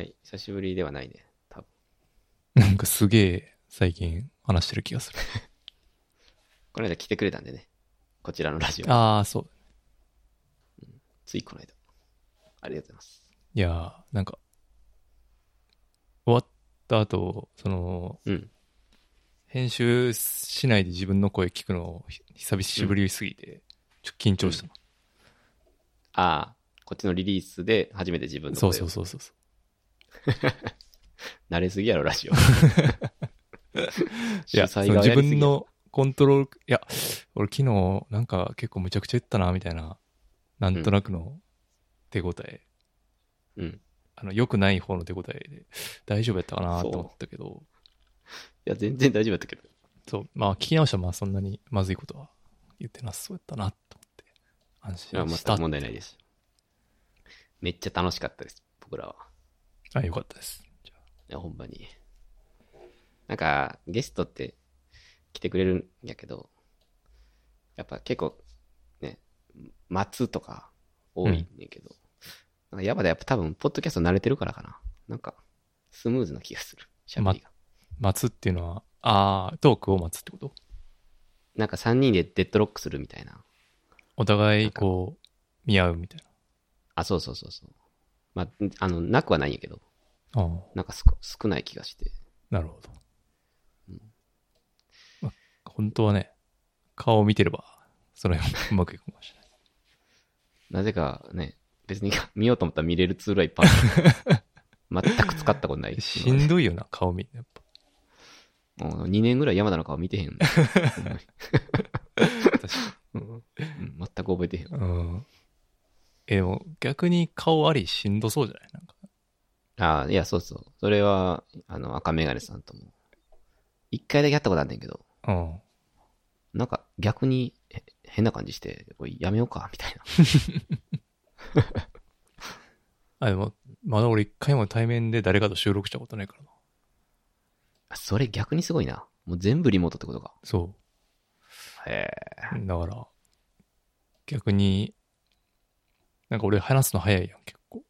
い。久しぶりではないね。多分。なんかすげえ最近話してる気がする。この間来てくれたんでね。こちらのラジオ。ああ、そう。ついこの間。ありがとうございます。いやー、なんか、終わった後、その、うん。編集しないで自分の声聞くのひ久しぶりすぎて、ちょっと緊張したな。ああ、こっちのリリースで初めて自分のそう声をそうそうそう。慣れすぎやろ、ラジオ。いや、主その自分のコントロール、いや、俺昨日なんか結構むちゃくちゃ言ったな、みたいな、なんとなくの手応え、うん。あの、良くない方の手応えで、大丈夫やったかなと思ったけど、いや、全然大丈夫だったけど。そう、まあ聞き直したらまあそんなにまずいことは言ってなさそうやったなと思って、安いや、心した。全く問題ないです。めっちゃ楽しかったです、僕らは。あ、よかったです。じゃいや、ほんまに。なんか、ゲストって来てくれるんやけど、やっぱ結構、ね、待つとか多いねんけど、なんか山田やっぱ多分、ポッドキャスト慣れてるからかな。なんか、スムーズな気がする。喋りが。あ待つっていうのは、ああ、トークを待つってこと？なんか3人でデッドロックするみたいな。お互いこう、見合うみたいあ、そうそうそうそう。まあ、あの、なくはないんやけど、な。ああ、なんか少少ない気がして。なるほど。まあ本当はね、顔を見てれば、それ うまくいくかもしれない。なぜかね、別に見ようと思ったら見れるツールはいっぱいある。全く使ったことない。しんどいよな、顔見やっぱ。もう2年ぐらい山田の顔見てへん。確かうんうん全く覚えてへん。に。うん。え、でも逆に顔ありしんどそうじゃない？なんか。ああ、いや、そうそう。それは、あの、赤メガネさんとも。一回だけやったことあんねんけど、うん。なんか逆にへ変な感じして、これやめようか、みたいな。あ、でも、まだ俺一回も対面で誰かと収録したことないからな。あそれ逆にすごいな。もう全部リモートってことか。そへえ。う。だから、逆に、なんか俺話すの早いやん、結構。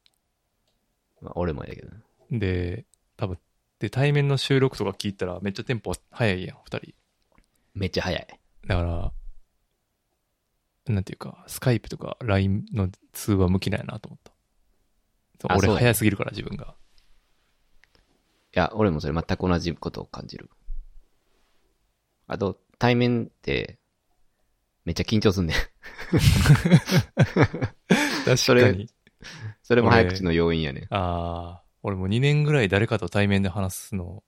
まあ、俺もやけどね。で、多分、で、対面の収録とか聞いたらめっちゃテンポ早いやん、二人。めっちゃ早い。だから、なんていうか、スカイプとか LINE の通話向きなんやなと思った。そう俺早すぎるから、自分が。いや、俺もそれ全く同じことを感じる。あと、対面って、めっちゃ緊張すんねん。確それかに。それも早口の要因やねん。ああ、俺もう2年ぐらい誰かと対面で話すの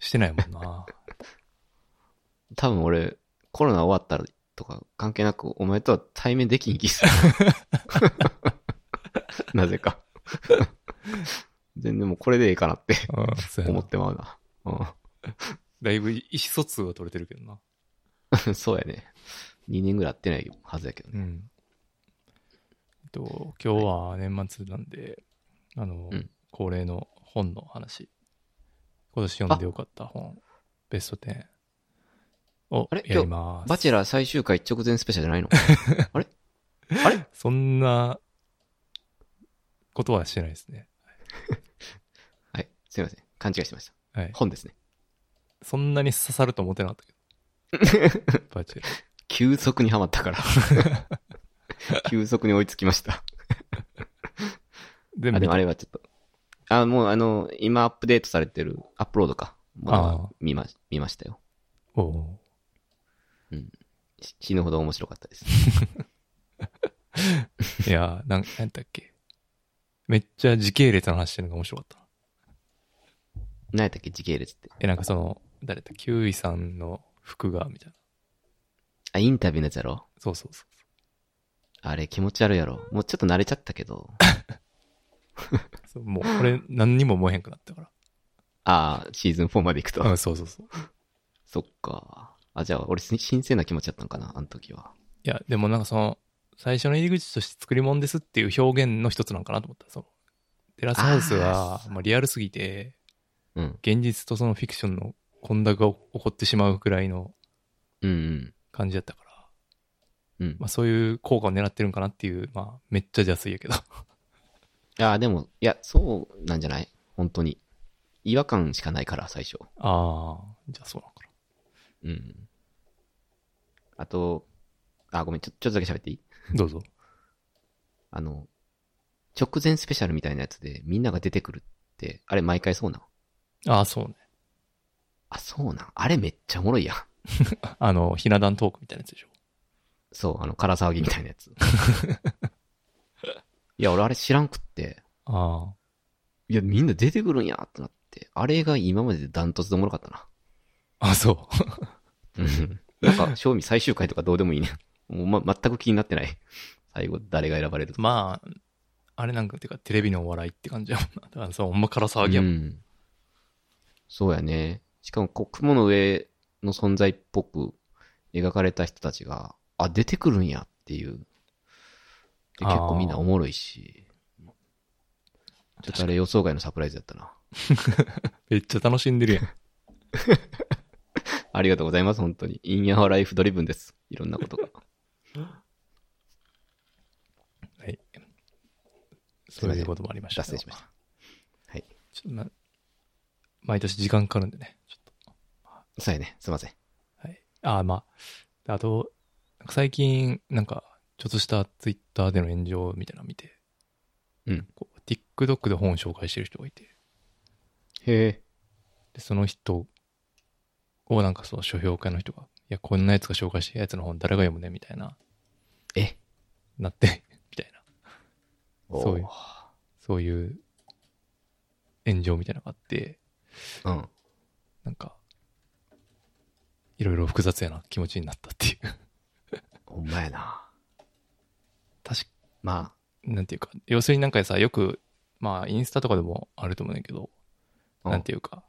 してないもんな。多分俺、コロナ終わったらとか関係なく、お前とは対面できん気する。なぜか。全然もうこれでいいかなって思なってまうな。だいぶ意思疎通は取れてるけどな。うん。そうやね。2年ぐらい会ってないはずやけどね。うん。と、今日は年末なんで、あの、うん恒例の本の話。今年読んでよかった本、ベスト10をあれ？やります。バチェラー最終回直前スペシャルじゃないの？あれ？あれ？そんなことはしてないですね。はい。すいません。勘違いしてました。はい。本ですね。そんなに刺さると思ってなかったけど。バチェラー。急速にはまったから。急速に追いつきました。であ、でもあれはちょっと。あ、もうあの、今アップデートされてる、アップロードか。あは見ま、見ましたよ。おうし死ぬほど面白かったです。いや、なん、なんだっけ。めっちゃ時系列の話してるのが面白かったな。何やったっけ時系列って。え、なんかその、誰だキウイさんの服が、みたいな。あ、インタビューのやつやろ？そうそうそう。あれ気持ち悪いやろ。もうちょっと慣れちゃったけど。そうもう、俺、何にも思えへんくなったかああ、シーズン4まで行くと。ら。うん、そうそうそう。そっか。あ、じゃあ、俺、し神聖な気持ちだったんかな、あの時は。いや、でもなんかその、最初の入り口として作り物ですっていう表現の一つなんかなと思った。その、テラスハウスがあーもうリアルすぎて、うん。現実とそのフィクションの混濁が起こってしまうくらいのうんうん。感じだったから、うん。まあそういう効果を狙ってるんかなっていう、まあめっちゃ邪推やけど。いや、でも、いや、そうなんじゃない？本当に。違和感しかないから、最初。ああ、じゃあそうなのかうん。あと、あ、ごめん、ちょ、ちょっとだけ喋っていい？な。どうぞ。あの、直前スペシャルみたいなやつでみんなが出てくるって、あれ毎回そうなん？ああ、そうね。あ、そうなん？あれめっちゃおもろいやん。あの、ひな壇トークみたいなやつでしょ。そう、あの、空騒ぎみたいなやつ。いや、俺あれ知らんくって、ああ。いや、みんな出てくるんやってなって、あれが今まででダントツでおもろかったな。あ、そう。うんなんか、賞味最終回とかどうでもいいね。もう、ま、全く気になってない。最後、誰が選ばれるとか。まあ、あれなんか、てか、テレビのお笑いって感じやもんな。だからそう、ほんまから騒ぎやもん。うん。そうやね。しかも、こう、雲の上の存在っぽく描かれた人たちが、あ、出てくるんやっていう。で結構みんなおもろいし。ちょっとあれ予想外のサプライズだったな。めっちゃ楽しんでるやん。ありがとうございます、本当に。インヤーライフドリブンです。いろんなことが。はい。そういうこともありました。脱線しました。はい。ちょっとま毎年時間かかるんでね。ちょっと。そうやね。すいません。はい。ああ、まあ。あと、最近、なんか、ちょっとしたツイッターでの炎上みたいなの見て、うん。こう TikTok で本を紹介してる人がいて、へえ。で、その人をなんかその書評家の人が、いや、こんなやつが紹介したやつの本誰が読むねみたいな、え？なって、みたいな、そういうそういう炎上みたいなのがあって、うん。なんか、いろいろ複雑やな気持ちになったっていう。ほんまやな。確かまなんていうか、要するになんかさ、よく、まあ、インスタとかでもあると思うんだけど、あ。なんていうか、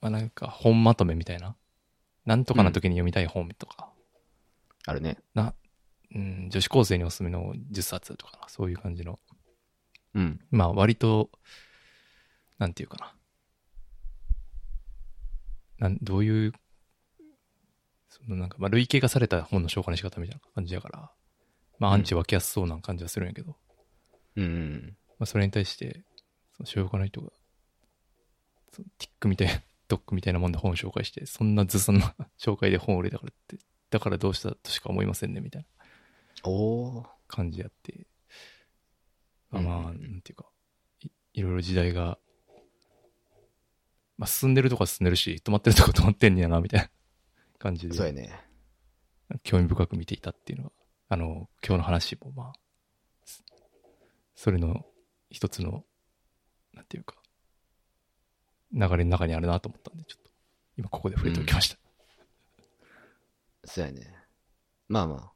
まあなんか本まとめみたいな。なんとかの時に読みたい本とか、あるね。な、うん、女子高生におすすめの10冊とかな、そういう感じの。うん。まあ割と、なんていうかな。なんどういう、そのなんか、まあ類型化された本の紹介の仕方みたいな感じやから、まあアンチ分けやすそうな感じはするんやけど、うんうん。まあ、それに対して、その商用家の人が、そのティックみたいな、ドックみたいなもんで本を紹介して、そんなずさんな 紹介で本を売れたからって、だからどうしたとしか思いませんね、みたいな。おー。感じやって、まあうん。まあ、なんていうかい、いろいろ時代が、まあ進んでるとこは進んでるし、止まってるとこは止まってんねやな、みたいな感じで、そうやね。興味深く見ていたっていうのは、あの、今日の話もまあ、そそれの一つの、なんていうか、流れの中にあるなと思ったんで、ちょっと、今ここで触れておきました。そうやね。まあまあ。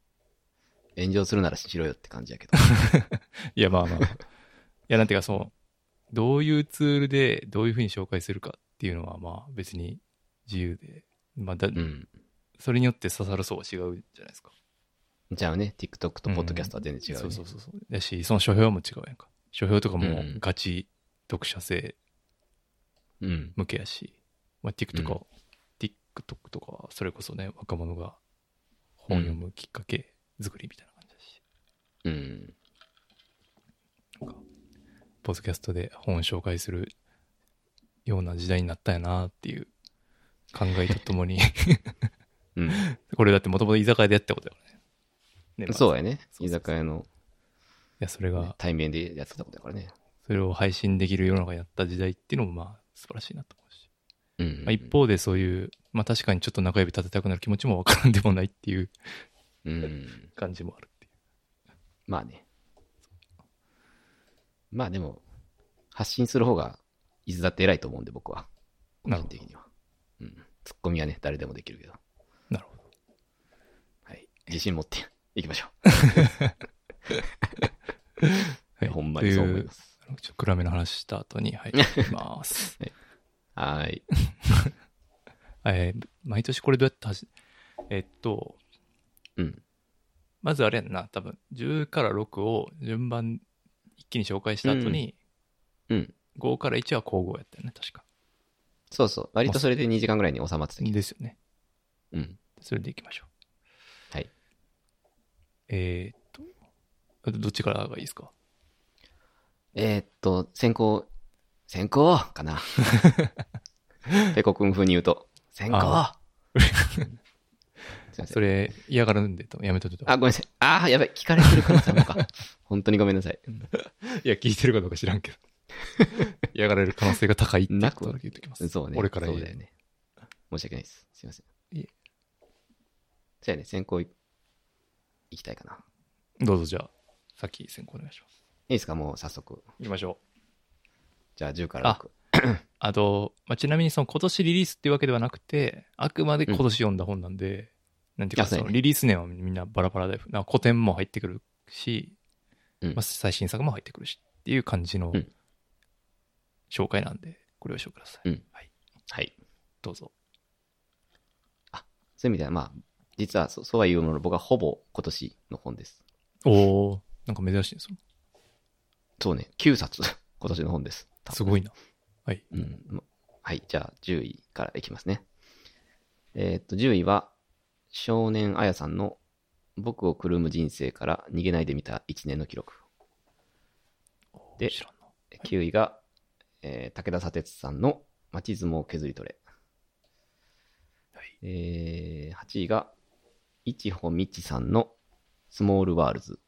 炎上するならしろよって感じやけど。いや、まあまあ。いや、なんていうか、そう、どういうツールでどういうふうに紹介するかっていうのは、まあ別に自由で、まあだ、うん。それによって刺さる層は違うじゃないですか。じゃあね、TikTok とポッドキャストは全然違う、ねそうそうそうそう。だし、その書評も違うやんか。書評とかもうんガチ読者性うん。向けやし、まあ、TikTok とか、TikTok とかはそれこそね、若者が本読むきっかけ作りみたいな感じだし、うん。ポッドキャストで本を紹介するような時代になったやなっていう考えとともに、うん。これだってもともと居酒屋でやったことだからね。ねまあそうやね。そうそう居酒屋のいや、それが、対面でやってたことだからね。それを配信できる世の中になった時代っていうのもまあ素晴らしいなと思うし。うん。まあ、一方でそういう、まあ確かにちょっと中指立てたくなる気持ちもわからんでもないっていううん。感じもあるっていう。まあね。まあでも、発信する方が、いつだって偉いと思うんで、僕は。個人的には。うん。ツッコミはね、誰でもできるけど。なるほど。はい。自信持って いきましょはい。う。ほんまにそう思いというます。暗めの話した後に、はい、行きます。はーい。えー毎年これどうやってはじ、えっと、うん。まずあれやんな、多分、10から6を順番一気に紹介した後に、うん。5から1は交互やったよね、確か。そうそう。割とそれで2時間ぐらいに収まってたけど。ですよね。うん。それでいきましょう。はい。えーっと、どっちからがいいですか？えーっと、先行、先行かな。ペコ君風に言うと、先行。それ嫌がるんでとやめといてあ、ごめんなさい。あー、やばい。聞かれてる可能性あるのか。本当にごめんなさい。いや、聞いてるかどうか知らんけど。嫌がられる可能性が高いってなくことだけ言っときます。そうね。俺から言うそうだよね。申し訳ないです。すいません。いえじゃあね、先行い、いきたいかな。どうぞじゃあ、さっき先行お願いします。いいですか？もう早速。行きましょう。じゃあ10から6。あと、まあ、ちなみにその今年リリースっていうわけではなくて、あくまで今年読んだ本なんで、なんていうか、あそのリリース年はみんなバラバラで、なんか古典も入ってくるし、うんまあ、最新作も入ってくるしっていう感じのうん紹介なんで、ご了承ください。うんはい。はい。どうぞ。そういう意味では、まあ、実はそそうは言うものの、僕はほぼ今年の本です。おー、なんか珍しいですそうね、9冊、今年の本です。すごいな。はい。うん。まはい、じゃあ10位からいきますね。えーっと、10位は、少年あやさんの僕をくるむ人生から逃げないでみた1年の記録。で知らんな。9位が、えー武田砂鉄さんの町相撲削り取れ。はいえー8位が、一穂みちさんのスモールワールズ。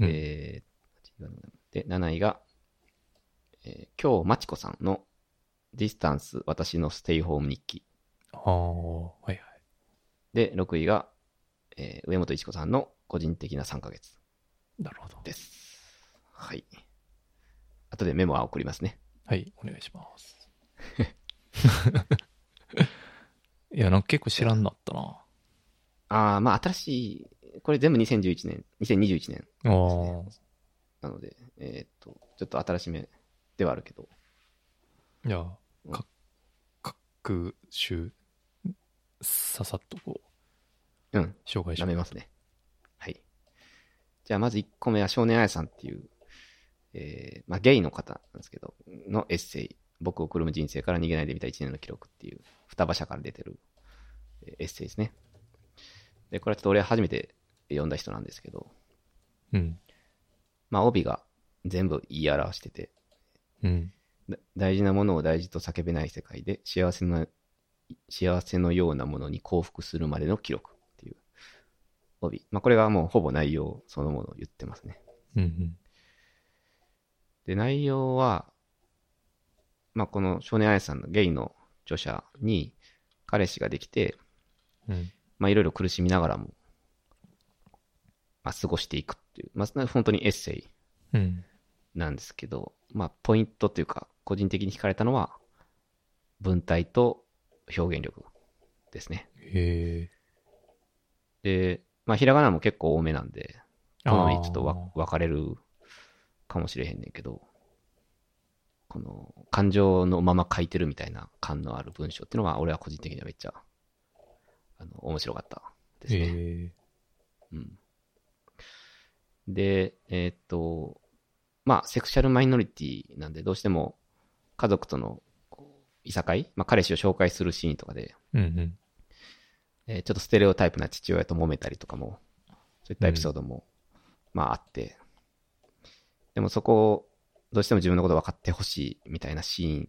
うんえーで、7位が、えー今日まちこさんのディスタンス私のステイホーム日記。あー、はいはい。で、6位が、えー上本一子さんの個人的な3ヶ月なるほど。です。はい。後でメモは送りますね。はい、お願いします。いや、なんか結構知らんなったな。ああ、まあ新しい、これ全部2011年、2021年あー。なので、えーっと、ちょっと新しめではあるけど、いや、か、各種、ささっとこう、うん、紹介し舐めますね。はい。じゃあまず1個目は少年あやさんっていう、えー、まあゲイの方なんですけど、のエッセイ、僕をくるむ人生から逃げないでみた1年の記録っていう、双葉社から出てるえーエッセイですね。で、これはちょっと俺初めて読んだ人なんですけど、うん。まあ帯が全部言い表してて、うん。だ大事なものを大事と叫べない世界で幸せな、幸せのようなものに幸福するまでの記録っていう帯。まあこれがもうほぼ内容そのものを言ってますね。うん。で、内容は、まあこの少年あやさんのゲイの著者に彼氏ができて、うん。まあいろいろ苦しみながらも、まあ過ごしていくっていう、まあ本当にエッセイうん。なんですけど、まあ、ポイントというか、個人的に惹かれたのは、文体と表現力ですね。へで、まあ、ひらがなも結構多めなんで、え。好みちょっと分かれるかもしれへんねんけど、この感情のまま書いてるみたいな感のある文章っていうのは、俺は個人的にはめっちゃ、あの、面白かったですね。へえ。うん。で、えーっと、まあ、セクシャルマイノリティなんで、どうしても家族とのいさかい、まあ、彼氏を紹介するシーンとかで、うんうん。えーちょっとステレオタイプな父親と揉めたりとかも、そういったエピソードも、まああって、でもそこを、どうしても自分のこと分かってほしいみたいなシーン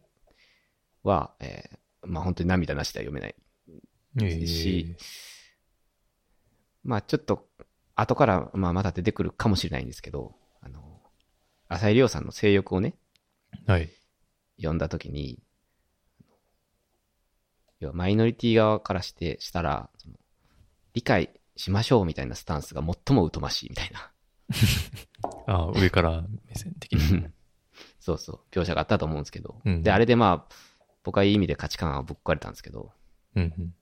は、えーまあ本当に涙なしでは読めないへえ。しまあちょっと、後から、まあまた出てくるかもしれないんですけど、あの、浅井亮さんの性欲をね、はい。読んだときに、要はマイノリティ側からして、したら、理解しましょうみたいなスタンスが最も疎ましいみたいな、あー上から目線的に。そうそう、描写があったと思うんですけど、うんで、あれでまあ、僕はいい意味で価値観はぶっ壊れたんですけど、うんうん。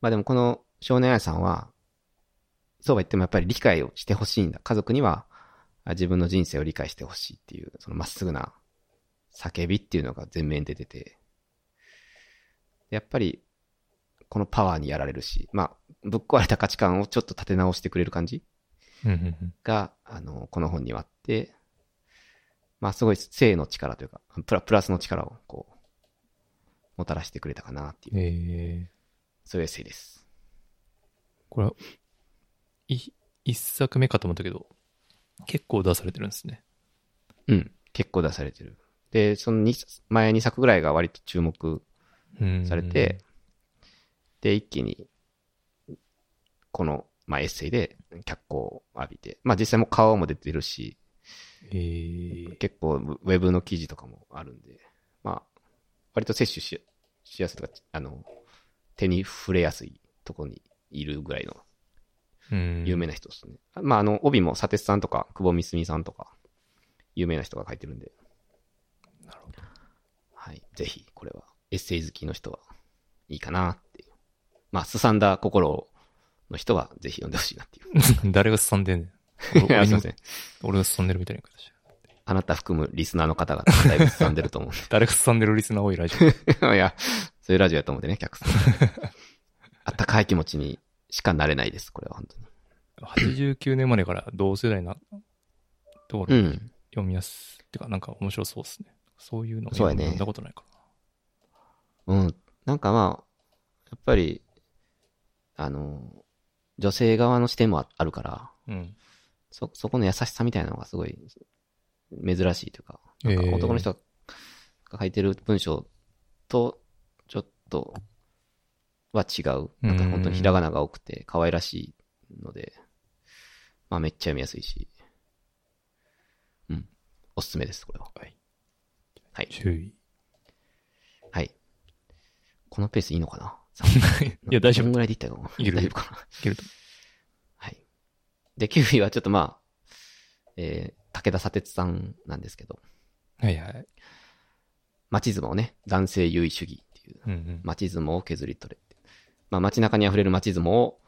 まあでもこの少年愛さんは、そうは言ってもやっぱり理解をしてほしいんだ。家族には、あ自分の人生を理解してほしいっていう、そのまっすぐな叫びっていうのが前面に出てて、やっぱり、このパワーにやられるし、まあ、ぶっ壊れた価値観をちょっと立て直してくれる感じが、あの、この本にはあって、まあ、すごい性の力というか、プラプラスの力を、こう、もたらしてくれたかなっていう、えー、そういうエッセイです。これは、い、一作目かと思ったけど、結構出されてるんですね。うん。結構出されてる。で、その二前2作ぐらいが割と注目うんされて、で、一気に、この、まあ、エッセイで脚光を浴びて、まあ、実際もう顔も出てるし、えー、結構ウェブの記事とかもあるんで、まあ、割と摂取ししやすいとか、あの、手に触れやすいとこにいるぐらいのうん有名な人ですね。まあ、あの、帯も佐哲さんとか、久保みすみさんとか、有名な人が書いてるんで、なるほど。はい。ぜひ、これは、エッセイ好きの人はいいかなっていう。まあ、すさんだ心の人は、ぜひ読んでほしいなっていう。誰が進んでんねん。すいません。俺が進んでるみたいな形。あなた含むリスナーの方々、だいぶすさんでると思うん 誰が進んでるリスナー多いラジオ。で。いや、そういうラジオやと思ってね、客さん。あったかい気持ちにしかなれないです、これは本当に。89年までから同世代なところにうん。読みやす、ってかなんか面白そうですね。そういうのそうやね読んだことないかうん。なんかまあ、やっぱり、あの、女性側の視点もああるから、な。うん。そ、そこの優しさみたいなのがすごい珍しいというか、なんかえー男の人が書いてる文章と、ちょっと、は違う。なんか本当にひらがなが多くて可愛らしいので、まあめっちゃ読みやすいし、うん。おすすめです、これは。はい。はい。注意。はい。このペースいいのかな？いや、大丈夫。どんぐらいでいったかいける大丈夫かな。いけると。はい。で、9位はちょっとまあ、えー、武田砂鉄さんなんですけど、はいはい。街相撲ね、男性優位主義っていう、うんうん。街相撲を削り取れって。まあ街中に溢れる街相撲を、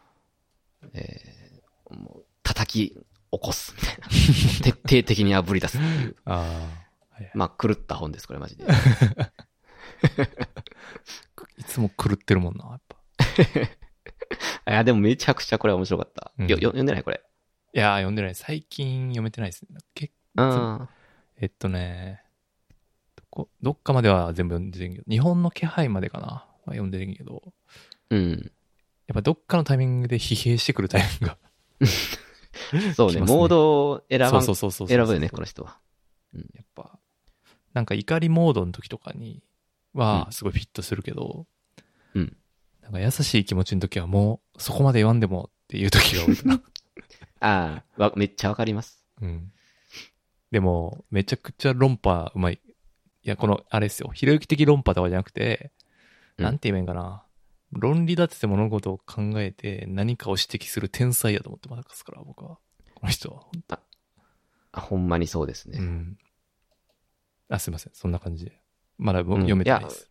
えー、もう叩き起こすみたいな。徹底的に炙り出すっていう。ああ。はいはいまあ狂った本です、これマジで。いつも狂ってるもんな、やっぱ。いや、でもめちゃくちゃこれ面白かった。うんよ、よ読んでないこれ？いやー、読んでない。最近読めてないですね。けあえっとね、どこ、どっかまでは全部読んでるけど、日本の気配までかな。は読んでるけど、あ。うん。やっぱどっかのタイミングで疲弊してくるタイミングが。そうね、ねモードを選ばん、そうそうそう。選ぶよね、この人は。やっぱ、なんか怒りモードの時とかにはうんすごいフィットするけど、うん。なんか優しい気持ちの時はもうそこまで言わんでもっていう時が多いかな。ああ、わめっちゃわかります。うん。でも、めちゃくちゃ論破うまい。いや、この、あれですよ。ひろゆき的論破とかじゃなくて、うんなんて言えばいいんかな。論理立てて物事を考えて何かを指摘する天才やと思ってますから、僕は。この人は。あ、ほんまにそうですね。うん。あ、すいません。そんな感じで。まだ読めてないです。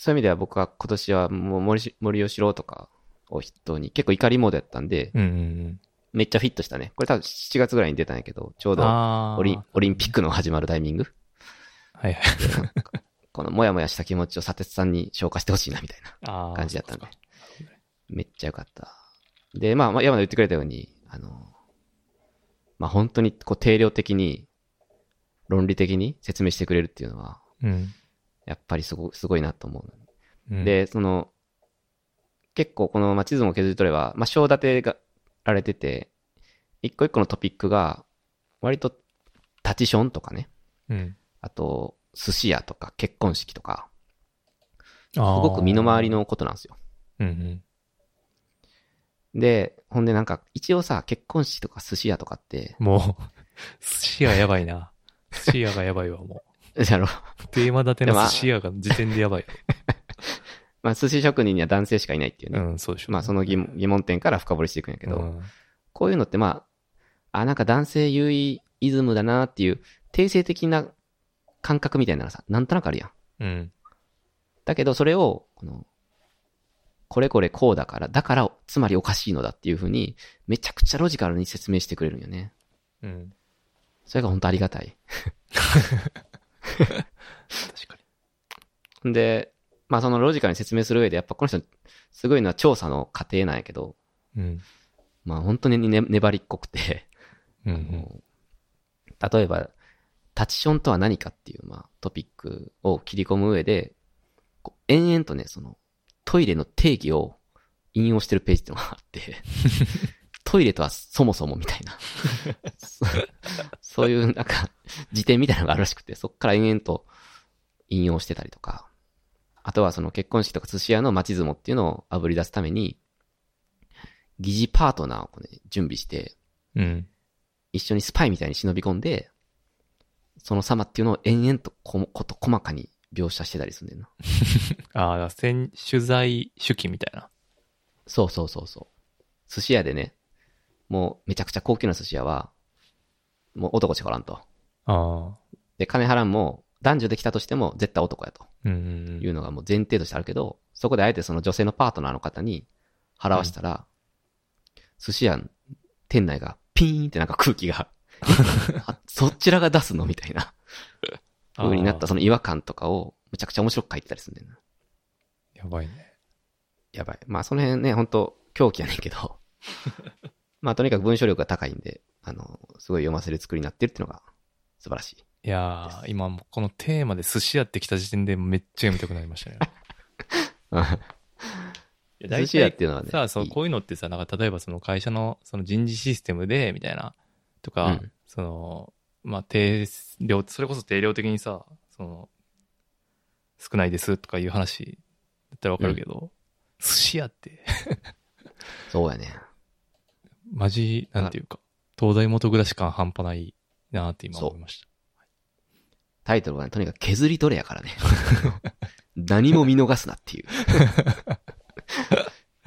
そういう意味では僕は今年はもう森し森吉郎とかを筆頭に結構怒りモードやったんで、うんうんうん。めっちゃフィットしたね。これ多分7月ぐらいに出たんやけど、ちょうどオリンオリンピックの始まるタイミング。はいはい。このモヤモヤした気持ちを砂鉄さんに消化してほしいなみたいな 感じだったんで。めっちゃよかった。で、まあ、まあ山田言ってくれたように、あの、まあ本当にこう定量的に、論理的に説明してくれるっていうのは、うん。やっぱりすごすごいなと思う。うん、で、その、結構この街相撲削り取れば、まあ、章立てがられてて、一個一個のトピックが、割と、タチションとかね、うん。あと、寿司屋とか結婚式とか、すすごく身の回りのことなんですよ。うんうん。で、ほんでなんか、一応さ、結婚式とか寿司屋とかって、もう、寿司屋やばいな。寿司屋がやばいわ、もやろ、う。テーマ立ての寿司屋が時点でやばい。まあ、寿司職人には男性しかいないっていうね。うん、そうでしょ。まあ、その疑問疑問点から深掘りしていくんやけど、うんこういうのってまあ、あ、なんか男性優位イズムだなっていう、定性的な感覚みたいなのがさ、なんとなくあるやん。うん。だけど、それを、この、これこれこうだから、だから、つまりおかしいのだっていうふうに、めちゃくちゃロジカルに説明してくれるんよね。うん。それが本当ありがたい。確かに。んで、まあそのロジカルに説明する上で、やっぱこの人、すごいのは調査の過程なんやけど、うん。まあ本当にね、粘りっこくて、うん、例えば、タチションとは何かっていう、まあ、トピックを切り込む上で、延々とね、その、トイレの定義を引用してるページっていうのがあって、トイレとはそもそもみたいな、そそういうなんか、辞典みたいなのがあるらしくて、そっから延々と引用してたりとか、あとはその結婚式とか寿司屋の街相撲っていうのを炙り出すために、疑似パートナーをね、準備して、うん。一緒にスパイみたいに忍び込んで、その様っていうのを延々とここと細かに描写してたりするんだよな。ああ、先取材手記みたいな。そうそうそうそう。寿司屋でね、もうめちゃくちゃ高級な寿司屋は、もう男しかおらんと。ああ。で、金払んも男女できたとしても絶対男やとうんうんうん。いうのがもう前提としてあるけど、そこであえてその女性のパートナーの方に払わしたら、寿司屋店内がピーンってなんか空気が、あ そちらが出すのみたいな。風になったその違和感とかをむちゃくちゃ面白く書いてたりするんだよな。やばいね。やばい。まあその辺ね、本当狂気やねんけど。まあとにかく文章力が高いんで、あの、すごい読ませる作りになってるっていうのが素晴らしい。いやー、今もうこのテーマで寿司屋ってきた時点でめっちゃ読みたくなりましたね。いや寿司屋っていうのはね。さあ、そう、こういうのってさ、なんか例えばその会社のその人事システムで、みたいな、とか、うんその、まあ、定量、それこそ定量的にさ、その、少ないですとかいう話だったらわかるけど、寿司屋って、そうやね。マジ、なんていうか、東大元暮らし感半端ないなって今思いました。タイトルがね、とにかく削り取れやからね。何も見逃すなっていう。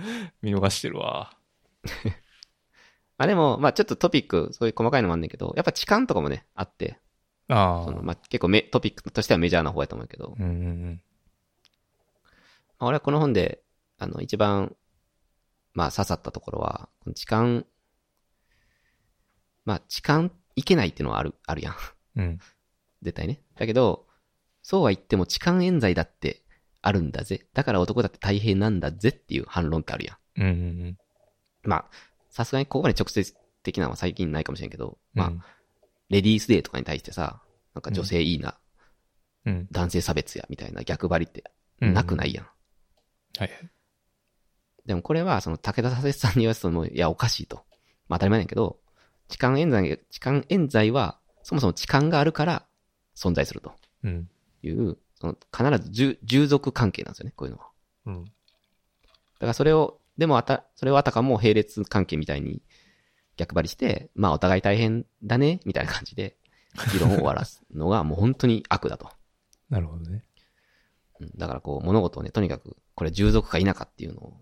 見逃してるわ。まあでも、まあちょっとトピック、そういう細かいのもあんねんけど、やっぱ痴漢とかもね、あって、ああ。そのまあ結構めトピックとしてはメジャーな方やと思うけど、うんうんうん。まあ俺はこの本で、あの、一番、まあ刺さったところは、この痴漢、まあ痴漢いけないっていうのはある、あるやん。うん。絶対ね。だけど、そうは言っても痴漢冤罪だってあるんだぜ。だから男だって大変なんだぜっていう反論ってあるやん。うんうんうん。まあ、さすがにここまで直接的なのは最近ないかもしれんけど、まあ、うんレディースデーとかに対してさ、なんか女性いいな、うん。男性差別や、みたいな逆張りってうんなくないやん。はいはい。でもこれは、その武田佐々さんに言わせても、いや、おかしいと。まあ当たり前だけど、痴漢冤罪、痴漢冤罪は、そもそも痴漢があるから存在するとうん。いう、その必ず従従属関係なんですよね、こういうのは。うん。だからそれを、でもあた、それをあたかも並列関係みたいに逆張りして、まあお互い大変だね、みたいな感じで、議論を終わらすのがもう本当に悪だと。なるほどね。うんだからこう物事をね、とにかく、これ従属か否かっていうのを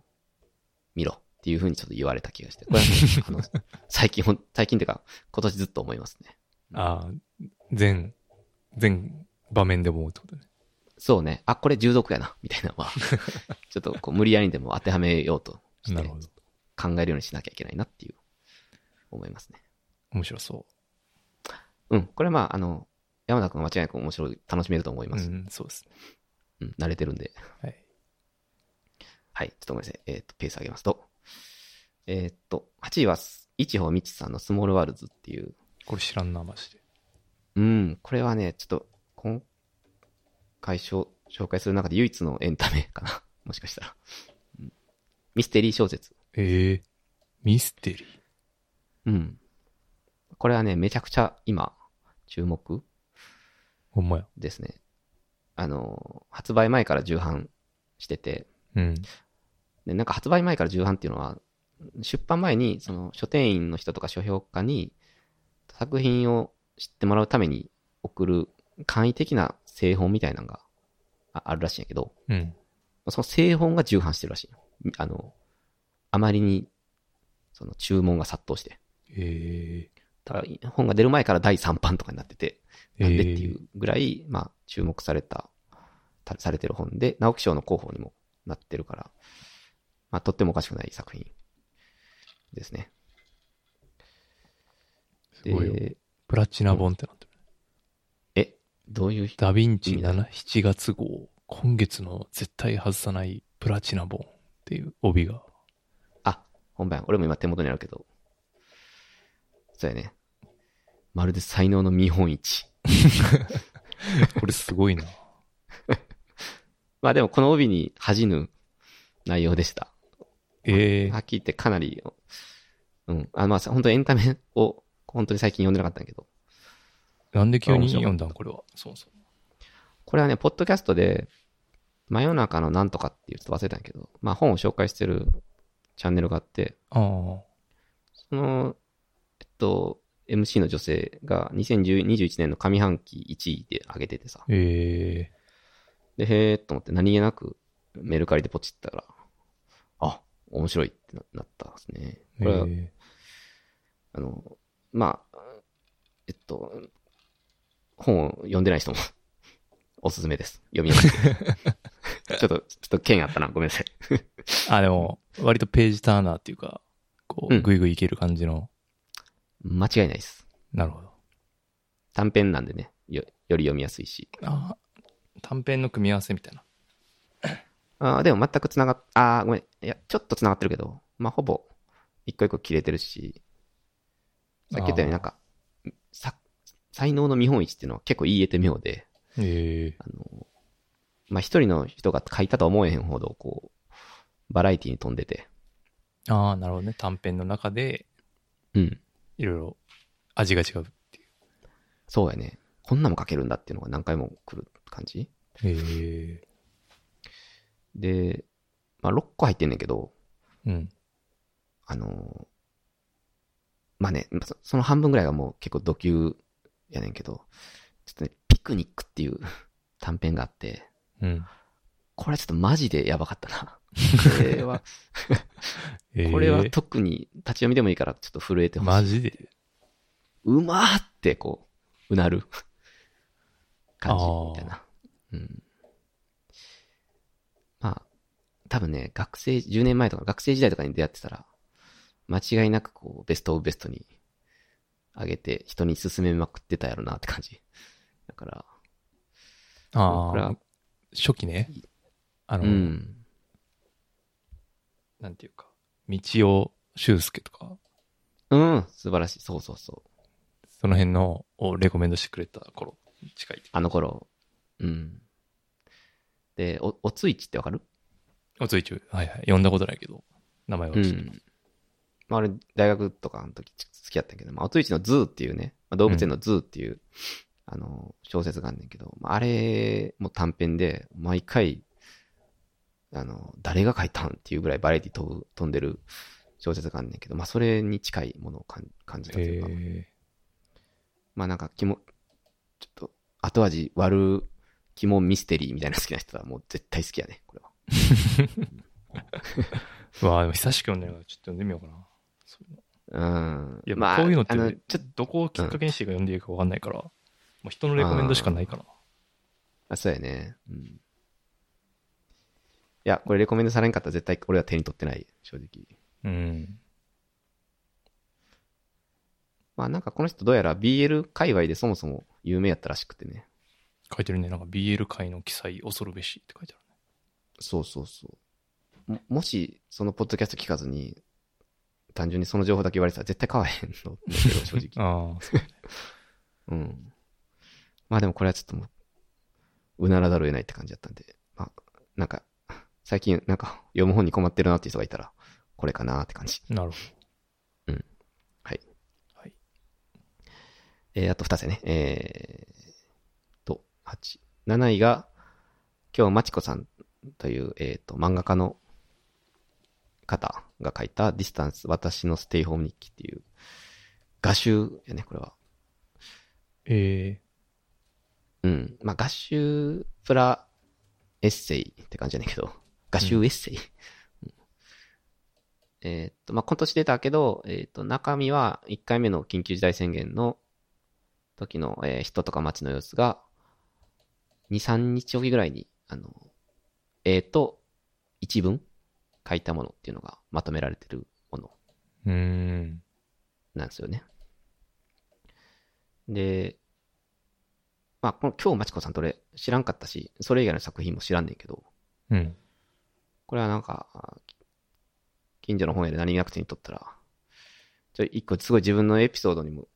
見ろっていうふうにちょっと言われた気がして、これは、ね、あの、最近ほん、最近っていうか、今年ずっと思いますね。ああ、全、全場面でも思うってことね。そうね、あ、これ従属やな、みたいなのは、ちょっとこう無理やりにでも当てはめようとしてなるほど。考えるようにしなきゃいけないなっていう、思いますね。面白そうん。これまあ、あの、山田君は間違いなく面白い、楽しめると思いまう。うす。ん、そうですね。うん、慣れてるんで。はい。はい。ちょっとごめんなさい。えっ、と、ペース上げますと。えっ、と、8位は、一穂みちさんのスモールワールズっていう。これ知らんな、マジで。うん、これはね、ちょっと、今回紹紹介する中で唯一のエンタメかな。もしかしたら。うんミステリー小説。ええミステリー？うん。これはね、めちゃくちゃ今、注目ほんまや。ですね。あの、発売前から重版してて、うん。で、なんか発売前から重版っていうのは、出版前に、その書店員の人とか書評家に、作品を知ってもらうために送る簡易的な製本みたいなのがああるらしいんやけど、うん。その製本が重版してるらしいよ。あの、あまりに、その注文が殺到して。えだ本が出る前から第3版とかになってて、えなんでっていうぐらい、まあ、注目された、たされてる本で、直木賞の候補にもなってるから、まあ、とってもおかしくない作品ですね。すごいよ。で、プラチナ本ってなってる。え、どういう人ダヴィンチ意味だ7、7月号、今月の絶対外さないプラチナ本っていう帯が。あ、ほんまや。俺も今手元にあるけど。そうやね。まるで才能の見本市。これすごいな。まあでもこの帯に恥じぬ内容でした。ええはっきり言ってかなり、うん。あまあ本当にエンタメを本当に最近読んでなかったんだけど。なんで急に読んだん？これは。そうそう。これはね、ポッドキャストで、真夜中のなんとかっていうと忘れたんやけど、まあ本を紹介してるチャンネルがあって、ああ。その、えっと、MC の女性が2021年の上半期1位で上げててさ。えで、へーっと思って何気なくメルカリでポチったら、あ、面白いってななったんですね。えこれは、えあの、まあ、えっと、本を読んでない人も おすすめです。読みやすい。ちょっと、ちょっと剣あったな。ごめんなさい。あ、でも、割とページターナーっていうか、こう、うんぐいぐいいける感じの。間違いないです。なるほど。短編なんでね、よより読みやすいし。あ短編の組み合わせみたいな。あーでも全く繋がっ、あーごめん。いや、ちょっと繋がってるけど、まあ、ほぼ、一個一個切れてるし、さっき言ったようになんか、さ、才能の見本市っていうのは結構言い得て妙で、ええあの、まあ、一人の人が書いたとは思えへんほど、こう、バラエティに飛んでて、ああ、なるほどね。短編の中で、うん。いろいろ味が違うっていう。そうやね。こんなも書けるんだっていうのが何回も来る感じええで、まあ、6個入ってんねんけど、うん。あの、まあね、そその半分ぐらいがもう結構ド級やねんけど、ちょっとね、ピクニックっていう 短編があって、うん。これちょっとマジでやばかったな。これは、え えこれは特に立ち読みでもいいからちょっと震えてほしい。マジで？うまーってこう、うなる 感じみたいな。うん。まあ、多分ね、学生、10年前とか学生時代とかに出会ってたら、間違いなくこう、ベストオブベストに上げて人に勧めまくってたやろなって感じ。だから、ああ初期ね。あの、うん。なんていうか、道尾修介とか、うん、素晴らしい。そうそうそう。その辺のをレコメンドしてくれた頃に近い。あの頃。うん。で、お、おついちってわかる？おついちゅう、はいはい。読んだことないけど、名前は知ってる。うん。まあ、俺、大学とかの時好きやったけど、まあ、乙一の ZOO っていうね、まあ、動物園の zoo っていう、あの、小説があんねんけど、まあ、あれも短編で、毎回、あの、誰が書いたんっていうぐらいバラエティ富む、富んでる小説があんねんけど、まあ、それに近いものを感感じたというか、へまあ、なんか、肝、ちょっと、後味悪、肝ミステリーみたいな好きな人はもう絶対好きやね、これは。わ あでも久しく読んでないから、ちょっと読んでみようかな。そういうのうん。いや、まあ、こういうのって、あの、ちょっと、どこをきっかけにしてか読んでいいかわかんないから、もう人のレコメンドしかないから。あ、そうやね。うん。いや、これレコメンドされんかったら絶対俺は手に取ってない、正直。うん。まあなんかこの人どうやら BL 界隈でそもそも有名やったらしくてね。書いてるね。なんか BL 界の記載恐るべしって書いてあるね。そうそうそう。ももし、そのポッドキャスト聞かずに、単純にその情報だけ言われてたら絶対買わへんの正直。ああ、そううん。まあでもこれはちょっともう、うならざるを得ないって感じだったんで、まあ、なんか、最近なんか読む本に困ってるなっていう人がいたら、これかなって感じ。なるほはい。ど。はい。えーあと2つね。えー、と、8。7位が、今日、まちこさんという、えっ、と、漫画家の方が書いたディスタンス、私のステイホーム日記っていう、画集やね、これは。えうん。まあ、画集プラエッセイって感じやねんけど、画集エッセイ。うんえーっと、まあ、今年出たけど、えーっと、中身は1回目の緊急事態宣言の時の、えー人とか街の様子が、2、3日おきぐらいに、あの、えーっと、一文書いたものっていうのがまとめられてるもの。なんですよね。で、まあ、この今日まちこさんと俺知らんかったし、それ以外の作品も知らんねんけど、うん。これはなんか、近所の本屋で何気なく手に取ったら、ちょ、一個すごい自分のエピソードにも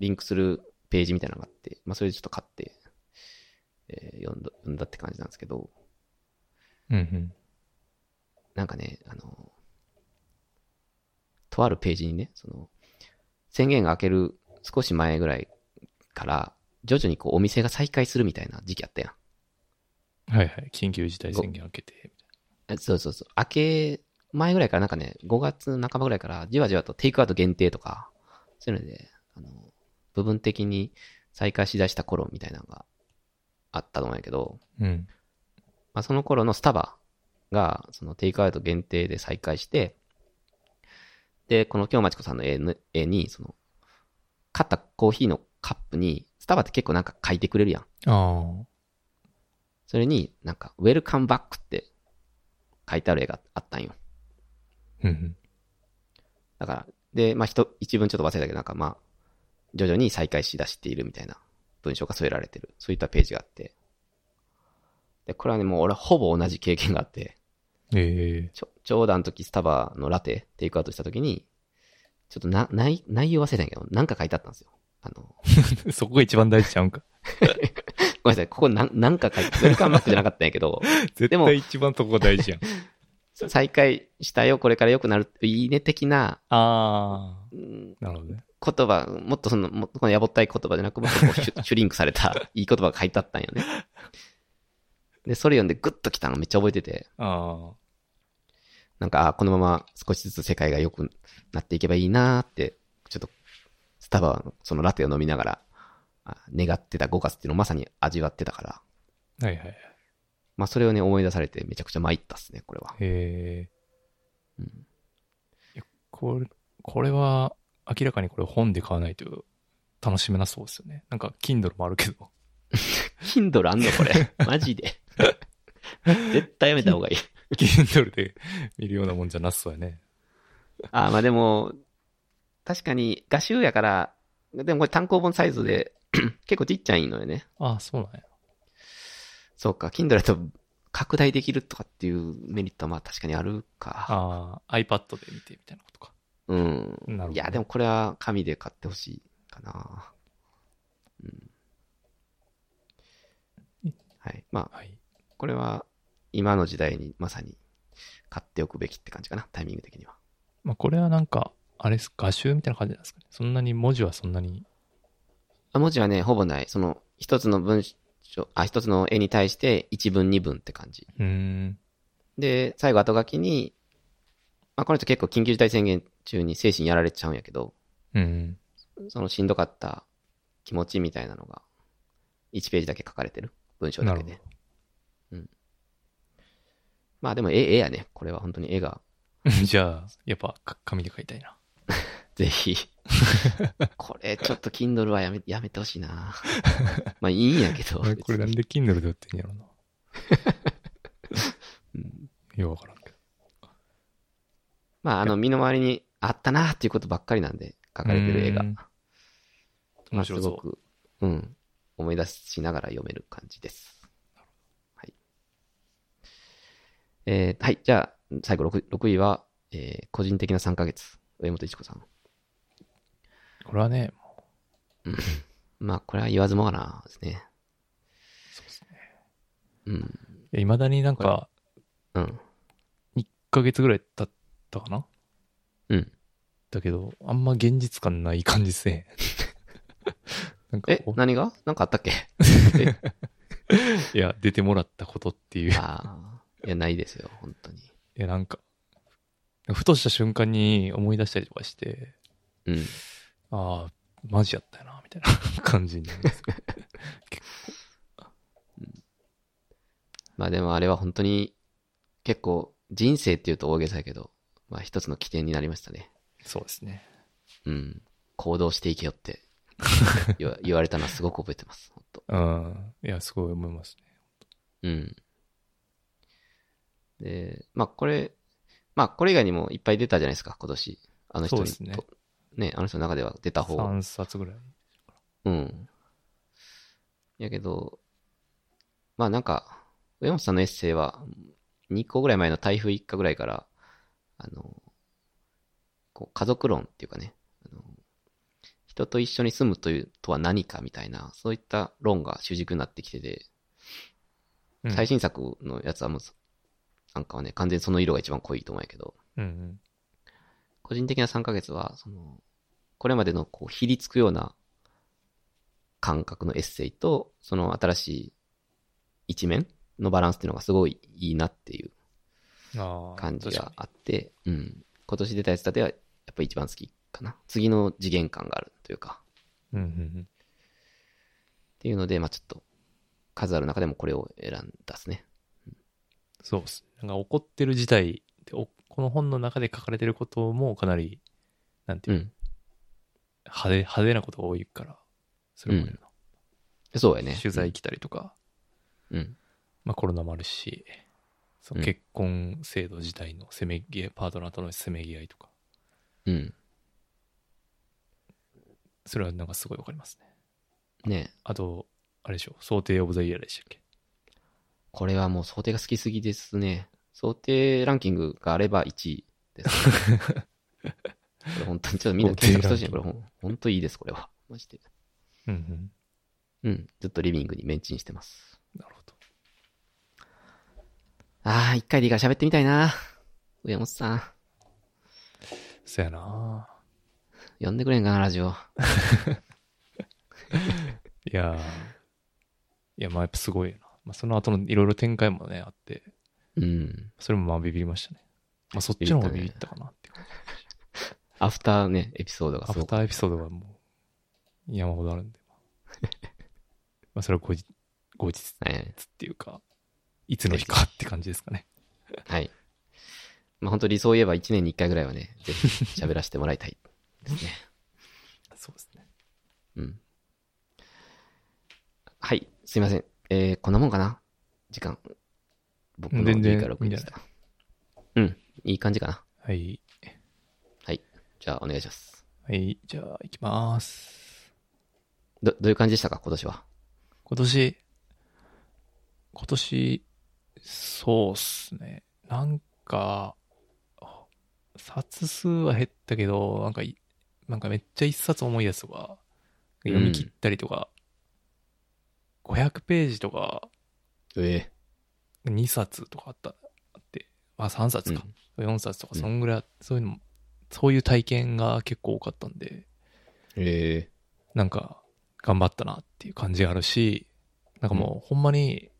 リンクするページみたいなのがあって、まあそれでちょっと買って、えー読んだ、読んだって感じなんですけど、うんうん。なんかね、あの、とあるページにね、その、宣言が明ける少し前ぐらいから、徐々にこうお店が再開するみたいな時期あったやん。はいはい。緊急事態宣言明けて、みたいえそうそうそう。明け前ぐらいからなんかね、5月半ばぐらいからじわじわとテイクアウト限定とか、そういうので、あの、部分的に再開しだした頃みたいなのがあったと思うんやけど、な。うん。まあ、その頃のスタバが、そのテイクアウト限定で再開して、で、この京町子さんの絵にその、買ったコーヒーのカップに、スタバって結構なんか書いてくれるやん。あそれになんか、ウェルカムバックって書いてある絵があったんよ。だから、で、まあ、一、一文ちょっと忘れたけど、なんかまあ、徐々に再開しだしているみたいな文章が添えられてる。そういったページがあって。で、これはね、もう俺ほぼ同じ経験があって、えちょ、ちょうどあの時スタバのラテ、テイクアウトした時に、ちょっとな、内、内容忘れたんやけど、なんか書いてあったんですよ。あの、え そこが一番大事ちゃうんか？ごめんなさい、ここなん、なんか書いて、ウェルカムバックじゃなかったんやけど、絶も対一番そこが大事やん。再開したよ、これから良くなる、いいね的な、ああ。うんなるほどね。言葉、もっとその、もっとこのやぼったい言葉じゃなく、もっとシュシュリンクされたいい言葉が書いてあったんよね。で、それ読んでグッときたのめっちゃ覚えてて、ああ。なんか、あこのまま少しずつ世界が良くなっていけばいいなーって、ちょっと、スタバのそのラテを飲みながら、あ願ってた5月っていうのをまさに味わってたから、はいはいはい。まあそれをね思い出されてめちゃくちゃ参ったっすね、これは。へえ。うんいやこれ、これは、明らかにこれ本で買わないと楽しめなそうですよね。なんか、Kindle もあるけど。Kindle あんのこれ。マジで。絶対やめた方がいい。Kindle で見るようなもんじゃなさそうやね。あ、まあでも、確かに画集やから、でもこれ単行本サイズで 結構ちっちゃいのよね。ああ、そうなんや。そうか、Kindle だと拡大できるとかっていうメリットはまあ確かにあるか。ああ、iPad で見てみたいなことか。うん。なるほどいや、でもこれは紙で買ってほしいかな。うん。はい。まあ、はい。これは今の時代にまさに買っておくべきって感じかな、タイミング的には。まあ、これはなんか、あれです、画集みたいな感じなんですかね。そんなに文字はそんなに。あ文字はね、ほぼない。その、一つの文章、あ、一つの絵に対して一文二文って感じ。うーん。で、最後後書きに、まあこの人結構緊急事態宣言中に精神やられちゃうんやけど、うん。そのしんどかった気持ちみたいなのが、1ページだけ書かれてる。文章だけで。まあでも絵、絵やね。これは本当に絵が、じゃあ、やっぱ、か紙で書いたいな。ぜひ。これ、ちょっと Kindle はやめ、やめてほしいな。まあいいんやけど。これなんで Kindle で売ってんやろな。うんようわからんけど。まああの、身の回りにあったなっていうことばっかりなんで、描かれてる絵が。面白そうまあすごく、うん。思い出しながら読める感じです。はい。えーはい。じゃあ、最後 6, 6位は、えー個人的な3ヶ月。上本一子さん。これはね、まあ、これは言わずもがなですね。そうですね。うん。いまだになんか、うん。1ヶ月ぐらい経ったかな？うん。だけど、あんま現実感ない感じですね。なんかえ何が？なんかあったっけ？いや、出てもらったことっていう。いああ。いや、ないですよ、本当に。や、なんか、ふとした瞬間に思い出したりとかして、うん。ああ、マジやったよな、みたいな感じになります。まあでもあれは本当に、結構、人生っていうと大げさやけど、まあ一つの起点になりましたね。そうですね。うん。行動していけよって 言われたのはすごく覚えてます。本当うん。いや、すごい思いますね。うん。で、まあこれ、まあこれ以外にもいっぱい出たじゃないですか、今年。あの人にねとね、あの人の中では出た方。3冊ぐらい。うん。やけど、まあなんか、上本さんのエッセイは、2個ぐらい前の台風一過ぐらいから、あの、こう家族論っていうかね、あの人と一緒に住むという、とは何かみたいな、そういった論が主軸になってきてて、うん最新作のやつはもう、なんかはね、完全にその色が一番濃いと思うんやけど、うんうん。個人的な3ヶ月は、その、これまでのこう、ひりつくような感覚のエッセイと、その新しい一面のバランスっていうのがすごいいいなっていう。感じがあって、うん。今年出たやつだでは、やっぱ一番好きかな。次の次元感があるというか、に。うんうんっていうので、まあちょっと、数ある中でもこれを選んだっすね。うん。そうっす。なんか怒ってる事態この本の中で書かれてることもかなり、なんていうう、ん。派手、派手なことが多いから、それもあるなそうやね。取材来たりとか、うん。まあコロナもあるし、そのうん結婚制度自体のせめぎ合い、パートナーとのせめぎ合いとか、うん。それはなんかすごいわかりますね。ねあと、あれでしょ、想定オブザイヤーでしたっけ？これはもう想定が好きすぎですね。想定ランキングがあれば1位です、ね。これ本当にちょっとみんな検索してほしいね。これ本当いいです、これは。マジで。うんうん。うん。ずっとリビングにメンチにしてます。なるほど。ああ、一回でいいから喋ってみたいな。上本さん。そやな呼んでくれんかな、ラジオ。いやーいや、まあやっぱすごいな。まあその後のいろいろ展開もね、あって、うん。それもまあビビりましたね。まあそっちの方がビビったかなっていう感じ。アフターね、エピソードがアフ。ターエピソードがもう山ほどあるんで。まあそれは後日、後日はい。っていうか、いつの日かって感じですかね。はい。まあ本当理想を言えば1年に1回ぐらいはね、ぜひ喋らせてもらいたいですね。そうですね。うん。はい。すいません。えー、こんなもんかな？時間。僕の全然いいから6位でした。うん。いい感じかな？はい。はい。じゃあお願いします。はい。じゃあ行きます。ど、どういう感じでしたか？今年は。今年、今年、そうっすね。なんか、冊数は減ったけど、なんかい、なんかめっちゃ一冊重いやつとか、読み切ったりとか、500ページとか、え2冊とかあった、あって、あ、3冊か。4冊とか、うんそんぐらい、そういうのも、そういう体験が結構多かったんで、ええなんか、頑張ったなっていう感じがあるし、なんかもう、ほんまに、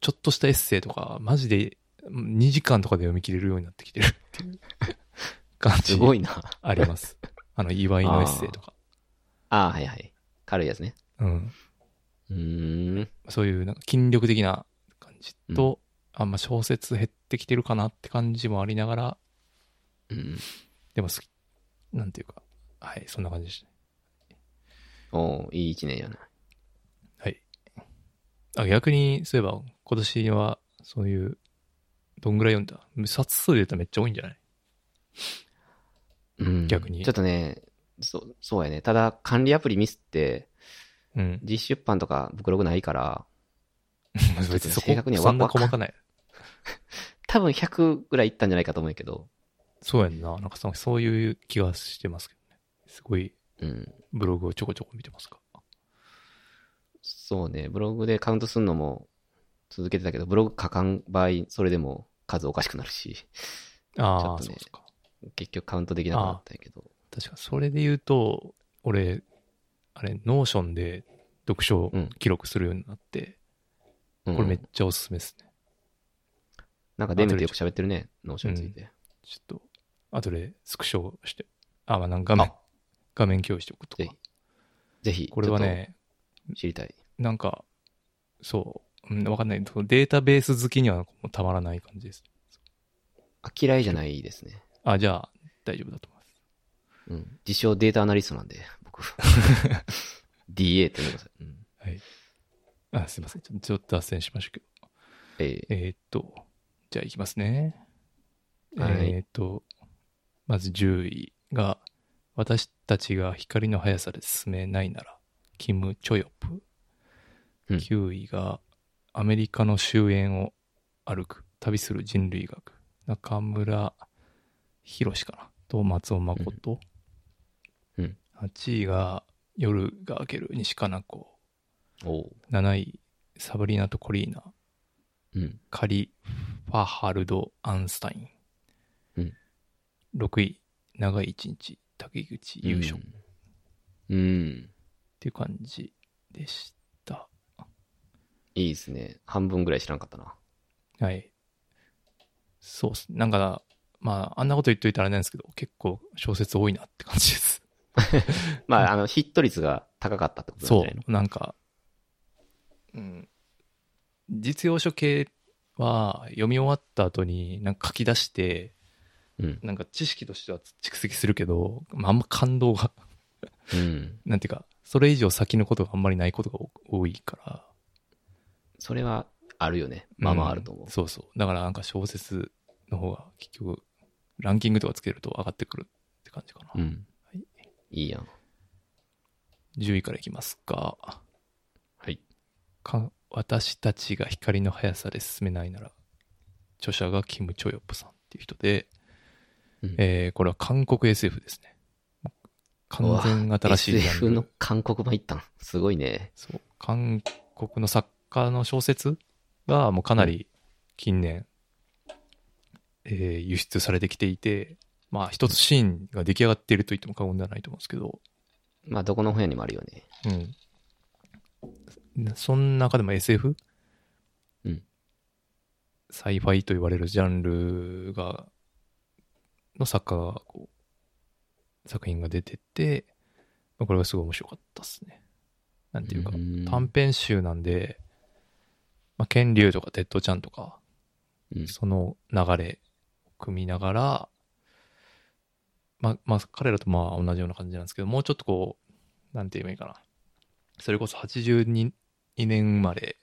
ちょっとしたエッセイとか、マジで2時間とかで読み切れるようになってきてるっていう 感すじごいな。あります。あの、祝いのエッセイとか。ああ、はいはい。軽いやつね。うん。うーん。そういう、なんか筋力的な感じと、あんま小説減ってきてるかなって感じもありながら、うん。でも好き、なんていうか、はい、そんな感じでしたね。おーいい一年やな。はい。あ、逆に、そういえば、今年は、そういう、どんぐらい読んだ？冊数で言ったらめっちゃ多いんじゃない？うん。逆にちょっとね、そう、そうやね。ただ、管理アプリミスって、うん。実出版とかブクログないから、別にそこ正確にはそんな細かない。多分100ぐらいいったんじゃないかと思うけど、そうやんな。なんかそそういう気がしてますけどね。すごい、うん。ブログをちょこちょこ見てますか。そうね、ブログでカウントするのも続けてたけど、ブログ書かん場合、それでも数おかしくなるし、ああ、ちょっとねそうか。結局カウントできなくなったけど。確かそれで言うと、俺、あれ、 Notion で読書をうん記録するようになって、うんこれめっちゃおすすめですね。なんかデメとよく喋ってるね、ノーションについて。ちょっと、後でスクショして、あ、まあ、なんか画面あ、画面共有しておくとぜかひ。ぜひ、これはね、知りたい。なんか、そう、うん、わかんない。データベース好きにはもうたまらない感じです。あ、嫌いじゃないですね。あ、じゃあ、大丈夫だと思います。うん。自称データアナリストなんで、僕。DA って言うんですうん。はい。あ、すいません。ちょちょっと脱線しましたけど。えーえーっと、じゃあ行きますね。はいえーっと、まず10位が、私たちが光の速さで進めないなら、キム・チョヨプ。うん9位が、アメリカの終焉を歩く、旅する人類学。中村博士かな。と松尾誠。うん。8位が、夜が明ける西加奈子。おう。7位、サブリナとコリーナ。うん。カリ・ファハルド・アンスタイン。うん6位、長い一日、竹口優勝。っうん。うん。ていう感じでした。いいですね。半分ぐらい知らんかったな。はい。そうっす。なんか、まあ、あんなこと言っといたらあれなんですけど、結構小説多いなって感じです。まあ、あの、ヒット率が高かったってことなんじそう、なんか、うん。実用書系は読み終わった後になんか書き出して、うん。なんか知識としては蓄積するけど、まあ、あんま感動がうん。なんていうか、それ以上先のことがあんまりないことが多いから。それはあるよね。まあまああると思う。んそうそう。だからなんか小説の方が結局、ランキングとかつけると上がってくるって感じかな。うん。はいいいやん。10位からいきますか。はい。か私たちが光の速さで進めないなら、著者がキム・チョヨップさんっていう人で、うんえーこれは韓国 SF ですね。完全新しいジャン SF ルの韓国版行ったん。すごいね。そう。韓国の作家の小説がもうかなり近年、えー輸出されてきていて、まあ一つシーンが出来上がっていると言っても過言ではないと思うんですけど、まあ、どこの本屋にもあるよね。うん。その中でも SF? うん。 sci-fi と言われるジャンルが、の作家がこう、作品が出てて、まあこれがすごい面白かったですね。なんていうか、うん短編集なんで、まあ、ケン・リュウとかテッド・チャンとか、うん。その流れを組みながら、まあ、まあ、彼らとまあ同じような感じなんですけど、もうちょっとこう、なんて言えばいいかな。それこそ82年生まれ、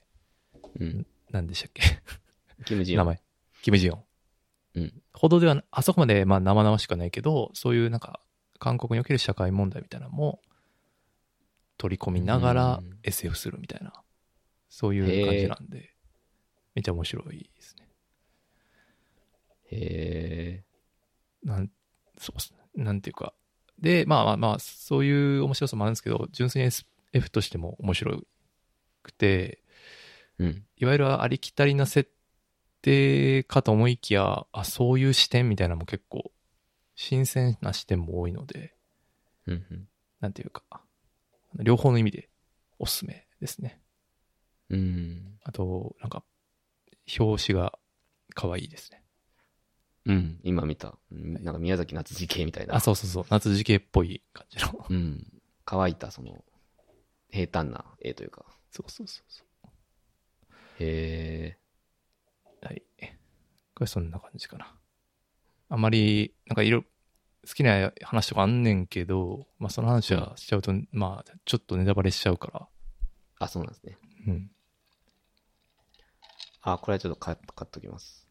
うん。なんでしたっけ？キム・ジヨン。名前。キム・ジヨン。うん。ほどではな、あそこまでまあ生々しくはないけど、そういうなんか、韓国における社会問題みたいなのも取り込みながらうん SF するみたいな、そういう感じなんで、めっちゃ面白いですね。へなん、そうっすね。なんていうか。で、まあまあまあ、そういう面白さもあるんですけど、純粋に SF としても面白くて、え。うん。いわゆるありきたりな設定かと思いきや、あ、そういう視点みたいなのも結構、新鮮な視点も多いので、うん。うんなんていうか、両方の意味でおすすめですね。うん。あと、なんか、表紙が可愛いですね。うん。今見た。うんなんか宮崎夏時系みたいな。あ、そうそうそう。夏時系っぽい感じの。うん。乾いた、その、平坦な絵というか。そうそうそうそへう。はい。これそんな感じかな。あんまり、なんかいろ、好きな話とかあんねんけど、まあその話はしちゃうと、まあちょっとネタバレしちゃうから、ーあ、そうなんですね。うん。あ、これはちょっと買っ買っときます。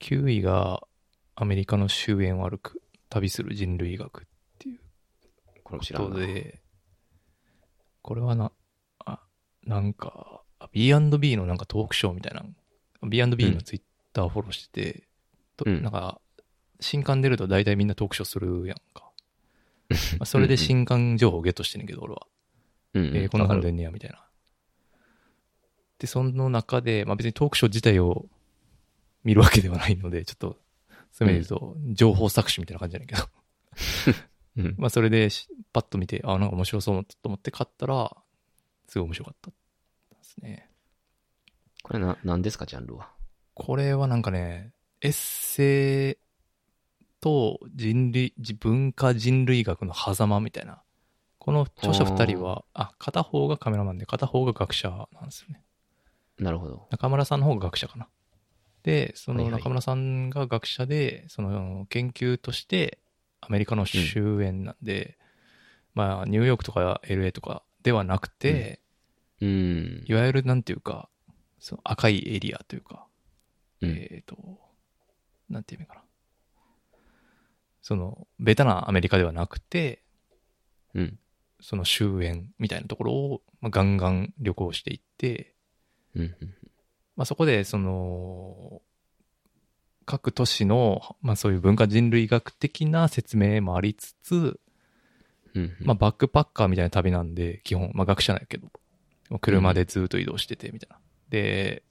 はい。9位が、アメリカの終焉を歩く、旅する人類学っていうこ。とで、これはな、あ、なんか、あ B&B のなんかトークショーみたいな、B&B のツイッターフォローしてて、とうんなんか、新刊出ると大体みんなトークショーするやんか。まあそれで新刊情報をゲットしてんねんけど、俺は。うん、うん。えーこんな本わかる出んねや、みたいな。で、その中で、まあ別にトークショー自体を見るわけではないので、ちょっと、そういう意味で言うと、情報搾取みたいな感じじゃないけど。うん。まあそれでし、パッと見て、あ、なんか面白そうと思って買ったら、すごい面白かったですね。これな、何ですか、ジャンルは？これはなんかね、エッセイと人類、じ文化人類学の狭間みたいな。この著者二人は、あ、片方がカメラマンで片方が学者なんですよね。なるほど。中村さんの方が学者かな。で、その中村さんが学者で、その研究としてアメリカの終焉なんで、まあニューヨークとか LA とかではなくて、うん。いわゆるなんていうか、その赤いエリアというか、うんえっ、と、なんていう意味かな。その、ベタなアメリカではなくて、うん。その終焉みたいなところを、まあ、ガンガン旅行していって、うん。うんまあ、そこで、その、各都市の、まあ、そういう文化人類学的な説明もありつつ、うん。まあ、バックパッカーみたいな旅なんで、基本、まあ、学者なんやけど、車でずっと移動してて、みたいな。で、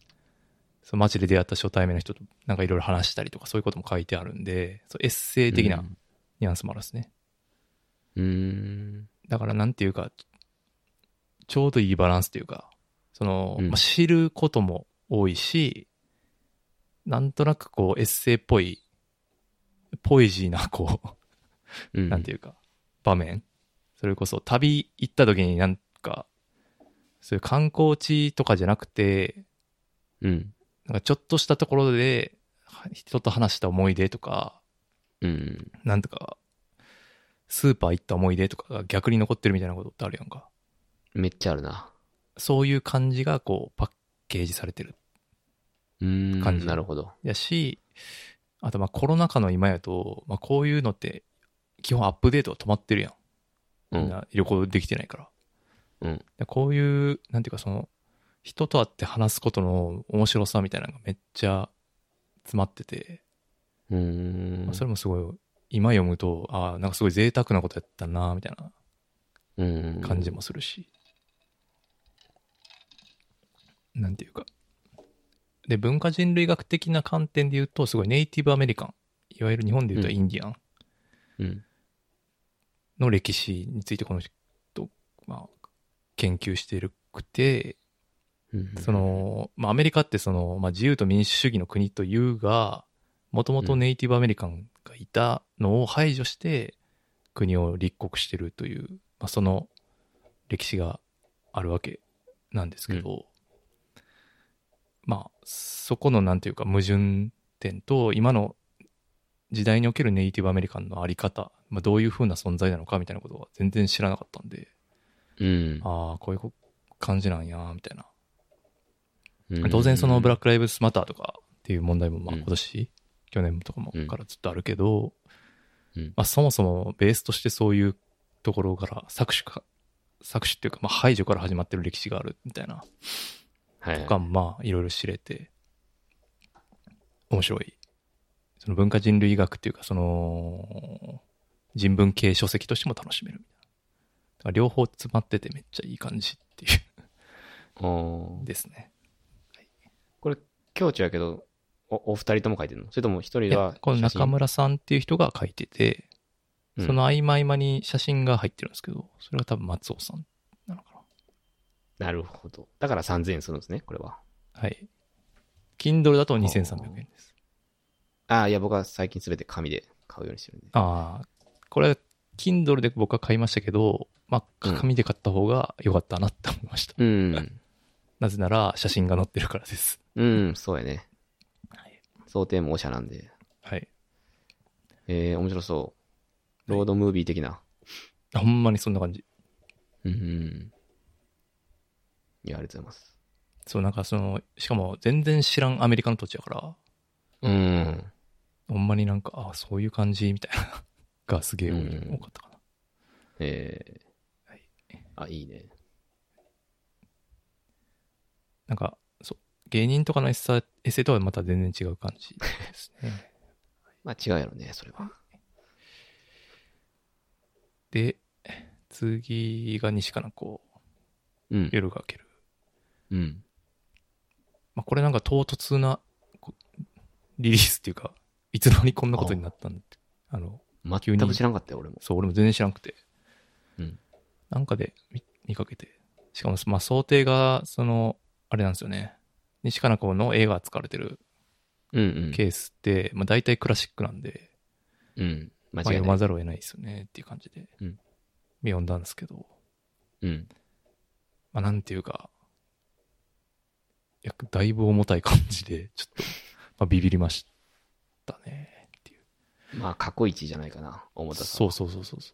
その街で出会った初対面の人となんかいろいろ話したりとか、そういうことも書いてあるんで、そうエッセイ的なニュアンスもあるんですね。うん。うん。だからなんていうか、ちょうどいいバランスというか、その、うんまあ、知ることも多いし、なんとなくこうエッセイっぽい、ポエジーなこう、うん。なんていうか、場面。それこそ旅行った時になんか、そういう観光地とかじゃなくて、うん。なんかちょっとしたところでは人と話した思い出とか、うん。なんとか、スーパー行った思い出とかが逆に残ってるみたいなことってあるやんか。めっちゃあるな。そういう感じがこうパッケージされてる。うん。感じなるほど。やし、あとまあコロナ禍の今やと、まあこういうのって基本アップデートが止まってるやん。うん。みんな旅行できてないから。うん。でこういう、なんていうかその、人と会って話すことの面白さみたいなのがめっちゃ詰まってて、うんまあ、それもすごい、今読むと、ああ、なんかすごい贅沢なことやったな、みたいなうん。感じもするし、なんていうか。で、文化人類学的な観点で言うと、すごいネイティブアメリカン、いわゆる日本で言うとうんインディアンうん。の歴史についてこの人、まあ、研究してるくて、うん。そ、の、まあ、アメリカってその、まあ、自由と民主主義の国というが、もともとネイティブアメリカンがいたのを排除して、国を立国してるという、まあ、その歴史があるわけなんですけど、まあ、そこのなんていうか矛盾点と、今の時代におけるネイティブアメリカンのあり方、まあ、どういう風な存在なのかみたいなことは全然知らなかったんで、うん。ああ、こういう感じなんや、みたいな。うん当然そのブラック・ライブスマターとかっていう問題もまあうん今年、去年とかもうんからずっとあるけど、うんまあそもそもベースとしてそういうところから搾取か、搾取っていうかまあ排除から始まってる歴史があるみたいなはい。とかもまあいろいろ知れて、面白い。その文化人類学っていうかその人文系書籍としても楽しめるみたいな。だから両方詰まっててめっちゃいい感じっていう。ですね。これ、境地やけど、お、お二人とも書いてるの？それとも一い人はや、この中村さんっていう人が書いてて、うん。その合間合間に写真が入ってるんですけど、それが多分松尾さん。なのかなるほど。だから3000円するんですね、これは。な。はい。Kindle だと2300円です。ああ、いや、僕は最近すべて紙で買うようにしてるんで。ああ、これ、Kindle で僕は買いましたけど、まあ、うん紙で買った方が良かったなって思いました。うん。なぜなら、写真が載ってるからです。うん、そうやね。はい。想定もおしゃなんで。はい。えー、面白そう。ロードムービー的な。ほんまにそんな感じ。うん。いや、ありがとうございます。そう、なんかその、しかも全然知らんアメリカの土地やから、うん。ほんまになんか、ああ、そういう感じみたいな、がすげえ多かったかな。えー、はいあ、いいね。なんか、そう、芸人とかのエッサエッセイとはまた全然違う感じですね。まあ違うやろね、それは。で、次が西かなこう、うん。夜が明ける。うん。まあ、これなんか唐突なこリリースっていうか、いつの間にこんなことになったんだって。あの、全く知らんかったよ、俺も。そう、俺も全然知らなくて。うん。なんかで見見かけて。しかも、まあ、想定が、その、あれなんですよね。西かな子の映画が使われてるうんうん。ケースって、まあ、大体クラシックなんで、うん。間まあ、違いない。読まざるを得ないですよねっていう感じで、うん読んだんですけど、うん。まあ、なんていうか、いや、だいぶ重たい感じで、ちょっと、まあ、ビビりましたね、っていう。まあ、過去一じゃないかな、重たさ。そうそうそうそうそ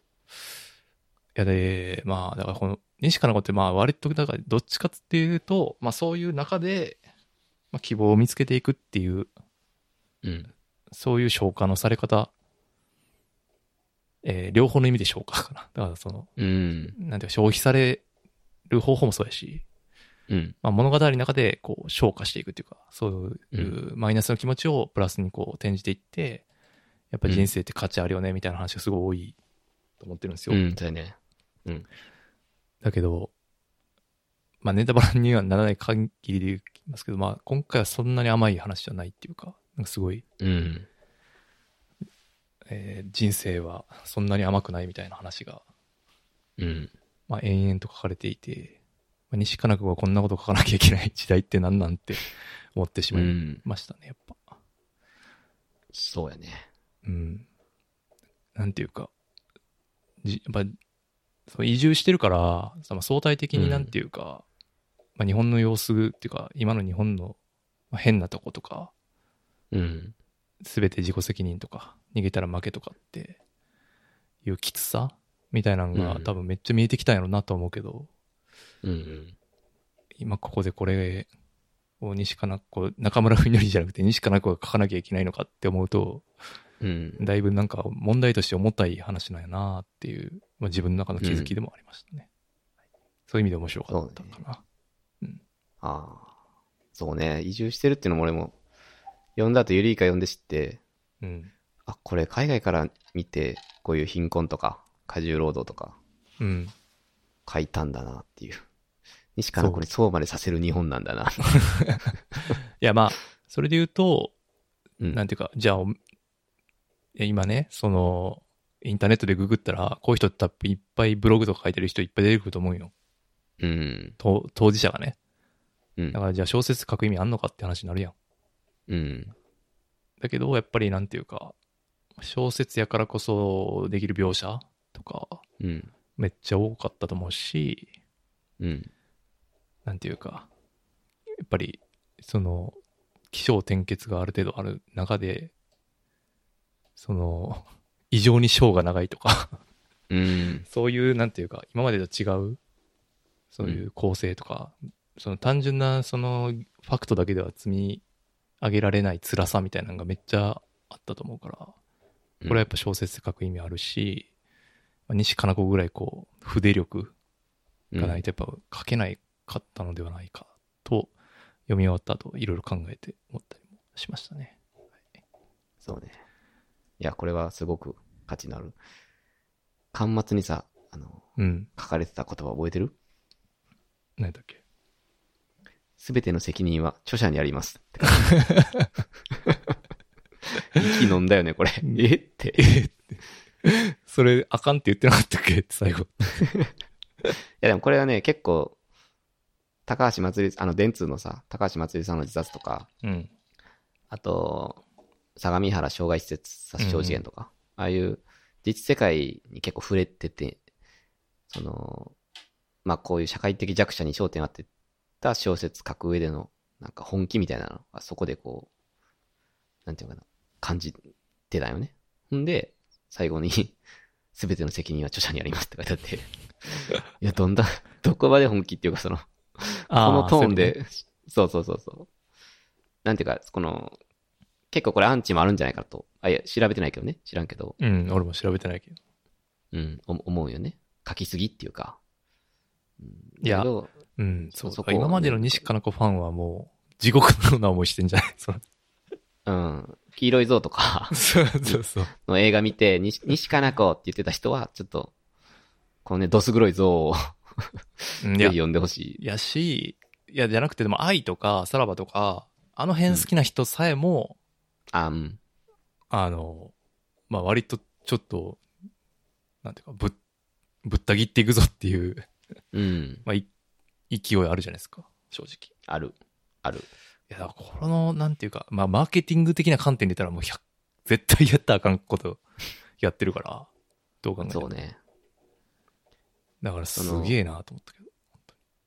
う。いやで、まあ、だからこの、西かな子って、まあ、割と、だから、どっちかっていうと、まあ、そういう中で、まあ、希望を見つけていくっていう、うん。そういう消化のされ方えー両方の意味で消化かな。だからその、うん。なんていうか消費される方法もそうやし、うん。まあ、物語の中でこう消化していくっていうか、そういうマイナスの気持ちをプラスにこう転じていって、やっぱり人生って価値あるよねみたいな話がすごい多いと思ってるんですよ。うん、そうやね。だけど、まあネタバレにはならない限りで言いますけど、まあ今回はそんなに甘い話じゃないっていうか、なんかすごい、うん。えー人生はそんなに甘くないみたいな話が、うん。まあ延々と書かれていて、まあ、西加奈子がこんなこと書かなきゃいけない時代って何なんて思ってしまいうん。ましたね、やっぱ。そうやね。うん。なんていうか、じやっぱ、そう移住してるから、その相対的になんていうか、まあ、日本の様子っていうか、今の日本のまあ変なとことか、うん。すべて自己責任とか、逃げたら負けとかっていうきつさみたいなのが、うん多分めっちゃ見えてきたんやろうなと思うけど、うん。今ここでこれを西加奈子、中村ふんよりじゃなくて西加奈子が書かなきゃいけないのかって思うと、うん。だいぶなんか問題として重たい話なんやなっていう、まあ、自分の中の気づきでもありましたね。そういう意味で面白かったかな。ああ。そうね。移住してるっていうのも俺も、読んだ後ゆりいか読んで知って、うん。あ、これ海外から見て、こういう貧困とか、過重労働とか、うん。書いたんだなっていう。西加奈子にそうまでさせる日本なんだな。いや、まあ、それで言うと、うん。なんていうか、じゃあ、今ね、その、インターネットでググったら、こういう人っていっぱいブログとか書いてる人いっぱい出てくると思うよ。うん。と当事者がね。うんだ。からじゃあ小説書く意味あんのかって話になるやん。うん。だけど、やっぱりなんていうか、小説やからこそできる描写とか、うん。めっちゃ多かったと思うし、うん。なんていうか、やっぱり、その、気象転結がある程度ある中で、その、異常に章が長いとか、うん。そういう、なんていうか、今までと違う、そういう構成とか、その単純な、その、ファクトだけでは積み上げられない辛さみたいなのがめっちゃあったと思うから、これはやっぱ小説で書く意味あるし、まあ西加奈子ぐらいこう、筆力がないとやっぱ書けないかったのではないかと、読み終わった後、いろいろ考えて思ったりもしましたね。そうね。いや、これはすごく価値のある。端末にさ、あの、うん。書かれてた言葉覚えてる？何だっけ？すべての責任は著者にあります。息飲んだよね、これ。え？って。それ、あかんって言ってなかったっけ？最後。いや、でもこれはね、結構、高橋祭り、あの、電通のさ、高橋祭りさんの自殺とか、うん。あと、相模原障害施設殺傷事件とか、ああいう実世界に結構触れてて、その、まあこういう社会的弱者に焦点を当てた小説書く上での、なんか本気みたいなのがそこでこう、なんていうのかな、感じてたよね。ほんで、最後に、すべての責任は著者にありますって書いてあって、いや、どんだ、どこまで本気っていうかその、このトーンで、そうそうそうそう。なんていうか、この、結構これアンチもあるんじゃないかと。あ、いや、調べてないけどね。知らんけど。うん、俺も調べてないけど。うん、お思うよね。書きすぎっていうか。うんいやうん、そう。そこ今までの西加奈子ファンはもう、地獄のような思いしてんじゃない？そのうん。黄色い像とか そうそうそう。の映画見て、西西加奈子って言ってた人は、ちょっと、このね、どす黒い像をぜひ、読んでほしい。やし、いや、じゃなくて、でも、愛とか、さらばとか、あの辺好きな人さえも、あ、うん。あの、まあ、割と、ちょっと、なんていうか、ぶっ、ぶった切っていくぞっていう、うん。まあ、い勢いあるじゃないですか、正直。いある。ある。や、だからこの、なんていうか、まあ、マーケティング的な観点で言ったら、もう100、絶対やったらあかんこと、やってるから、どう考えても。そうね。だから、すげえなと思ったけど。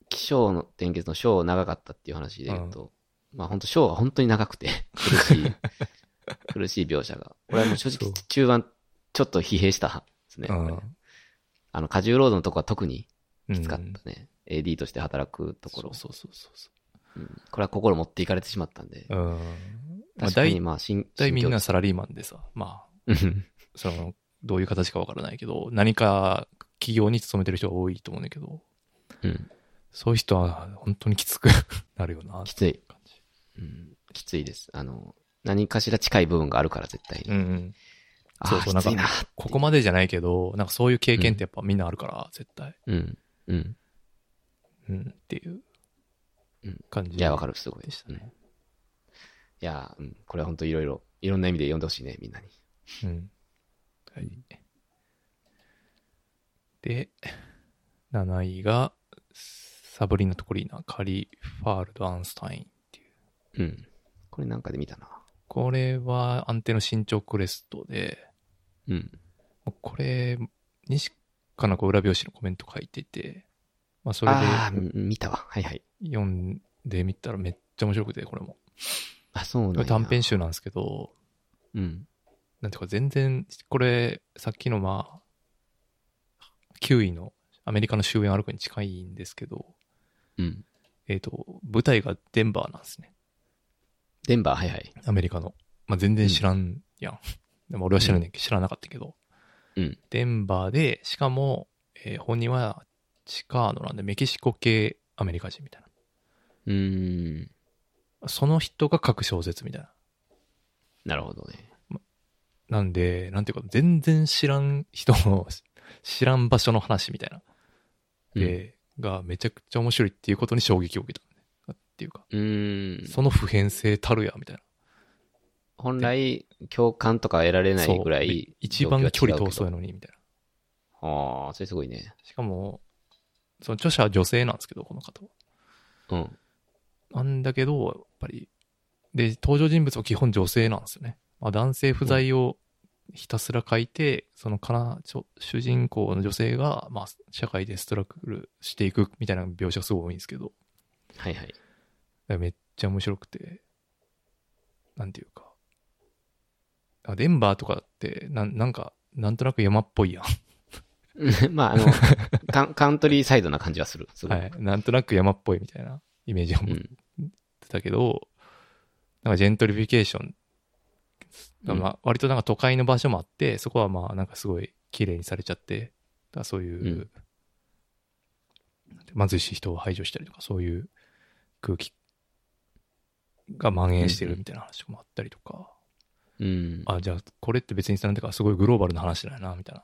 気象の転結の章長かったっていう話で言うと、まあ本当章が本当に長くて、苦しい、苦しい描写が。これはもう正直中盤ちょっと疲弊したですね。うんあの、過重労働のとこは特にうんきつかったね。AD として働くところ。そうそうそうそうんこれは心持っていかれてしまったんで。う。うん。まあ、確かに大まあ、新、体みんな新サラリーマンでさ、まあ、その、どういう形かわからないけど、何か企業に勤めてる人が多いと思うんだけど、うん。そういう人は本当にきつく なるよな、きつい。感じ。うん。きついです。あの、何かしら近い部分があるから絶対に。うんうん。ああ、そうそうきついな。ここまでじゃないけど、なんかそういう経験ってやっぱみんなあるから、絶対。うん。うん。うん、っていううん感じ。いや、わかる、すごい。でしたね。いや、うん。これは本当いろいろ、いろんな意味で読んでほしいね、みんなに。うん。はい。で、7位が、サブリナ・トコリーナ、カリ・ファールド・アンスタインっていう。うん。これなんかで見たな。これは安定の身長クレストで、うん。これ、西かな子裏表紙のコメント書いてて、まあそれああ、でうん見たわ。はいはい。読んでみたらめっちゃ面白くて、これも。あ、そうなん短編集なんですけど、うん。なんていうか全然、これ、さっきのまあ、9位のアメリカの終焉歩くに近いんですけど、うん。えっ、と、舞台がデンバーなんですね。デンバー、はいはい。アメリカの。まあ全然知らんやん。でも俺は知らんねんけど、知らなかったけど。うん。デンバーで、しかも、えー本人はチカーノなんでメキシコ系アメリカ人みたいな。うーん。その人が書く小説みたいな。なるほどね。なんで、なんていうか、全然知らん人の、知らん場所の話みたいな。で、がめちゃくちゃ面白いっていうことに衝撃を受けた、ね。っていうか、う。その普遍性たるや、みたいな。本来、共感とか得られないぐらいで。一番距離遠そうやの。のに、みたいああ、それすごいね。な。しかも、その著者は女性なんですけど、この方は。うん。なんだけど、やっぱり、で、登場人物は基本女性なんですよね。まあ、男性不在をひたすら書いて、そのかな、ちょ主人公の女性が、まあ、社会でストラグルしていくみたいな描写がすごい多いんですけど、はいはい。めっちゃ面白くて、なんていうか、あデンバーとかって、なんなんか、なんとなく山っぽいやん。まあ、あの、カンカントリーサイドな感じはする。す。はい。なんとなく山っぽいみたいなイメージを持っうん。てたけど、なんかジェントリフィケーションが、まあ、割となんか都会の場所もあって、そこはまあ、なんかすごい綺麗にされちゃって、だそういう、貧しい人を排除したりとか、そういう空気が蔓延してるみたいな話もあったりとか、うん。あ、じゃあ、これって別になんていうか、すごいグローバルな話だよな、みたいな。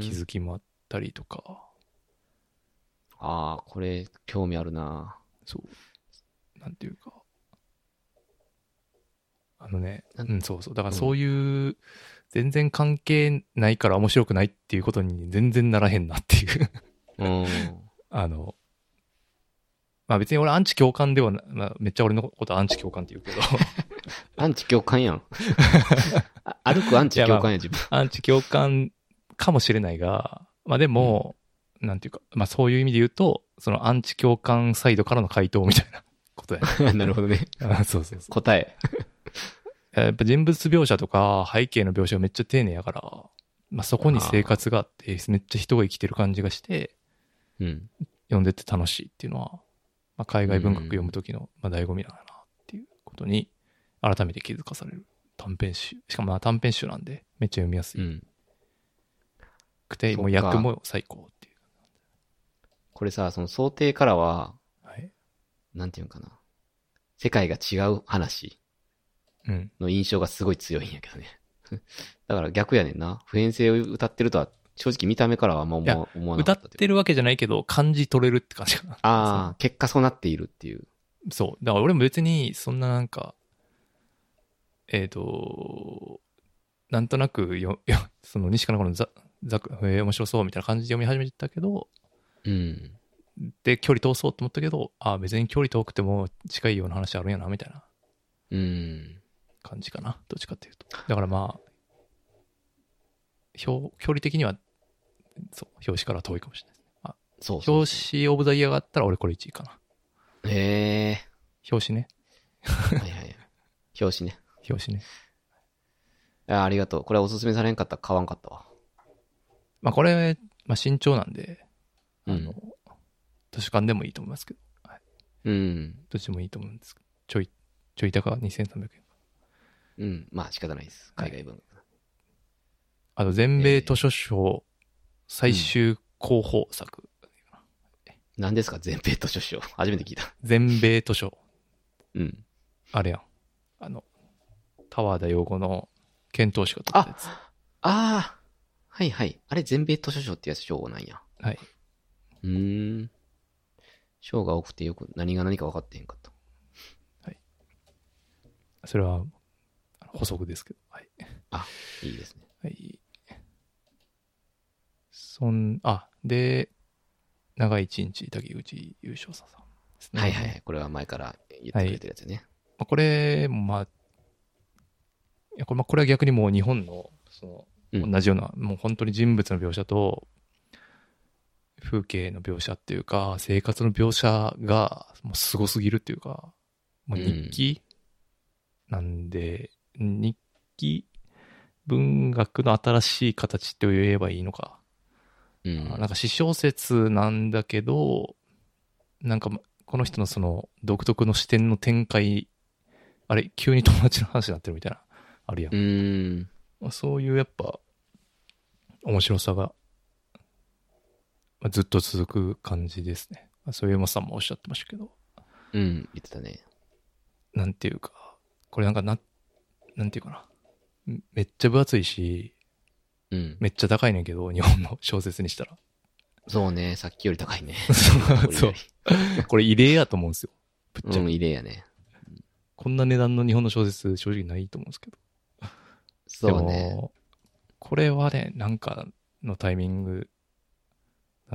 気づきもあったりとか、ああ、これ、興味あるな。そう。なんていうか。あのね、うん、そうそう。だからそういう、全然関係ないから面白くないっていうことに全然ならへんなっていう。うん。あの、まあ別に俺アンチ共感ではな、まあ、めっちゃ俺のことアンチ共感って言うけど、アンチ共感やん。あ歩くアンチ共感や、自分。アンチ共感かもしれないが、まあでも、なんていうか、まあそういう意味で言うと、そのアンチ共感サイドからの回答みたいなことやね。なるほどね。あそうそうそう。答え。やっぱ人物描写とか背景の描写がめっちゃ丁寧やから、まあそこに生活があって、めっちゃ人が生きてる感じがして、うん。読んでて楽しいっていうのは、まあ、海外文学読む時の、まあ、醍醐味なんだなっていうことに、改めて気づかされる短編集。しかもまあ短編集なんで、めっちゃ読みやすいうん。くて、もう役も最高っていう。これさ、その想定からは、はい。なんていうのかな。世界が違う話うん。の印象がすごい強いんやけどね。だから逆やねんな。普遍性を歌ってるとは、正直見た目からはあんま思わなか歌っったてるわけじゃないけど、感じ取れるって感じかな。ああ、結果そうなっているっていう。そう。だから俺も別に、そんななんか、えっ、と、なんとなくよ、よその西加奈子のザ、ザク、えー面白そうみたいな感じで読み始めたけど、うん。で、距離通そうと思ったけど、ああ、別に距離遠くても近いような話あるんやな、みたいなうん。感じかな。どっちかっていうと。だからまあ、表、距離的には、そう、表紙からは遠いかもしれない。そうそう表紙オブザイヤーがあったら俺これ1位かな。へえ。表紙ね。はいはいはい。表紙ね。表紙ね。いやありがとう。これおすすめされんかったら買わんかったわ。まあこれ、まあ慎重なんで、あの、うん図書館でもいいと思いますけど、はい、うん。どっちでもいいと思うんですけど、ちょい、ちょい高2300円。うん。まあ仕方ないです。海外文学。あと、全米図書賞最終候補作。何ですか？全米図書賞。初めて聞いた。全米図書。うん。あれやん。あの、田和田陽子の検討士が取ったやつ。ああはいはい。あれ全米図書賞ってやつ賞なんや。はい。うーん。賞が多くてよく何が何か分かってへんかった。それは、補足ですけど。はい。いいですね。はい。そん、あ、で、長い一日、竹内優勝者さんですね。はいはいはい。これは前から言ってくれてるやつね。まあこれもまあ、いや、これまあこれは逆にもう日本の、その、うん同じような、もう本当に人物の描写と、風景の描写っていうか、生活の描写が、もうすごすぎるっていうか、もう日記なんで、日記文学の新しい形って言えばいいのか。うん。なんか詩小説なんだけど、なんかこの人のその独特の視点の展開、あれ、急に友達の話になってるみたいな、あるやんう。ーん。そういうやっぱ、面白さが、まあずっと続く感じですね。そういう山さんもおっしゃってましたけど、うん。言ってたね。なんていうか、これなんかな、なんていうかな。めめっちゃ分厚いし、うん。めっちゃ高いねんけど、日本の小説にしたら。そうね。さっきより高いね。そうそう。これ異例やと思うんですよ。ぶっちゃけ。うん、異例やね。こんな値段の日本の小説正直ないと思うんですけど。そうね。これはね、なんかのタイミング、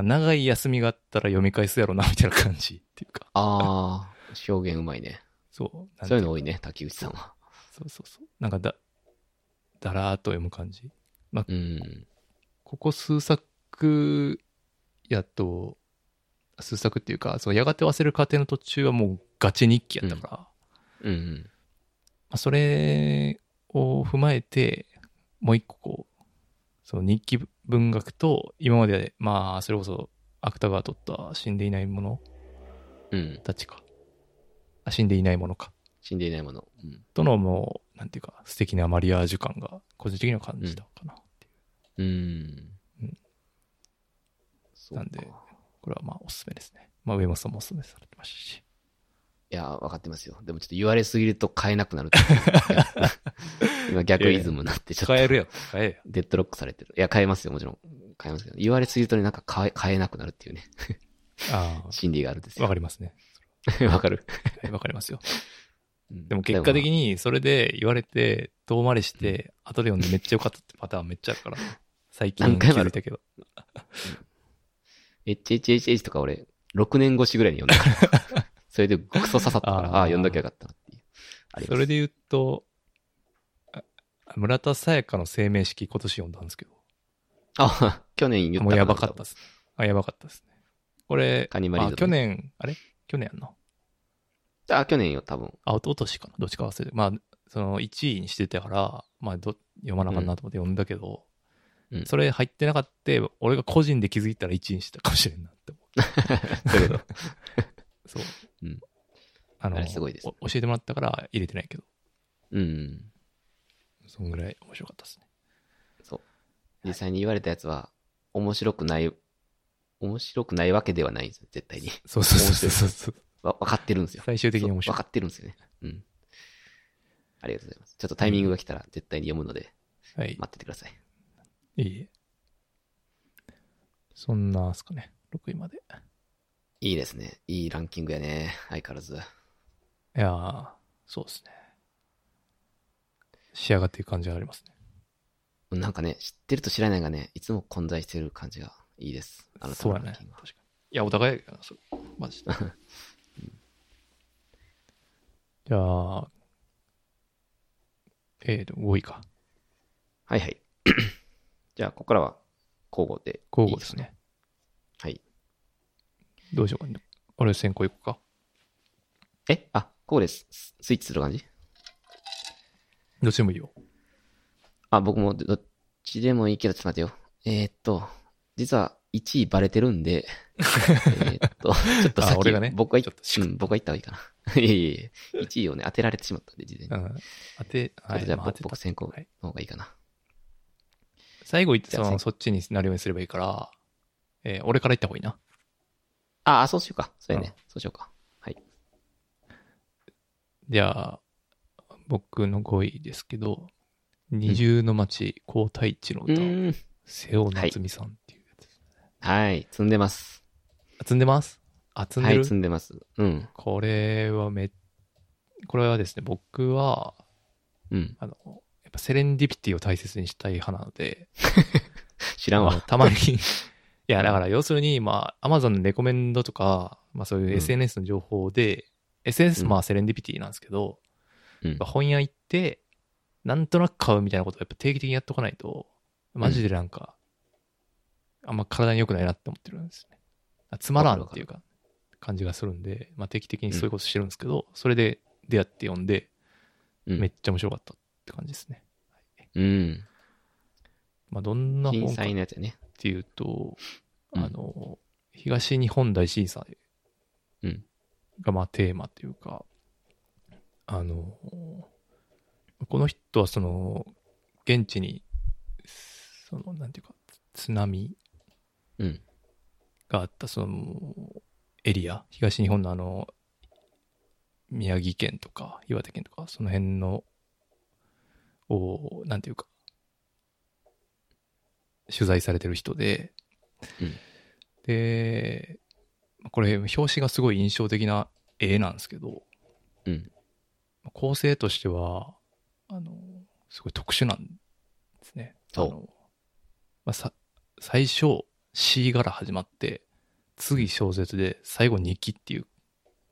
長い休みがあったら読み返すやろな、みたいな感じっていうか。ああ、表現うまいね。そう。そういうの多いね、竹内さんは。そうそうそう。なんかだ、だらーっと読む感じ。うん。ここ数作やと、数作っていうか、そうやがて忘れる過程の途中はもうガチ日記やったから、うん。まあ、それを踏まえて、もう一個こう、その日記文学と、今まで、まあ、それこそ、芥川が取った死んでいないものうん。たちか。あ、死んでいないものか。死んでいないもの。うん。とのもう、なんていうか、素敵なマリアージュ感が、個人的には感じたかなっていう。うんうん。そうかなんでこれはまあ、おすすめですね。まあ、上本さんもおすすめされてましたし。いや、わかってますよ。でもちょっと言われすぎると変えなくなる。今逆イズムになってちょっと変えるよ。変えよ。デッドロックされてる。いや、変えますよ、もちろん。変えますけど。言われすぎるとね、なんか変え、変えなくなるっていうね、あ心理があるんですあ、わよ。かりますね。わかる。はいわかりますよ。うんでも結果的に。に、それで言われて、遠回りして、後で読んでめっちゃ良かったってパターンめっちゃあるから、最近気づいたけど。HHHH とか俺、6年越しぐらいに読んだから。それでクソ刺さったから、あーあ読んどきゃよかったなっていう。それで言うと、あ村田沙耶香の生命式今年読んだんですけど、あ、去年言ったもうやばかったたっすね。あ、やばかったですね。これ、カニバリあ、去年、あれ？去年やんな？あ、去年よ、多分。あ、一昨年かな？どっちか忘れて。まあ、その1位にしてたから、まあど、読まなあかんなと思って読んだけど、うんそれ入ってなかった、俺が個人で気づいたら1位にしてたかもしれんなって思う。そういうこと。そう。うんあのあれすごいですねお教えてもらったから入れてないけど、うん。そんぐらい面白かったですね。そう。実際に言われたやつは、面白くない、面白くないわけではないんですよ、絶対に。そうそうそうそうそう。わ、分かってるんですよ。最終的に面白い分かってるんですよね。うん。ありがとうございます。ちょっとタイミングが来たら絶対に読むので、はい。待っててください。いいえ。そんなっすかね。6位まで。いいですね。いいランキングやね。相変わらず。いやー、そうですね。仕上がっていく感じがありますね。なんかね、知ってると知らないがね、いつも混在してる感じがいいです。あなたそうやね。のランキングは。確かに。いや、お互いそれ。マジで。じゃあ、えーと、5位か。はいはい。じゃあ、ここからは交互で。交互ですね。はい。どうしようかね。俺先行行こうか。え？あ、こうです。ススイッチする感じ？どっちでもいいよ。あ、僕もどっちでもいいけど、ちょっと待ってよ。えー、っと、実は1位バレてるんで、えーっと、ちょっと先ね僕がいちょっうん、僕が言った方がいいかな。いえいえいえ、1位をね、当てられてしまったんで、事前に。うん。当て、ちょっとじゃあ、僕僕先行はい。の方がいいかな。最後言ってそのそっちになるようにすればいいから、えー俺から言った方がいいな。ああ、そうしようか。そうやね。うんそうしようか。はい。じゃあ、僕の5位ですけど、二重の町、皇太地のう歌。瀬尾夏美さんっていうやつ。はい。積んでます。あ積んでます？あ、積んはい、でる、積んでます。うん。これはめ、これはですね、僕は、うん。あの、やっぱセレンディピティを大切にしたい派なので、知らんわ。たまに、いや、だから要するに、まあ、Amazon のレコメンドとか、まあそういううん SNS の情報で、SNS うんまあセレンディピティなんですけど、うん本屋行って、なんとなく買うみたいなことをやっぱ定期的にやっとかないと、マジでなんか、あんま体に良くないなって思ってるんですね。あつまらんっていうか、感じがするんで、まあ定期的にそういうことしてるんですけど、それで出会って読んで、うんめっちゃ面白かったって感じですね。うん。まあどんな本震か災のやつやね。っていうと、うんあの、東日本大震災うん。がまあテーマっていうか、あの、この人はその、現地に、その、なんていうか、津波うん。があったその、エリア、東日本のあの、宮城県とか岩手県とか、その辺の、を、なんていうか、取材されてる人で、うんで、これ、表紙がすごい印象的な絵なんですけど、うん。構成としては、あの、すごい特殊なんですね。あの、まあ、さ、最初、詩から始まって、次小説で、最後日記っていう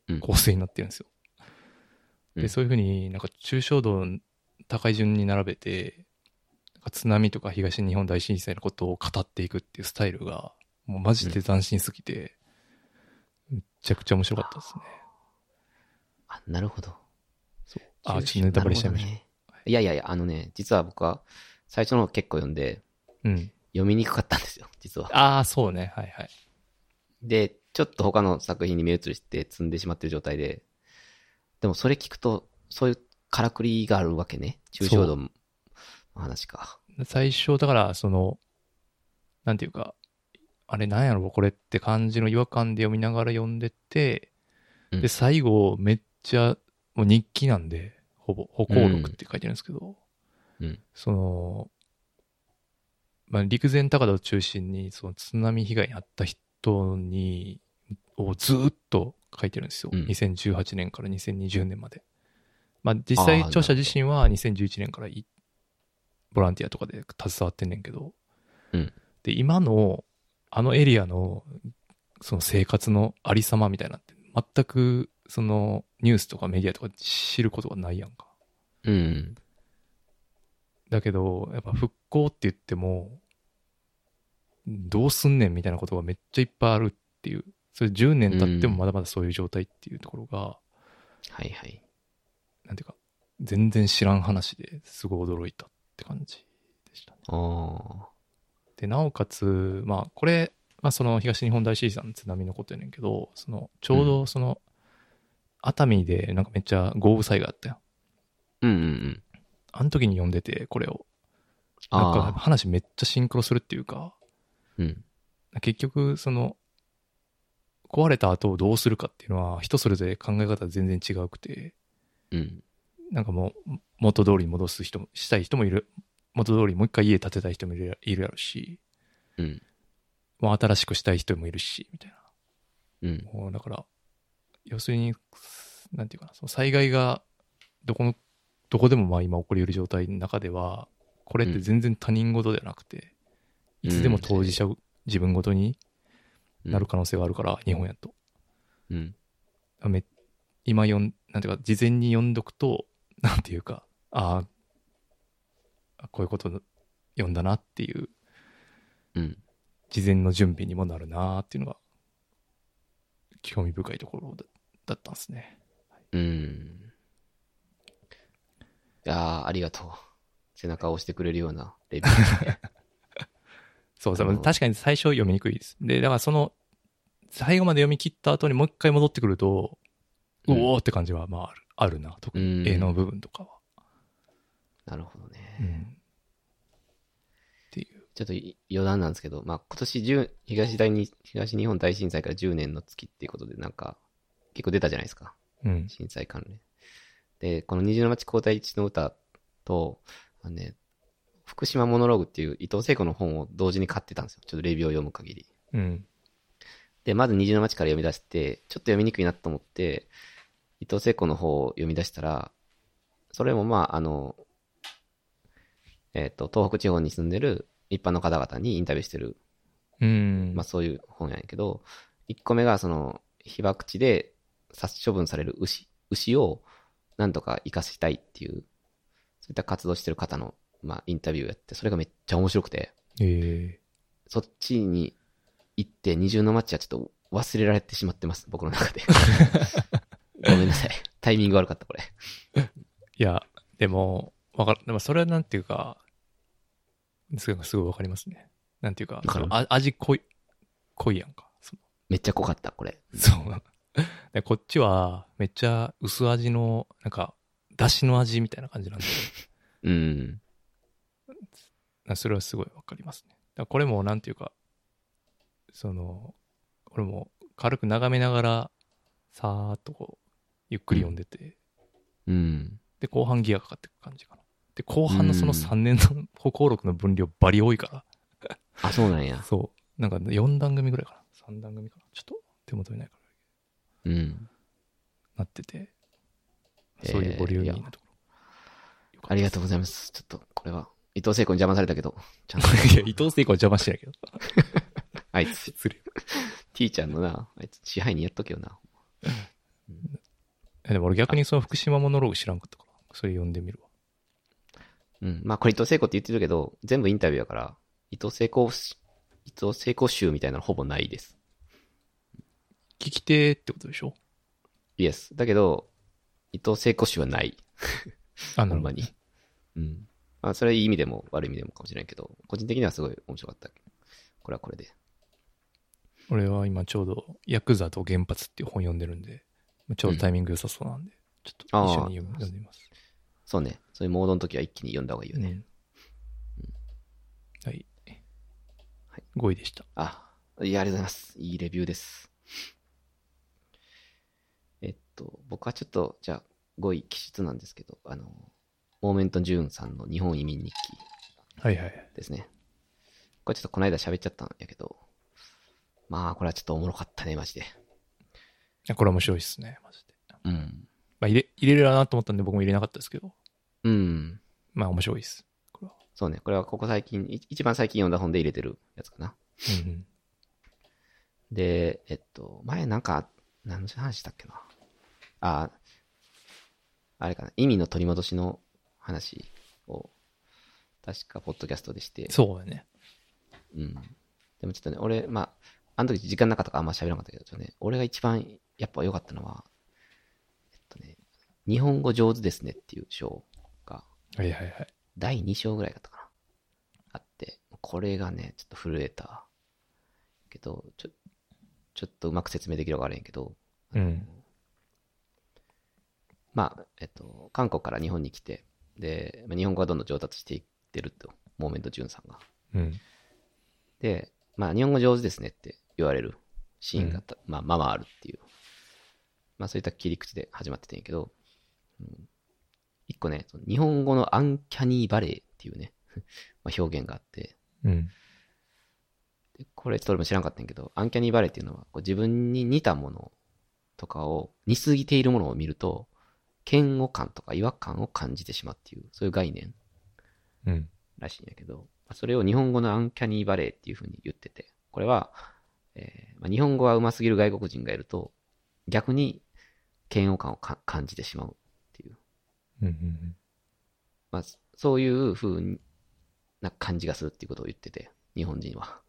うん構成になってるんですよ。うんで、そういうふうになんか抽象度の高い順に並べて、津波とか東日本大震災のことを語っていくっていうスタイルが、もうマジで斬新すぎて、めっちゃくちゃ面白かったですね。あ、なるほど。そう。あ、ちょっとネタバレしちゃいました。ねいやいやいや、あのね、実は僕は最初の方結構読んで、うん。読みにくかったんですよ、実は。ああ、そうね。はいはい。で、ちょっと他の作品に目移りして積んでしまってる状態で、でもそれ聞くと、そういうからくりがあるわけね。抽象度の話か。最初、だから、その、なんていうか、あれなんやろ、これって感じの違和感で読みながら読んでって、うんで、最後、めっちゃ、もう日記なんで、ほぼ、歩行録って書いてるんですけど、うん。その、まあ、陸前高田を中心に、その津波被害に遭った人に、をずーっと書いてるんですよ。うん2018年から2020年まで。まあ、実際、著者自身は2011年からいボランティアとかで携わってんねんけど、うんで、今の、あのエリアの、その生活のありさまみたいなって、全く、その、ニュースとかメディアとか知ることがないやんか。うん。だけど、やっぱ復興って言っても、どうすんねんみたいなことがめっちゃいっぱいあるっていう。それ10年経ってもまだまだそういう状態っていうところが、はいはい。なんていうか、全然知らん話ですごい驚いたって感じでしたね。あで、なおかつ、まあ、これ、まあ、その東日本大震災の津波のことやねんけど、その、ちょうどその、熱海でなんかめっちゃ豪雨災害あったよ。あ。うんうんうん。あの時に読んでて、これを。なんか。話めっちゃシンクロするっていうか、うん。結局、その、壊れた後をどうするかっていうのは、人それぞれ考え方全然違うくて、うん。なんかもう、元通りに戻す人も、したい人もいる。元通りもう一回家建てたい人もいるいるやろし、うん。もう新しくしたい人もいるし、みたいな。うん。もうだから、要するに、なんていうかな、その災害が、どこの、どこでもまあ今起こり得る状態の中では、これって全然他人事ではなくて、いつでも当事者、自分ごとになる可能性があるから、日本やと。うん。め今読ん、なんていうか、事前に読んどくと、なんていうか、ああ、こういうこと読んだなっていう、うん。事前の準備にもなるなっていうのが、興味深いところだだったんですね。うん。いやーありがとう。背中を押してくれるようなレビュー。そう、なるほど確かに最初読みにくいです。で、だからその、最後まで読み切った後にもう一回戻ってくると、ううんおーって感じは、まあ、あるあるな。特うんに絵の部分とかは。なるほどね。うんっていうちょっとい余談なんですけど、まあ今年10東大に、東日本大震災から10年の月っていうことでなんか、結構出たじゃないですか。うん。震災関連。で、この虹の町交代一の歌と、あのね、福島モノローグっていう伊藤聖子の本を同時に買ってたんですよ。ちょっとレビューを読む限り。うん。で、まず虹の町から読み出して、ちょっと読みにくいなと思って、伊藤聖子の方を読み出したら、それもまあ、あの、えっ、と、東北地方に住んでる一般の方々にインタビューしてる、うん。まあそういう本やねんけど、一個目がその、被爆地で殺処分される牛、牛をなんとか生かしたいっていう、そういった活動してる方の、まあインタビューをやって、それがめっちゃ面白くて、えそっちに行って二重の街はちょっと忘れられてしまってます、僕の中で。ごめんなさい。タイミング悪かった、これ。ーいや、でも、わかる。でもそれはなんていうか、すごい、すごいわかりますね。なんていうか、わか味濃い、濃いやんか。めっちゃ濃かった、これ。そう。でこっちは、めっちゃ薄味の、なんか、だしの味みたいな感じなんで、うん。それはすごいわかりますね。だこれも、なんていうか、その、俺も軽く眺めながら、さーっとこう、ゆっくり読んでて、うん。で、後半ギアかかってく感じかな。で、後半のそのうん3年の歩行録の分量バリ多いから、あ、そうなんや。そう。なんか4段組ぐらいかな。3段組かな。ちょっと手元にないから。うん。なってて、えーそういうボリューミーなところ。ありがとうございます。ちょっと、これは、伊藤聖子に邪魔されたけど、ちゃんと、いや、伊藤聖子は邪魔してないけど。あいつ、失礼。い T ちゃんのな、あいつ支配人やっとけよな。やでも俺逆にその福島モノローグ知らんかったから、それ読んでみるわ。うん。まあ、これ伊藤聖子って言ってるけど、全部インタビューやから、伊藤聖子し、伊藤聖子集みたいなのほぼないです。聞き手ってことでしょ？イエス。だけど、伊藤聖子集はない。あ、なるほど。ほんまに。うん。まあ、それはいい意味でも悪い意味でもかもしれないけど、個人的にはすごい面白かった。これはこれで。俺は今ちょうど、ヤクザと原発っていう本読んでるんで、ちょうどタイミング良さそうなんで、ちょっと一緒に読んでみます。そうね。そういうモードの時は一気に読んだ方がいいよね。うんはい。はい5位でした。あ、いや、ありがとうございます。いいレビューです。えっと、僕はちょっと、じゃあ、5位、記述なんですけど、あの、モーメント・ジューンさんの日本移民日記はいはいはい。ですね。これちょっとこの間喋っちゃったんやけど、まあ、これはちょっとおもろかったね、マジで。これ面白いっすね、マジで。うん。まあ入れ、入れれるなと思ったんで僕も入れなかったですけど、うん。まあ面白いっす。これは。そうね。これはここ最近、い一番最近読んだ本で入れてるやつかな。うんうん。で、えっと、前なんか、何の話したっけな。あ、あれかな。意味の取り戻しの話を、確か、ポッドキャストでして。そうやね。うん。でもちょっとね、俺、まあ、あの時時間なかったからあんま喋らなかったけど、ちょっとね、俺が一番やっぱ良かったのは、えっとね、日本語上手ですねっていう章が、はいはいはい。第2章ぐらいだったかな。あって、これがね、ちょっと震えた。けど、ちょ、ちょっとうまく説明できるか悪いんやけど、うん。まあ、えっと、韓国から日本に来て、で、まあ日本語がどんどん上達していってると、モーメント・ジュンさんが。うん。で、まあ、日本語上手ですねって言われるシーンがあった、まあ、まあまああるっていう。まあ、そういった切り口で始まっててんやけど、うん一個ね、日本語のアンキャニーバレーっていうね、まあ表現があって、うん。でこれちょっと俺も知らんかったんやけど、アンキャニーバレーっていうのは、こう自分に似たものとかを、似すぎているものを見ると、嫌悪感とか違和感を感じてしまうっていう、そういう概念うん。らしいんやけど、まあそれを日本語のアンキャニーバレーっていう風に言ってて、これは、えーまあ、日本語が上手すぎる外国人がいると、逆に嫌悪感をか感じてしまうっていう、うんうんまあ、そういう風な感じがするっていうことを言ってて、日本人は。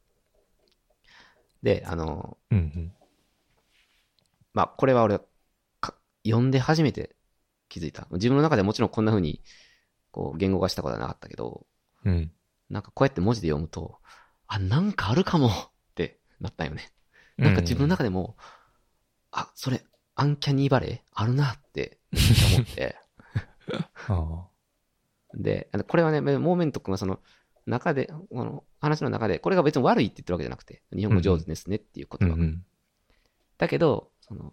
で、あの、うん。うんまあ、これは俺か、読んで初めて気づいた。自分の中でもちろんこんな風に、こう、言語化したことはなかったけど、うん。うん。なんかこうやって文字で読むと、あ、なんかあるかもってなったんよね。なんか自分の中でも、あ、それ、アンキャニーバレーあるなって思って。で、これはね、モーメント君はその、中で、この話の中で、これが別に悪いって言ってるわけじゃなくて、日本語上手ですねっていう言葉。うんうん。だけど、その、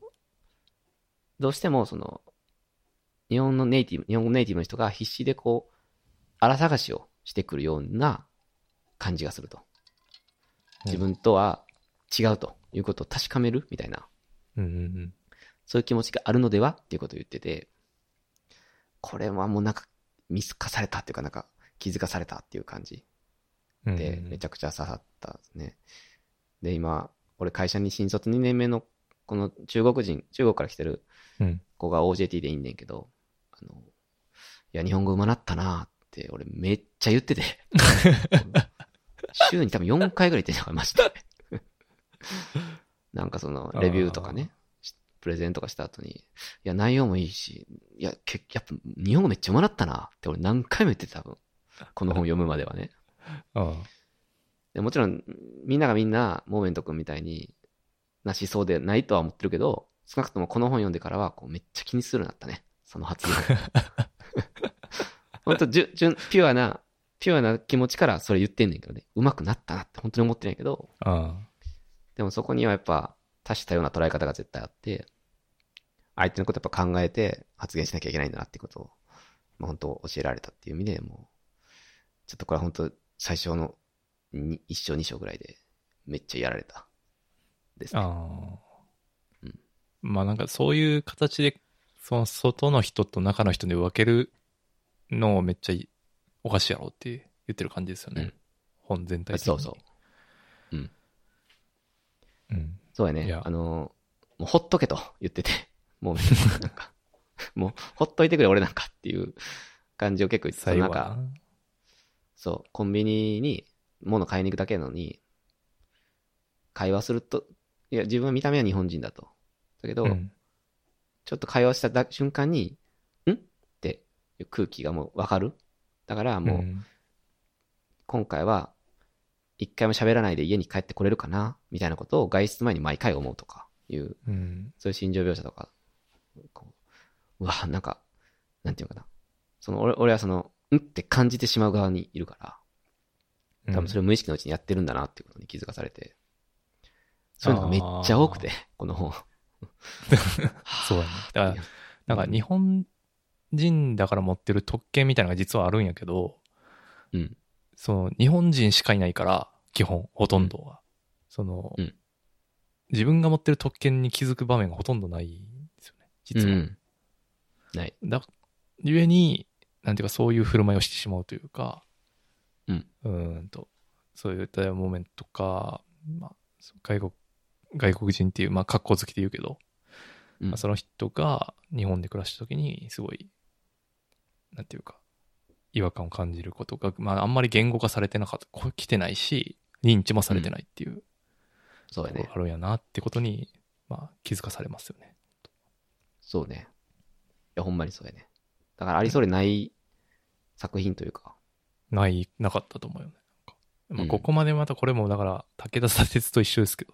どうしてもその、日本のネイティブ、日本語ネイティブの人が必死でこう、荒探しをしてくるような感じがすると。自分とは違うということを確かめるみたいな、うんうんそういう気持ちがあるのではっていうことを言ってて、これはもうなんか見透かされたっていうかなんか気づかされたっていう感じうん。で、めちゃくちゃ刺さったですね。で、今、俺会社に新卒2年目の、この中国人、中国から来てるうん。子が OJT でいいんねんけど、あの、いや、日本語上手なったなって、俺めっちゃ言ってて。週に多分4回ぐらい言ってんじゃん、マジで。なんかその、レビューとかね、しプレゼンとかした後に、いや、内容もいいし、いや、けやっぱ日本語めっちゃ上手なったなって俺何回も言ってて多分。この本読むまではね。あでもちろん、みんながみんな、モーメント君みたいになしそうでないとは思ってるけど、少なくともこの本読んでからは、こうめっちゃ気にするようになったね。その発言。本当じゅ、じゅん、ピュアな、ピュアな気持ちからそれ言ってんねんけどね。上手くなったなって本当に思ってないけど、あ。ああ。でもそこにはやっぱ、多種多様な捉え方が絶対あって、相手のことやっぱ考えて発言しなきゃいけないんだなってことを、まあ、本当教えられたっていう意味で、もう、ちょっとこれは本当最初のに一章二章ぐらいで、めっちゃやられた。ですね。ああうん。まあなんかそういう形で、その外の人と中の人で分けるのをめっちゃいいおかしいやろって言ってる感じですよね。うん本全体的に。そうそう。うん。うん。そうやねいや。あの、もうほっとけと言ってて、もう、なんか、もう、ほっといてくれ俺なんかっていう感じを結構言ってた。なんか、そう、コンビニに物買いに行くだけなのに、会話すると、いや、自分は見た目は日本人だと。だけど、うん。ちょっと会話しただ瞬間に、ん？っていう空気がもうわかる。だからもう、ん今回は、一回も喋らないで家に帰ってこれるかな？みたいなことを外出前に毎回思うとかいう、うん。そういう心情描写とか、こううわ、なんか、なんていうのかな。その、俺俺はその、んって感じてしまう側にいるから、多分それを無意識のうちにやってるんだなっていうことに気づかされて、そういうのがめっちゃ多くて、この本。そうやね。だから、なんか日本人だから持ってる特権みたいなのが実はあるんやけど、うん。その日本人しかいないから、基本、ほとんどは。その、うん自分が持ってる特権に気づく場面がほとんどないんですよね。実は。うん。ない。だ、ゆえに、なんていうかそういう振る舞いをしてしまうというか、うん。うーんと、そういったモーメントとか、まあ、外国、外国人っていう、まあ、格好好きで言うけど、うんまあ、その人が日本で暮らした時に、すごい、なんていうか、違和感を感じることが、まあ、あんまり言語化されてなかった、来てないし、認知もされてないっていうそうやね。あるんやなってことに、まあ、気づかされますよね。そうね。いや、ほんまにそうやね。だからありそうでない作品というか、ない、なかったと思うよね。まあ、うんここまでまたこれも、だから、武田砂鉄と一緒ですけど、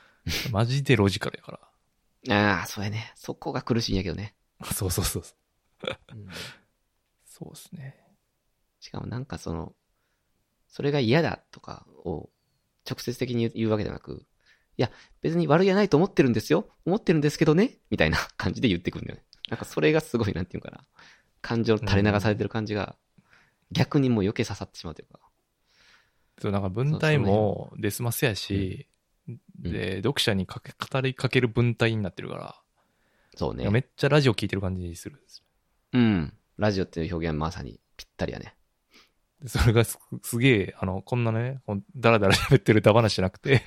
マジでロジカルやから。ああ、そうやね。そこが苦しいんやけどね。そうそうそうそう。うんそうですね。しかもなんかその、それが嫌だとかを直接的に言うわけじゃなく、いや、別に悪気はないと思ってるんですよ。思ってるんですけどね。みたいな感じで言ってくるんだよね。なんかそれがすごい、なんていうかな。感情垂れ流されてる感じが、逆にもう余計刺さってしまうというか。そう、なんか文体もデスマスやし、うんで、読者にかけ語りかける文体になってるから、そうねいや。めっちゃラジオ聞いてる感じするんですようん。ラジオっていう表現はまさにぴったりやね。でそれがすすげえ、あの、こんなね、だらだら喋ってるダ話じゃなくて、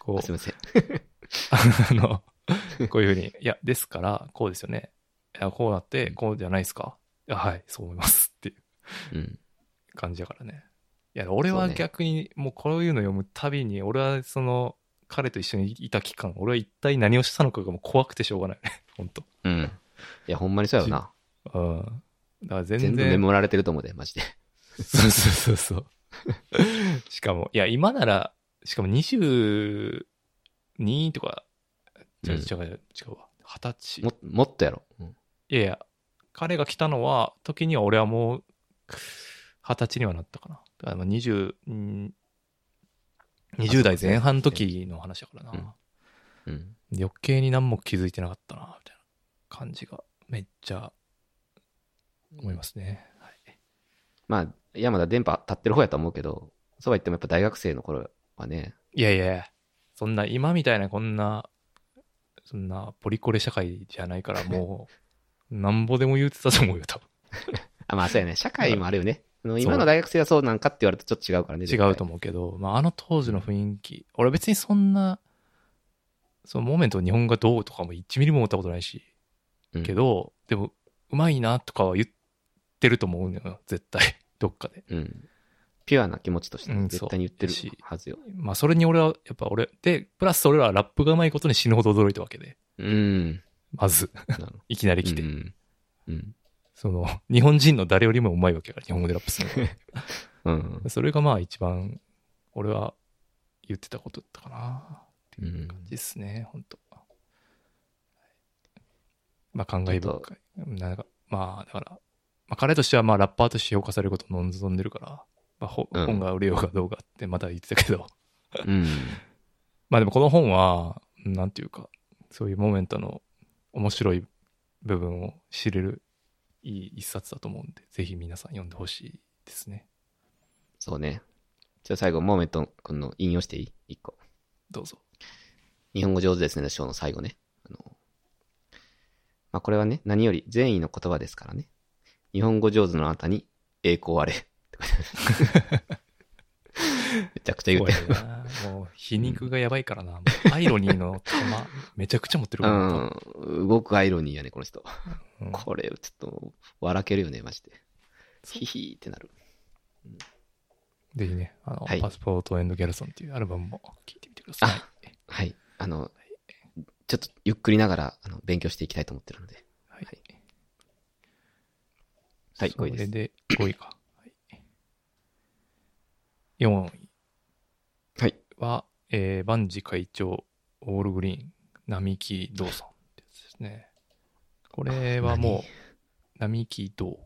こう すい、ません。あの、こういうふうに、いや、ですから、こうですよね。いや、こうなって、こうじゃないですか。はい、そう思いますっていううん。感じだからね。いや、俺は逆に、もうこういうの読むたびに、俺はその、彼と一緒にいた期間、俺は一体何をしたのかがもう怖くてしょうがないね。本当うん。いや、ほんまにそうやろな。うん。だから全然。全部メモられてると思うで、マジで。そうそうそうそう。しかも、いや、今なら、しかも22とか、違ううん違う違うわ。二十歳。も、もっとやろ。うんいやいや、彼が来たのは、時には俺はもう、二十歳にはなったかな。だからまあ20、うん20代前半の時の話だからな。うんうん。余計に何も気づいてなかったな、みたいな感じがめっちゃ思いますね。はい。まあ、山田電波立ってる方やと思うけど、そうは言ってもやっぱ大学生の頃はね、いやいやそんな今みたいなこんな、そんなポリコレ社会じゃないから もう、なんぼでも言うてたと思うよ、多分。あ、まあそうやね。社会もあるよね。今の大学生はそうなんかって言われるとちょっと違うからね。違うと思うけど、まあ、あの当時の雰囲気、俺別にそんな、そのモーメント日本がどうとかも1ミリも思ったことないし、うんけど、でも、うまいなとかは言ってると思うのよ、絶対。どっかで。うん。ピュアな気持ちとしてうん絶対に言ってるはずよ。まあ、それに俺は、やっぱ俺、で、プラス俺らはラップがうまいことに死ぬほど驚いたわけで、うん。まず、いきなり来て。うん。うん。その、日本人の誰よりもうまいわけやから、日本語でラップするの うん。が。それがまあ一番、俺は言ってたことだったかな、ってういうん感じですね、本当まあ、感慨深い。なんか、まあ、だから、まあ、彼としてはまあ、ラッパーとして評価されることを望んでるから、まあ、ほうん本が売れようがどうかってまた言ってたけど、うん。まあでもこの本は、なんていうか、そういうモーメントの面白い部分を知れるいい一冊だと思うんで、ぜひ皆さん読んでほしいですね。そうね。じゃあ最後、モーメント君の引用していい？一個。どうぞ。日本語上手ですねの章の最後ね。あの、まあ、これはね、何より善意の言葉ですからね。日本語上手のあなたに栄光あれ。めちゃくちゃ言うてる。もう皮肉がやばいからな。アイロニーの玉、めちゃくちゃ持ってるからな。うん。動くアイロニーやね、この人。うんこれ、ちょっと、笑けるよね、マジで。ヒヒーってなる。ぜひね、あの、はいパスポートエンドギャルソンっていうアルバムも聴いてみてください。あはい。あの、ちょっとゆっくりながら、あの、勉強していきたいと思ってるので。はい。はいはい5位ですそれで、5位か。はい、4位はい。は、えー、バンジ会長、オールグリーン、並木道さんってやつですね。これはもう、並木道。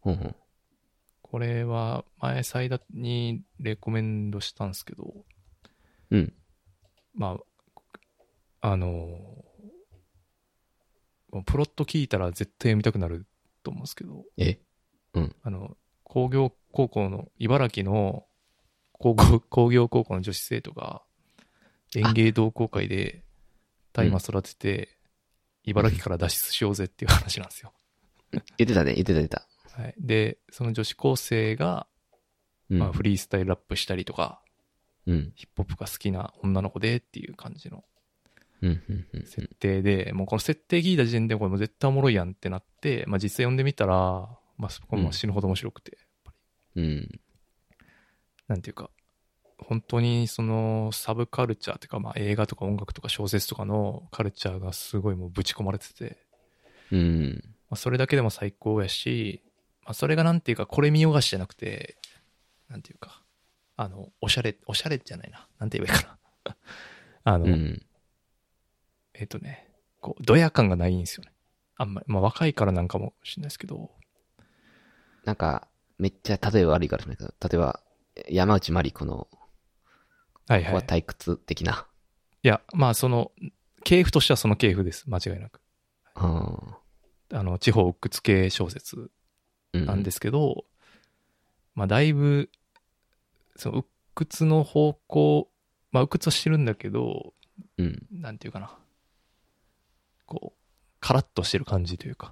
ほんほん。これは前、サイダにレコメンドしたんですけど、うん。まあ、あのもうプロット聞いたら絶対読みたくなると思うんですけど、え？あの、工業高校の、茨城の工業工業高校の女子生徒が園芸同好会で大麻育てて、茨城から脱出しようぜっていう話なんですよ。言ってたね、言ってた言ってた。はい。で、その女子高生が、うん。まあ、フリースタイルラップしたりとか、うん。ヒップホップが好きな女の子でっていう感じのうん。うん。うん。設定で、もうこの設定聞いた時点でこれもう絶対おもろいやんってなって、まあ実際読んでみたら、まあそこも死ぬほど面白くて、うん。なんていうか、本当にそのサブカルチャーっていうか、まあ映画とか音楽とか小説とかのカルチャーがすごいもうぶち込まれてて、うん。まあそれだけでも最高やし、まあそれがなんていうか、これ見よがしじゃなくて、なんていうか、あの、おしゃれ、おしゃれじゃないな。なんて言えばいいかな。あの、うん。えっ、とね、こう、ドヤ感がないんですよね。あんまり、まあ若いからなんかもしれないですけど、なんか、めっちゃ例えば悪いからね。例えば、山内まりこの、はいは。ここはい退屈的な。いや、まあその、系譜としてはその系譜です。間違いなく。うん。あの、地方鬱屈系小説うん。なんですけど、まあだいぶ、その鬱屈の方向、まあ鬱屈はしてるんだけど、うん。なんていうかな。こう、カラッとしてる感じというか、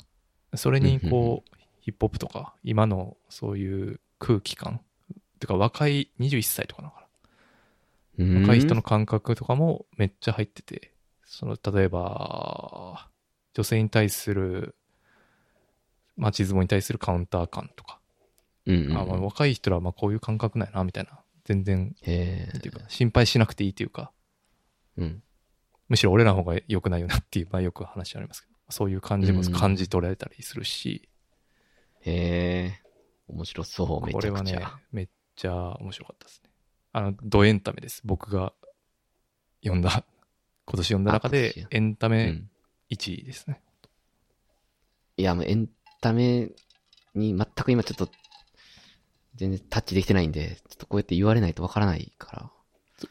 それにこう、ヒップホップとか、今のそういう空気感、てか若い21歳とかなのかな。うん。若い人の感覚とかもめっちゃ入ってて、その、例えば、女性に対する、マチズモに対するカウンター感とか、うん、うん。あまあ若い人らはまあこういう感覚なんやな、みたいな。全然、へなんていうか、心配しなくていいというか、え。うん。むしろ俺らの方が良くないよなっていう、まあよく話ありますけど、そういう感じもうん感じ取られたりするし、へえ。面白そう、めこれはねちゃくちゃ。、めっちゃ面白かったですね。あの、ドエンタメです。僕が読んだ、今年読んだ中でエンタメうん。1位ですね。いや、もうエンタメに全く今ちょっと全然タッチできてないんで、ちょっとこうやって言われないとわからないか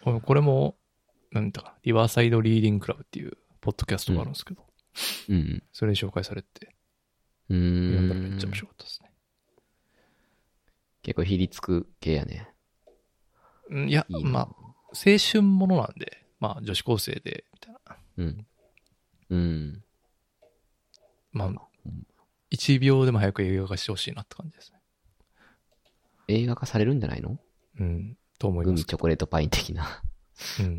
ら。これも、なんだか、リバーサイドリーディングクラブっていうポッドキャストがあるんですけど、うん。それに紹介されて、うーん。読んだらめっちゃ面白かったですね。結構ひりつく系やね。うんいや、いいな。まあ、青春ものなんで、まあ、女子高生で、みたいな。うん。うん。まあ、1秒でも早く映画化してほしいなって感じですね。映画化されるんじゃないの？うん、と思いグミます。チョコレートパイン的なうん。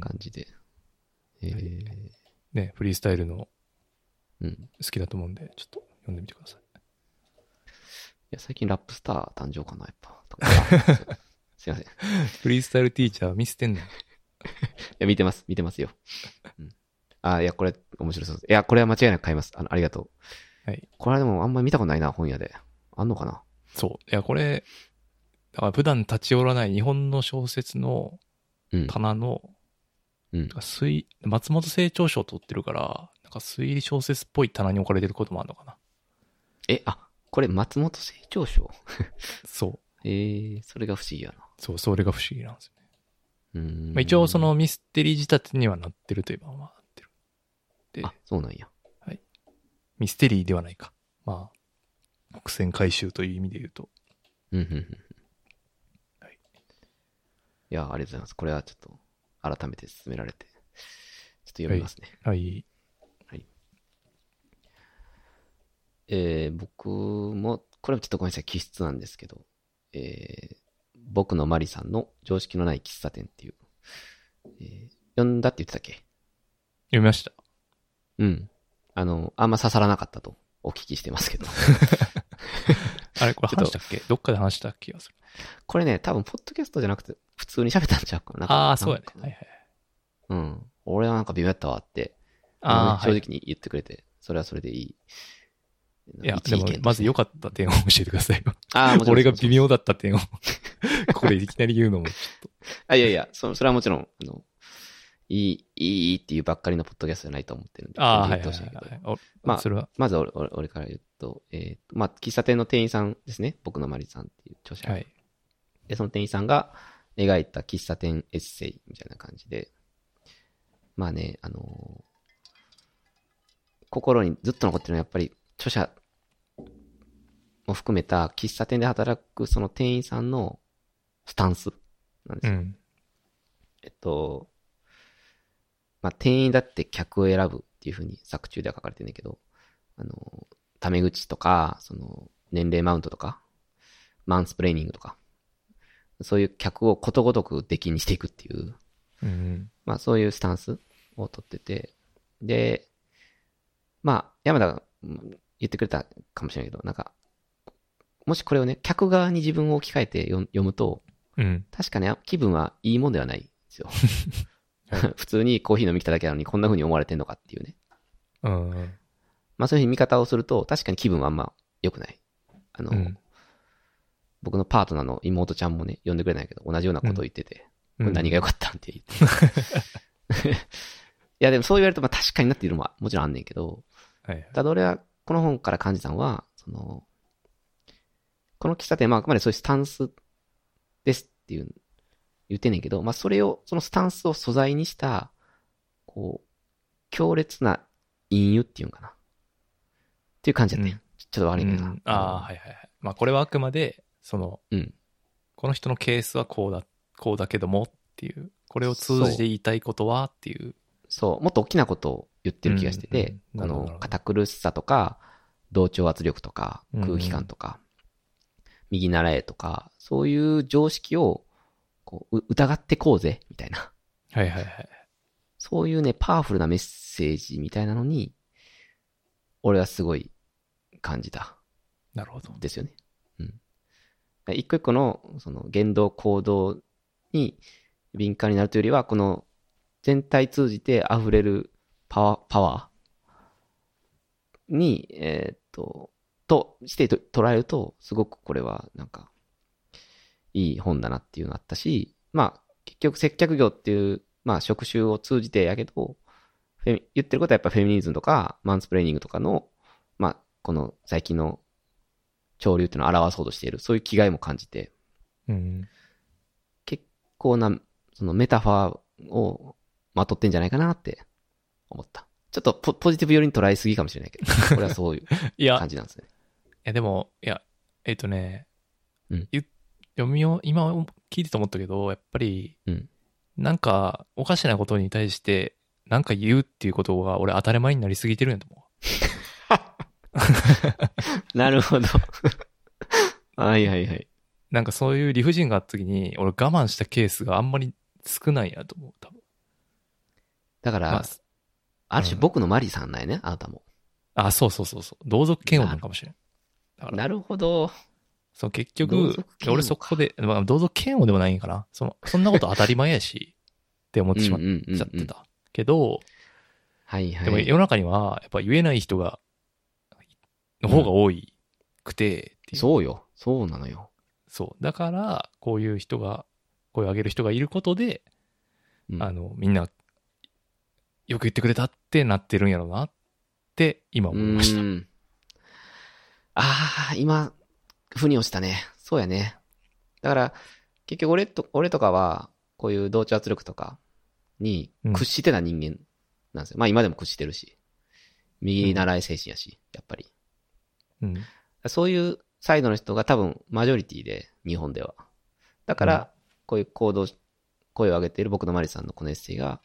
感じで。えー、ね、フリースタイルのうん。好きだと思うんで、ちょっと読んでみてください。いや、最近ラップスター誕生かな、やっぱ。すいません。いフリースタイルティーチャー見捨てんの？よや、見てます、見てますよ。うん。あ、いや、これ、面白そうです。いや、これは間違いなく買います。あの、ありがとう。はい。これはでも、あんまり見たことないな、本屋で。あんのかな？そう。いや、これ、だから普段立ち寄らない日本の小説のうん。棚の、うんなんか推松本清張賞を取ってるから、なんか推理小説っぽい棚に置かれてることもあるのかな。え、あ、これ、松本清張賞 そう。えー、それが不思議やな。そう、それが不思議なんですよね。うーん。まあ、一応そ、のミステリー仕立てにはなってるといえば、まあ、なってる。であ、、そうなんや。ミステリーではないか。まあ、伏線回収という意味で言うと。うん、うん、うん。はい。いや、ありがとうございます。これはちょっと、改めて進められて、ちょっと読みますね。はい。えー、僕も、これはちょっとごめんなさい、気質なんですけど、えー、僕のマリさんの常識のない喫茶店っていう、えー、読んだって言ってたっけ？読みました。うん。あの、あんま刺さらなかったとお聞きしてますけど。あれ、これ話したっけ？どっかで話した気がする。これね、多分、ポッドキャストじゃなくて、普通に喋ったんちゃうかな。ああ、そうやね。はいはい。うん。俺はなんか微妙やったわって、あ。正直に言ってくれて、それはそれでいい。いや、一でもまず良かった点を教えてくださいよ。ああ、もちろん 俺が微妙だった点を、ここでいきなり言うのもちょっと。あ、いやいや、そそれはもちろん、あの、いい、いいっていうばっかりのポッドキャストじゃないと思ってるんで。ああ、はいはいはい。おまあそれは、まず俺俺俺から言うと、えーとまあ、喫茶店の店員さんですね。僕のマリさんっていう著者。はい。で、その店員さんが描いた喫茶店エッセイみたいな感じで、まあね、あのー心にずっと残ってるのはやっぱり著者も含めた喫茶店で働くその店員さんのスタンスなんですよ。うん。えっと、まあ、店員だって客を選ぶっていうふうに作中では書かれてるんだけど、あの、タメ口とか、その、年齢マウントとか、マンスプレーニングとか、そういう客をことごとく出禁にしていくっていう、うん。まあそういうスタンスを取ってて、で、まあ、山田がうん言ってくれたかもしれないけど、なんか、もしこれをね、客側に自分を置き換えて読読むと、うん。確かに気分はいいもんではないんですよ。普通にコーヒー飲み来ただけなのにこんな風に思われてんのかっていうね。うん。まあそういうふうに見方をすると、確かに気分はあんま良くない。あの、うん。僕のパートナーの妹ちゃんもね、呼んでくれないけど、同じようなことを言ってて、これ何が良かったんって言って。いやでもそう言われると、まあ確かになっていうのももちろんあんねんけど、はいはい。ただ俺はこの本から感じたのは、その、この喫茶店、まああくまでそういうスタンスですっていう、言ってんねんけど、まあそれを、そのスタンスを素材にした、こう、強烈な隠喩っていうんかな。っていう感じだったんやうんちょっと悪いけどな。うんああ、はいはいはい。まあ、これはあくまで、その、うん。この人のケースはこうだ、こうだけどもっていう、これを通じて言いたいことはっていう。そう、もっと大きなことを言ってる気がしてて、うんうんこの堅苦しさとか、同調圧力とか、うんうん空気感とか、右習えとか、そういう常識をこうう疑ってこうぜ、みたいな。はいはいはい。そういうね、パワフルなメッセージみたいなのに、俺はすごい感じた。なるほど。ですよね。一個一個の、その、言動、行動に敏感になるというよりは、この、全体通じて溢れるパワー、パワーに、えーっと、としてと捉えると、すごくこれは、なんか、いい本だなっていうのあったし、まあ、結局接客業っていう、まあ、職種を通じてやけど、言ってることはやっぱフェミニズムとか、マンスプレーニングとかの、まあ、この最近の潮流っていうのを表そうとしている、そういう気概も感じて、うん。結構な、そのメタファーをまとってんじゃないかなって思った。ちょっとポポジティブ寄りに捉えすぎかもしれないけど、これはそういう いや、感じなんですね。いやでも、いや、えっ、とね、うんゆ読みを、今聞いてて思ったけど、やっぱり、うんなんか、おかしなことに対して、なんか言うっていうことが、俺当たり前になりすぎてるんやと思 なるほど。はいはいはい。う。なんかそういう理不尽があった時に、俺我慢したケースがあんまり少ないやと思う、多分。だから、まあ、る種僕のマリーさんなんやね、あなたも。あ、あ、そうそうそうそう。同族嫌悪なのかもしれん。なるほど。そう、結同局俺そこで、まあ、同族嫌悪でもないんかな。その、そんなこと当たり前やし、って思ってしまっちゃってた。けど、はいはい。でも世の中には、やっぱ言えない人が、の方が多いくて、っていう。そうよ。そうなのよ。そう。だから、こういう人が、声を上げる人がいることで、うんあの、みんな、よく言ってくれたってなってるんやろうなって、今思いました。うーんああ、今、腑に落ちたね。そうやね。だから、結局俺と、俺とかは、こういう同調圧力とかにうん屈してた人間なんですよ。まあ今でも屈してるし。右習い精神やし、やっぱり。うん。そういうサイドの人が多分マジョリティで、日本では。だから、こういう行動、声を上げている僕のマリさんのこのエッセイが、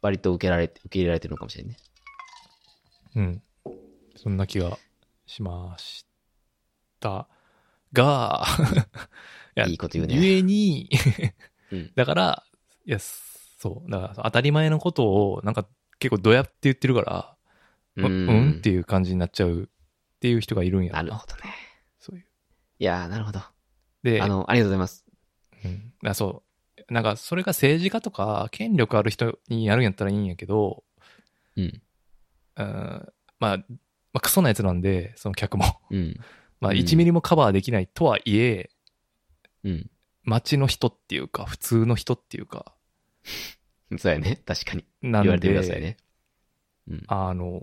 割と受けられて、受け入れられてるのかもしれんね。うん。そんな気がしましたが、い いいこと言うねゆえに、うん。だから、いや、そう。だから、当たり前のことを、なんか、結構どやって言ってるから、ううんうんっていう感じになっちゃうっていう人がいるんやろなるほどね。そういう。いやー、なるほど。で、あの、ありがとうございます。うん、あそう。なんか、それが政治家とか、権力ある人にやるんやったらいいんやけど、うん。うん、まあ、まあ、クソなやつなんで、その客も。うん。まあ、うん1ミリもカバーできないとはいえ、うん。街の人っていうか、普通の人っていうか、そうやね。確かに。なん言われてくださいで、ね。うん。あの、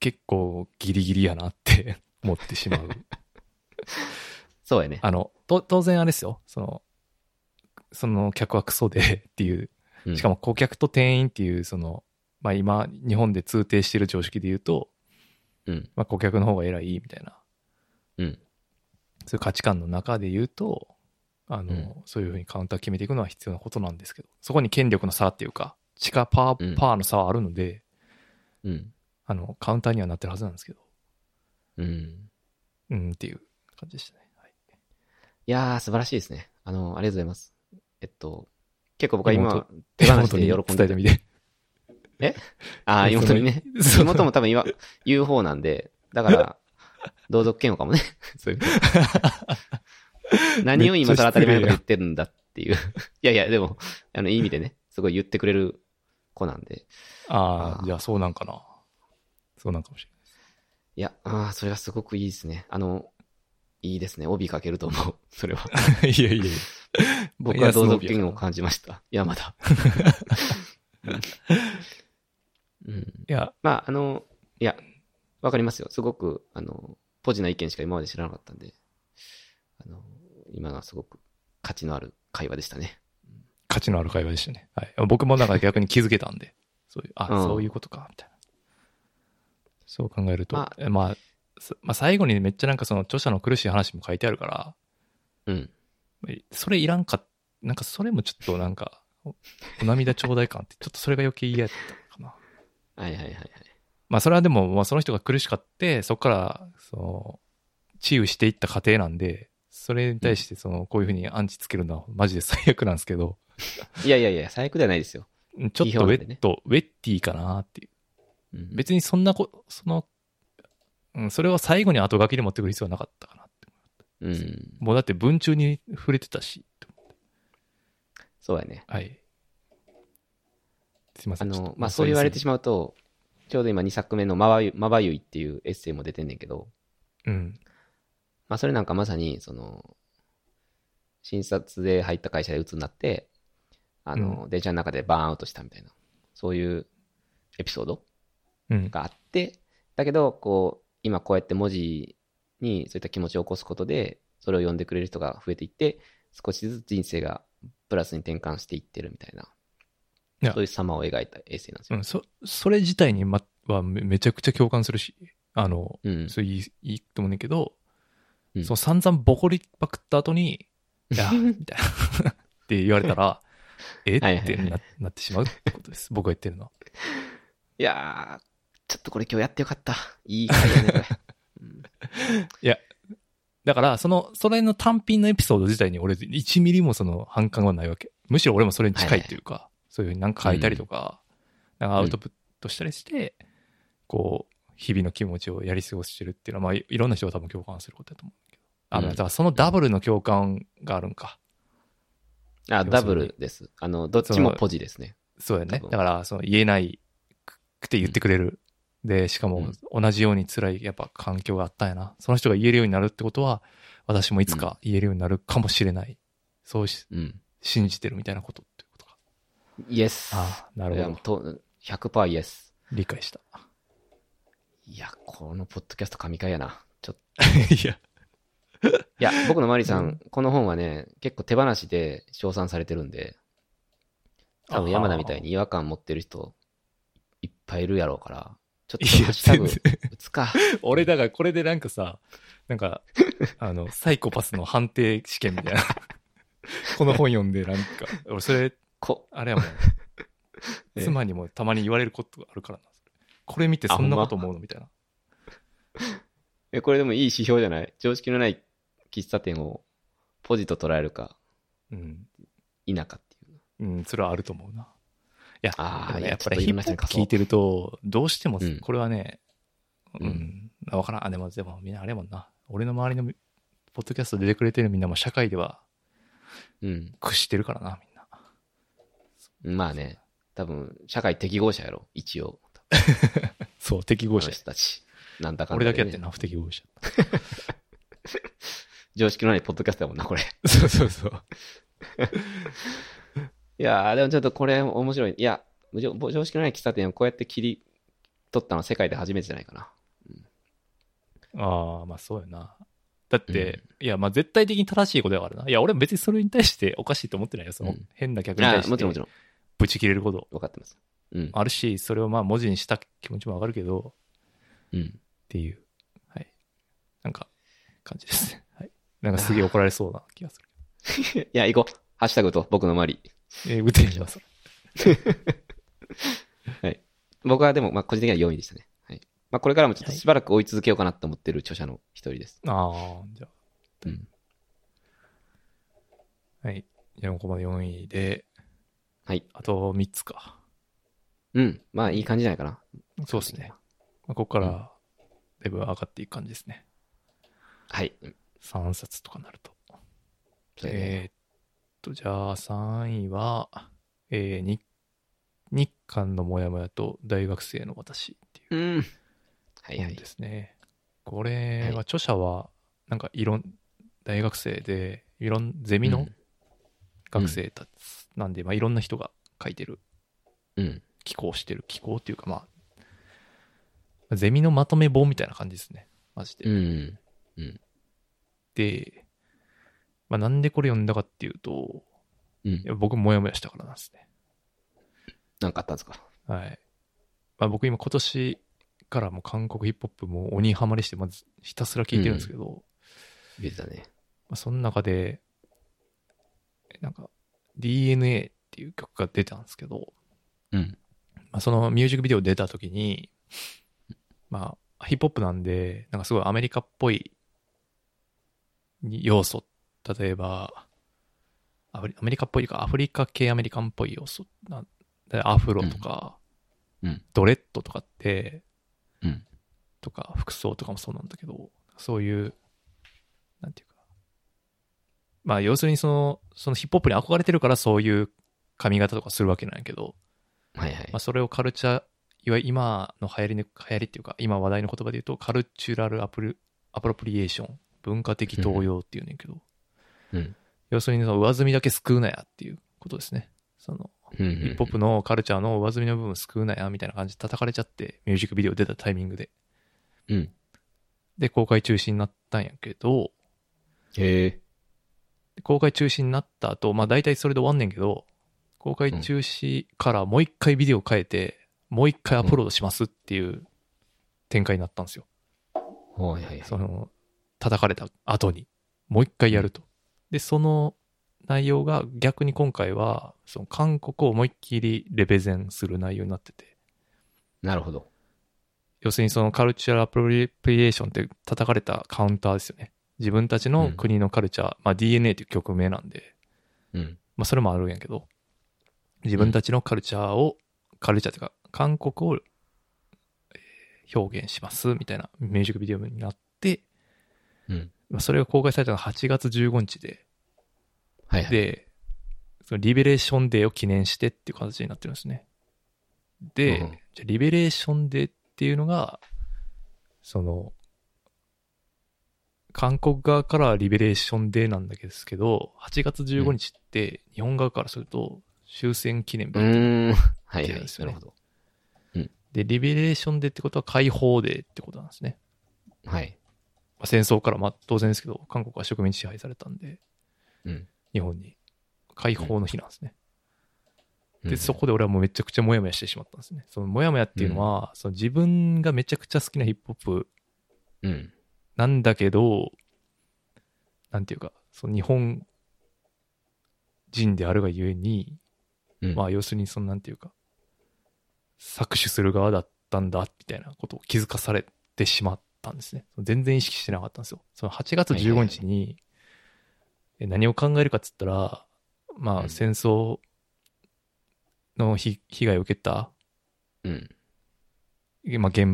結構ギリギリやなって 思ってしまう。そうやね。あの、と、当然あれですよ。その、その客はクソで っていう、うんしかも顧客と店員っていう、その、まあ今、日本で通底してる常識で言うと、うん。まあ顧客の方が偉いみたいな、うん。そういう価値観の中で言うと、あの、うんそういうふうにカウンター決めていくのは必要なことなんですけど、そこに権力の差っていうか、地下パうんー、パーの差はあるので、うん。あの、カウンターにはなってるはずなんですけど、うん。うんっていう感じでしたね。はい、いやー、素晴らしいですね。あの、ありがとうございます。えっと、結構僕は今妹、手放しで妹に喜んで伝えてみて。ああ、妹にね。妹も多分言わ、言う方なんで、だから、同族嫌悪かもね。そういう。何を今更当たり前のこと言ってるんだっていう。いやいや、でも、あの、いい意味でね、すごい言ってくれる子なんで。ああ、じゃあそうなんかな。そうなんかもしれない。いや、ああ、それはすごくいいですね。あの、いいですね。帯かけると思う。それは。いやいやいや。僕は同族嫌悪を感じました。いや、まだ。うん。うんいや、まあ、あの、いや、わかりますよ。すごく、あの、ポジな意見しか今まで知らなかったんで、あの、今のはすごく価値のある会話でしたね。価値のある会話でしたね。はい。僕もなんか逆に気づけたんで、そういう、あ、うんそういうことか、みたいな。そう考えると、ままあ、まあ、すまあ、最後にめっちゃなんかその著者の苦しい話も書いてあるから、うん。それいらんか、なんかそれもちょっとなんか、おお涙ちょうだい感って、ちょっとそれが余計嫌やったかな。はいはいはいはい。まあそれはでも、まあその人が苦しかって、そこから、その、治癒していった過程なんで、それに対してその、こういうふうにアンチつけるのはマジで最悪なんですけど、いやいやいや、最悪ではないですよ。ちょっとウェット、ウェッティかなっていう。うん、別にそんなこ、その、うん、それを最後に後書きで持ってくる必要はなかったかなって。うん。もうだって文中に触れてたし、そうやね。はい。すいません。あのまあ、そう言われてしままうと、ちょうど今2作目のまばゆまばゆいっていうエッセイも出てんねんけど、う。うん。まあ、それなんかまさに、その、診察で入った会社で鬱になって、あの、電車の中でバーンアウトしたみたいな、そういうエピソードうん。があって、だけど、こう、今こうやって文字にそういった気持ちを起こすことで、それを読んでくれる人が増えていって、少しずつ人生がプラスに転換していってるみたいな、いやそういう様を描いた衛星なんですよ。うん、そ、それ自体にま、はめめちゃくちゃ共感するし、あの、うん。そういい、いいと思うねんだけど、うんその散々ボコりまくった後に、いや、みたいな、って言われたら、え？ってななってしまうってことです。僕が言ってるのは。いやー、ちょっとこれ今日やってよかった。いい回だね、これ。うんだから、その、それの単品のエピソード自体に俺、1ミリもその反感はないわけ。むしろ俺もそれに近いというか、そういうふうになんか書いたりとか、なんかアウトプットしたりして、こう、日々の気持ちをやり過ごしてるっていうのは、まあ、いいろんな人が多分共感することだと思うけど。あ、うんだからそのダブルの共感があるんか。あ、ダブルです。あの、どっちもポジですね。そうやねだから、その言えないくて言ってくれる。で、しかも同じように辛い、やっぱ環境があったんやな。その人が言えるようになるってことは、私もいつか言えるようになるかもしれない。そうし、うん。信じてるみたいなことっていうことか。イエス。ああ、なるほど。と100%イエス。理解した。いや、このポッドキャスト神回やな。ちょっ いや、と。いや、僕のマリさんこの本はね、結構手放しで称賛されてるんで、多分山田みたいに違和感持ってる人、いっぱいいるやろうから、ちょっとハッシュタグ打つか。俺だからこれでなんかさ、なんか、あの、サイコパスの判定試験みたいな。この本読んでなんか、俺それ、こ、あれやもん。え妻にもたまに言われることがあるからな。これ見てそんなこと思うのみたいな。え、これでもいい指標じゃない？常識のない喫茶店をポジと捉えるか、うん。否かっていう。うん、それはあると思うな。いや、あやっぱりヒップホップ聞いてると、どうしてもうん、これはね、ううんん、わからん。あ、でも、でもみんなあれやもんな。俺の周りのポッドキャスト出てくれてるみんなも社会ではうん。屈してるからな、みんな。まあね、多分、社会適合者やろ、一応。そう、適合者たち。なんだかんだでね、俺だけやってんな、不適合者。常識のないポッドキャストだもんな、これ。そうそうそう。いやー、でもちょっとこれ面白い。いや、常常識のない喫茶店をこうやって切り取ったのは世界で初めてじゃないかな。ああ、まあそうやな。だって、いや、まあ絶対的に正しいことだからな。いや、俺も別にそれに対しておかしいと思ってないよ。その、うん変な客に対あして。もちろんもちろん。ぶち切れること分かってます。うん。あるし、それをまあ文字にした気持ちもわかるけど、うん。っていう、はい。なんか、感じですね。はい。なんかすげえ怒られそうな気がする。いや、行こう。ハッシュタグと僕の周り。えー、打てみます。はい。僕はでも、まあ、個人的には4位でしたね。はい。まあ、これからもちょっとしばらく追い続けようかなと思ってる著者の一人です。ああ、じゃあ、うん。はい。じゃあここまで4位で、はい。あと3つか。うん。まあ、いい感じじゃないかな。そうですね。まあ、ここから、だいぶ上がっていく感じですね。はい。うん3冊とかなると。えーっと、じゃあ3位は、えー、日、日韓のモヤモヤと大学生の私っていううん。はいはい本で。すね。これは著者は、なんかいろん、大学生で、いろん、ゼミのうん学生たちなんで、まあいろんな人が書いてる、うん。寄稿してる、寄稿っていうかまあ、ゼミのまとめ本みたいな感じですね。マジで。うん。で、まあなんでこれ読んだかっていうと、うんい。や僕もやもやしたからなんですね。なんかあったんですか？はい。まあ僕今今年からもう韓国ヒップホップも鬼ハマりして、まずひたすら聞いてるんですけど、言ってたね。まあ、その中で、えなんか DNA っていう曲が出たんですけど、うん。まあ、そのミュージックビデオ出た時に、まあヒップホップなんで、なんかすごいアメリカっぽい要素、例えば、アフリアメリカっぽいか、アフリカ系アメリカンっぽい要素アフロとか、うんうんドレッドとかって、うん。とか服装とかもそうなんだけど、そういう、なんていうか。まあ要するにその、そのヒップホップに憧れてるからそういう髪型とかするわけなんやけど、はいはいまあ。それをカルチャー、いわゆる今の流行りの、流行りっていうか、今話題の言葉で言うと、カルチュラルアプリアプロプリエーション、文化的動揺っていうねんけど、うん。要するにその上積みだけ救うなやっていうことですね。その、うん。ヒップホップのカルチャーの上積みの部分救うなやみたいな感じで叩かれちゃって、ミュージックビデオ出たタイミングで。うん。で、公開中止になったんやけど、へえ。で公開中止になった後、まあ大体それで終わんねんけど、公開中止からもう一回ビデオ変えて、もう一回アップロードしますっていう展開になったんですよ。はいはいはい。その、叩かれた後に、もう一回やると。で、その内容が逆に今回は、その韓国を思いっきりレベゼンする内容になってて、なるほど。要するにそのカルチャーアプロリエーションって叩かれたカウンターですよね。自分たちの国のカルチャー、まあ DNA っていう曲名なんで、うん。まあそれもあるんやけど、自分たちのカルチャーを、カルチャーっていうか、韓国を、えー表現しますみたいなミュージックビデオになって、うん。まあそれが公開されたのが8月15日で、はいはい。で、そのリベレーションデーを記念してっていう形になってるんですね。で、うんじゃあリベレーションデーっていうのが、その、韓国側からは Liberation Day なんだけですけど、8月15日って日本側からすると終戦記念日うーん。はいはい。ってですよねなるほど。で、 Liberation Day ってことは解放デーってことなんですね。はい。まあ、戦争から、まあ当然ですけど、韓国は植民地支配されたんで、うん。日本に解放の日なんですね。で、うんそこで俺はもうめちゃくちゃモヤモヤしてしまったんですね。そのモヤモヤっていうのは、その自分がめちゃくちゃ好きなヒップホップうん。なんだけど、なんていうか、その日本人であるがゆえに、うん。まあ要するにそのなんていうか、搾取する側だったんだ、みたいなことを気づかされてしまったんですね。全然意識してなかったんですよ。その8月15日に、え何を考えるかっつったら、まうんあ戦争の被被害を受けた、うん。まあ原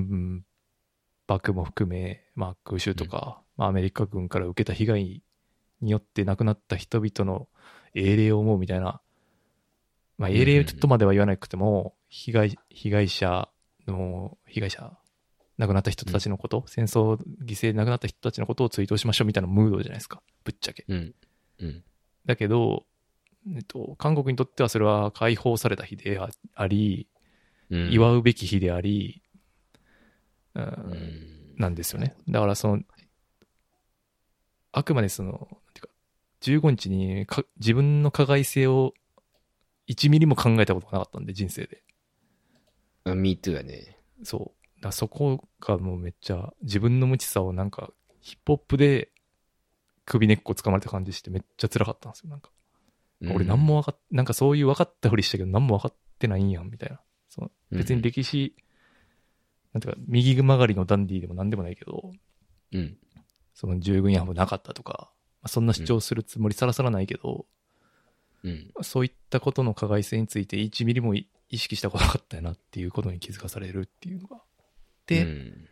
爆も含め、まあ空襲とか、まあアメリカ軍から受けた被害によって亡くなった人々の英霊を思うみたいな、まあ英霊とまでは言わなくても、被害、被害者の、被害者、亡くなった人たちのこと、戦争犠牲で亡くなった人たちのことを追悼しましょうみたいなムードじゃないですか、ぶっちゃけ。うん。うん。だけど、えっと、韓国にとってはそれは解放された日でああり、うん。祝うべき日であり、うんうん。なんですよね。だからその、あくまでその、なんていうか、15日にか自分の加害性を1ミリも考えたことがなかったんで、人生で。あ Me too やね。そう。だそこがもうめっちゃ、自分の無知さをなんか、ヒップホップで首根っこ掴まれた感じしてめっちゃ辛かったんですよ。なんか、俺何も分かっ、なんかそういう分かったふりしたけど何も分かってないんやん、みたいな。その別に歴史、なんていうか、右曲がりのダンディーでも何でもないけど、うん。その従軍違反もなかったとか、まあ、そんな主張するつもりさらさらないけど、うん。そういったことの加害性について1ミリもい意識したことなかったよなっていうことに気づかされるっていうのが。で、うん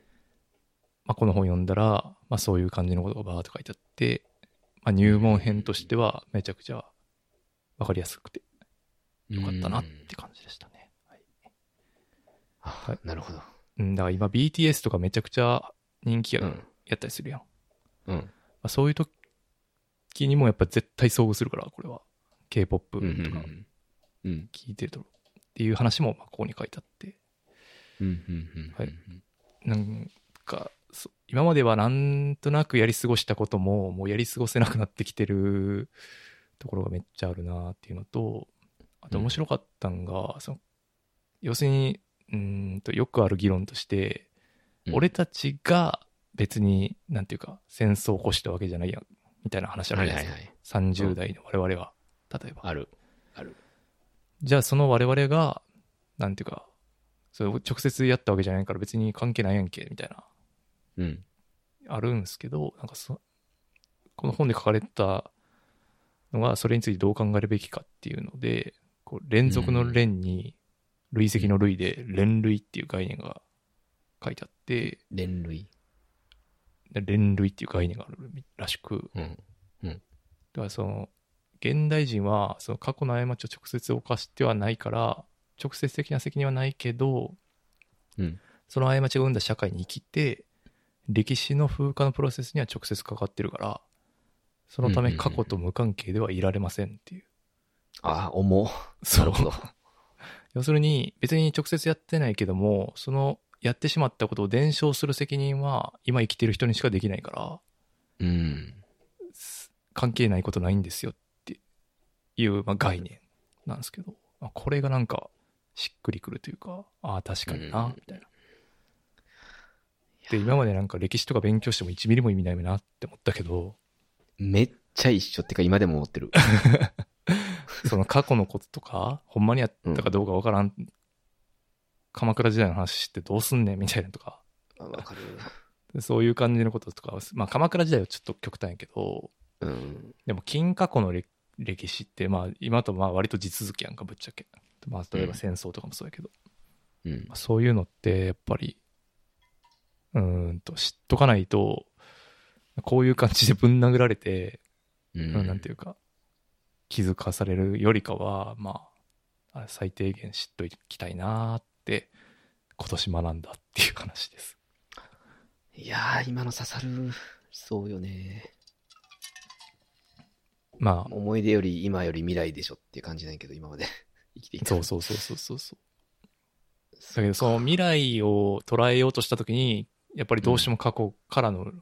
まあ、この本読んだら、まあ、そういう感じのことがバーっと書いてあって、まあ、入門編としてはめちゃくちゃわかりやすくてよかったなって感じでしたね。はいあなるほど。うん、だから今 BTS とかめちゃくちゃ人気や,、うん。やったりするやん。まうん。あ、そういう時にもやっぱ絶対遭遇するから、これは。K-POP うん。とかうん。聞いてると。っていう話もまあここに書いてあって。うん。うん。はいなんか、そ今まではなんとなくやり過ごしたことも、もうやり過ごせなくなってきてる ところがめっちゃあるなっていうのと、あと面白かったんが、その要するに、うーんと、よくある議論として、うん俺たちが別に、なんていうか、戦争を起こしたわけじゃないやん、みたいな話あるじゃないですか。はいはいはい。30代の我々は、例えば。ある。ある。じゃあその我々が、なんていうか、それを直接やったわけじゃないから別に関係ないやんけ、みたいな、うん。あるんですけど、なんかそ、この本で書かれたのが、それについてどう考えるべきかっていうので、こう連続の連に、累積の累で、連累っていう概念が書いてあって、連類。で連累っていう概念があるらしく、うん。だからその、現代人は、その過去の過ちを直接犯してはないから、直接的な責任はないけど、うん。その過ちが生んだ社会に生きて、歴史の風化のプロセスには直接かかってるから、そのためうんうんうんうん過去と無関係ではいられませんっていう。ああ、重。そうなるほど。要するに、別に直接やってないけども、その、やってしまったことを伝承する責任は、今生きてる人にしかできないから、うん。関係ないことないんですよっていう、まあ、概念なんですけど、まあ、これがなんかしっくりくるというか、ああ、確かにう、なんみたいな。で、今までなんか歴史とか勉強しても1ミリも意味ないなって思ったけど、めっちゃ一緒ってか今でも思ってる。その過去のこととか、ほんまにやったかどうかわからん、鎌倉時代の話ってどうすんねんみたいなとか、あわかる。そういう感じのこととかは、まあ鎌倉時代はちょっと極端やけど、うん。でも近過去の歴歴史って、まあ今とまあ割と地続きやんか、ぶっちゃけ。まあ例えば戦争とかもそうやけど、うんまあ。そういうのってやっぱり、うーんと知っとかないと、こういう感じでぶん殴られて、ううんなんていうか、気づかされるよりかは、まあ、あ最低限知っときたいなーって、今年学んだっていう話です。いやー、今の刺さる。そうよね。ま思い出より今より未来でしょっていう感じなんやけど、今まで生きてきあ、た。そうそうそうそうそうそう。だけど、その未来を捉えようとしたときに、やっぱりどうしても過去からの、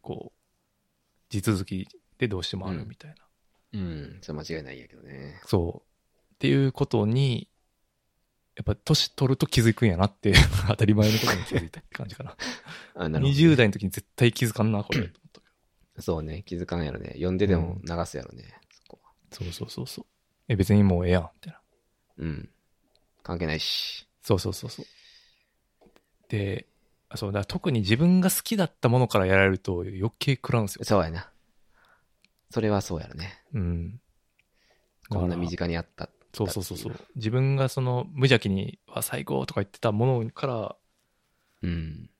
こう、地続きでどうしてもあるみたいな。うん。それ間違いないんやけどね。そう。っていうことに、やっぱ年取ると気づくんやなって、当たり前のことに気づいたって感じかな。あ、なるほど。20代の時に絶対気づかんな、これ。そうね。気づかんやろね。読んででも流すやろね。そこは。そうそうそうそう。え、別にもうええやん、みたいな。うん。関係ないし。そうそうそうそう。で、あそう、だから特に自分が好きだったものからやられると余計食らうんですよ。そうやな。それはそうやろね。うん。こんな身短近にあった。そうそうそうそう。自分がその無邪気に、は最高とか言ってたものから、うん。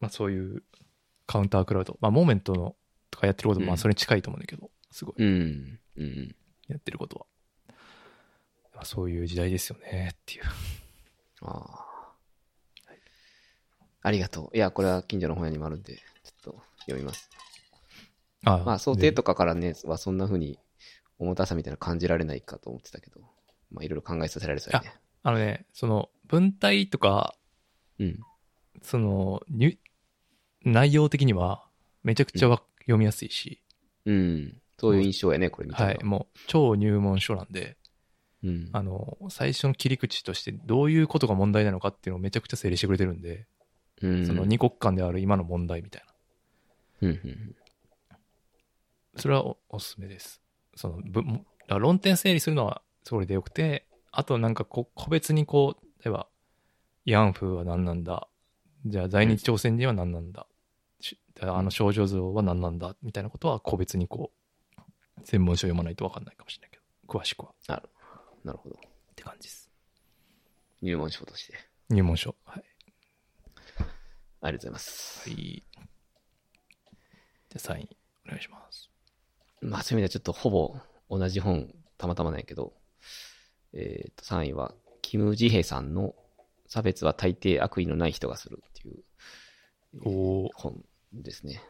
まあそういうカウンタークラウド、まあモーメントのとかやってることもまあうんそれに近いと思うんだけど、すごいうん。うん。やってることは。まあそういう時代ですよねっていう。ああ。ありがとう。いや、これは近所の本屋にもあるんで、ちょっと読みます。あまあ、想定とかからね、はそんな風に重たさみたいなの感じられないかと思ってたけど、まあ、いろいろ考えさせられそうやね。あのね、その文体とか、うん。その、に内容的にはめちゃくちゃわ読みやすいし、うん。そういう印象やね、これ見たらはい、もう超入門書なんで、うん。あの、最初の切り口としてどういうことが問題なのかっていうのをめちゃくちゃ整理してくれてるんで、うん。その二国間である今の問題みたいな。うん。うん。それはおおすすめです。その、ぶ論点整理するのはそれでよくて、あとなんかこ個別にこう、例えば、慰安婦は何なんだ？じゃあ在日朝鮮人は何なんだ、しあの少女像は何なんだ？みたいなことは個別にこう、専門書読まないと分かんないかもしれないけど、詳しくは。なるなるほど。って感じです。入門書として。入門書。はい。ありがとうございます。はい。じゃあサインお願いします。まあ、そういう意味ではちょっとほぼ同じ本、たまたまないけど、えっ、と、3位は、キム・ジヘさんの差別は大抵悪意のない人がするっていう、えー本ですね。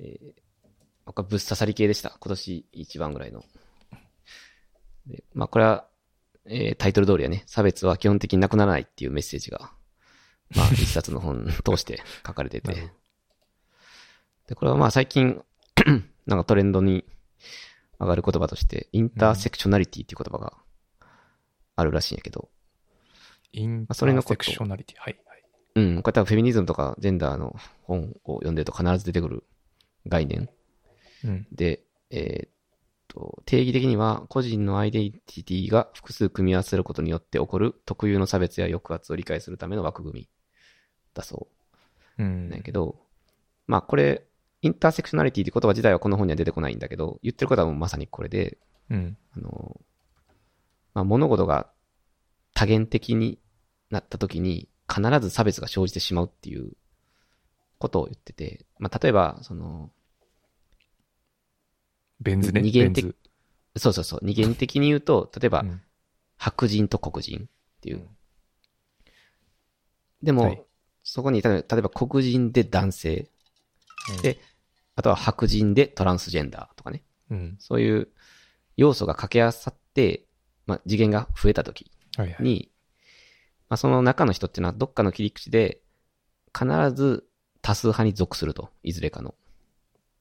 えー、僕はぶっ刺さり系でした。今年一番ぐらいの。でまあ、これは、えータイトル通りはね、差別は基本的になくならないっていうメッセージが、まあ、一冊の本通して書かれてて。で、これはまあ最近、なんかトレンドに上がる言葉として、インターセクショナリティっていう言葉があるらしいんやけど、インターセクショナリティ。はい。はい。うん、これ多分フェミニズムとかジェンダーの本を読んでると必ず出てくる概念うん。で、えーっと、定義的には個人のアイデンティティが複数組み合わせることによって起こる特有の差別や抑圧を理解するための枠組みだそううん。なんやけど、まあこれ、インターセクショナリティって言葉自体はこの本には出てこないんだけど、言ってることはもうまさにこれで、うん。あの、まあ、物事が多元的になった時に必ず差別が生じてしまうっていうことを言ってて、まあ、例えば、その、ベン図ね。二元的そうそうそう、二元的に言うと、例えば、うん白人と黒人っていう。でも、はいそこに例えば黒人で男性、で、あとは白人でトランスジェンダーとかね。うん。そういう要素が掛け合わさって、まあ、次元が増えた時はいはい。に、まあ、その中の人っていうのはどっかの切り口で必ず多数派に属すると、いずれかの。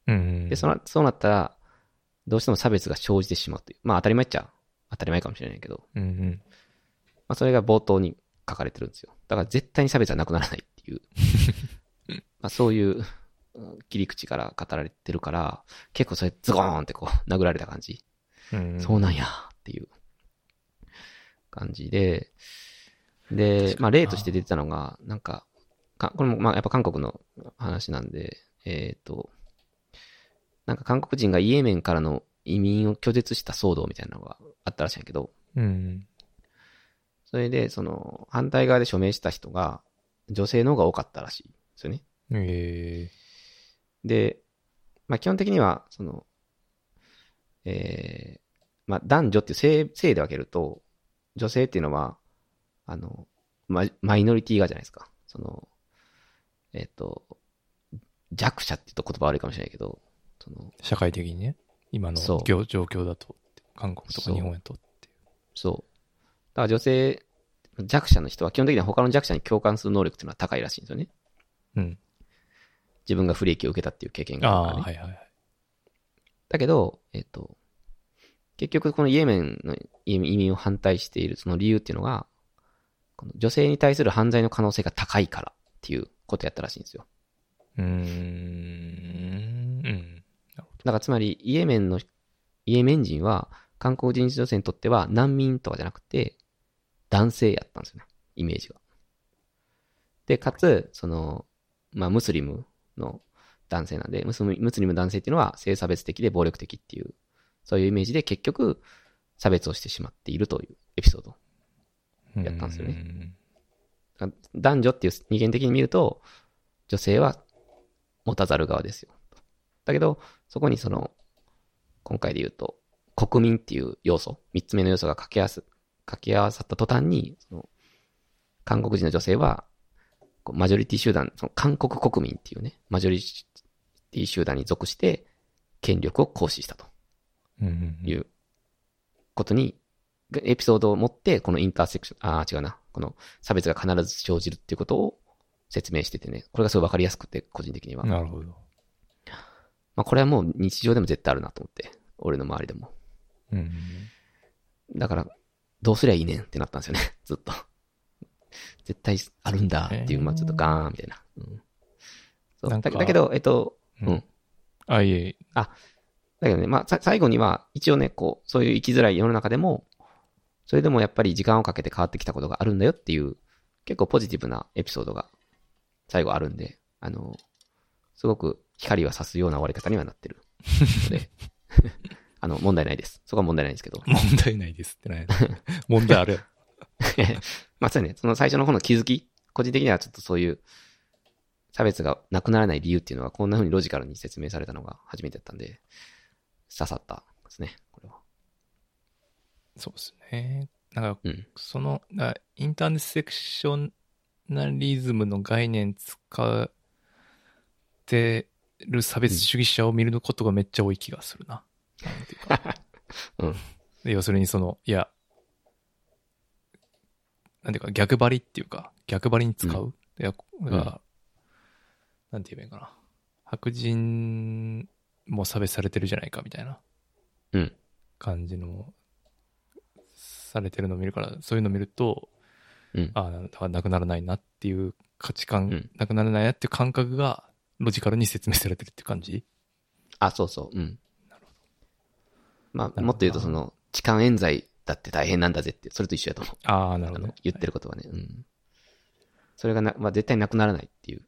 うん。で、その、そうなったら、どうしても差別が生じてしまうという。まあ当たり前っちゃ当たり前かもしれないけど、うんうん。まあそれが冒頭に書かれてるんですよ。だから絶対に差別はなくならないっていう。まあそういううん切り口から語られてるから、結構それズゴーンってこう殴られた感じ。うんそうなんやっていう感じで、で、まあ例として出てたのが、なんか、かこれもまあやっぱ韓国の話なんで、えっ、と、なんか韓国人がイエメンからの移民を拒絶した騒動みたいなのがあったらしいんやけど、うん。それで、その、反対側で署名した人が、女性の方が多かったらしいんですよね。えで、まあ基本的には、その、えー、まあ男女って性、性で分けると、女性っていうのは、あの、ママイノリティがじゃないですか。その、えっ、と、弱者って言うと言葉悪いかもしれないけど、その、ー社会的にね、今のそう業状況だと、韓国とか日本やとっていう。そう。だから女性、弱者の人は基本的には他の弱者に共感する能力っていうのは高いらしいんですよね。うん。自分が不利益を受けたっていう経験がああ、あるからね。はいはいはい。だけど、えっ、と、結局このイエメンの移民を反対しているその理由っていうのが、この女性に対する犯罪の可能性が高いからっていうことやったらしいんですよ。うーん。うん。だからつまりイエメンの、イエメン人は韓国人女性にとっては難民とかじゃなくて男性やったんですよね。イメージが。で、かつ、その、まあムスリムの男性なんで、ムスリム男性っていうのは性差別的で暴力的っていう、そういうイメージで結局差別をしてしまっているというエピソード。やったんですよねね。男女っていう二元的に見ると、女性は持たざる側ですよ。だけど、そこにその、今回で言うと、国民っていう要素、三つ目の要素が掛け合わす、掛け合わさった途端に、その、韓国人の女性は、マジョリティ集団、その韓国国民っていうね、マジョリティ集団に属して、権力を行使したということに、エピソードを持って、このインターセクション、ああ、違うな。この差別が必ず生じるっていうことを説明しててね。これがすごいわかりやすくて、個人的には。まなるほど。あこれはもう日常でも絶対あるなと思って。俺の周りでも。うんうんだから、どうすりゃいいねんってなったんですよね。ずっと。絶対あるんだっていう、まあちょっとガーンみたいな。うん。そうだだけど、えっと、うんうん。あ、いえ、だけどね、まあ、さ最後には、一応ね、こう、そういう生きづらい世の中でも、それでもやっぱり時間をかけて変わってきたことがあるんだよっていう、結構ポジティブなエピソードが最後あるんで、あの、すごく光は差すような終わり方にはなってるので、あの、問題ないです。そこは問題ないんですけど。問題ないですってない。問題ある。まあ、そうね、その最初の方の気づき、個人的にはちょっとそういう、差別がなくならない理由っていうのは、こんな風にロジカルに説明されたのが初めてだったんで、刺さったですね、これは。そうですね。なんか、うん。その、なインターネセクショナリズムの概念使ってる差別主義者を見ることがめっちゃ多い気がするな。うん。で要するにその、いや、なんていうか逆張りっていうか、逆張りに使う。いや、だから、なんて言えばいいかな。白人も差別されてるじゃないかみたいなうん。感じの、されてるのを見るから、そういうのを見ると、うん。ああ、なくならないなっていう価値観、うんなくならないなっていう感覚が、ロジカルに説明されてるって感じ？あ、そうそう。うん。まあ、ほどもっと言うと、その、痴漢冤罪だって大変なんだぜって、それと一緒やと思う。ああ、なるほどあの。言ってることはね。うん。それがな、まあ、絶対なくならないっていう、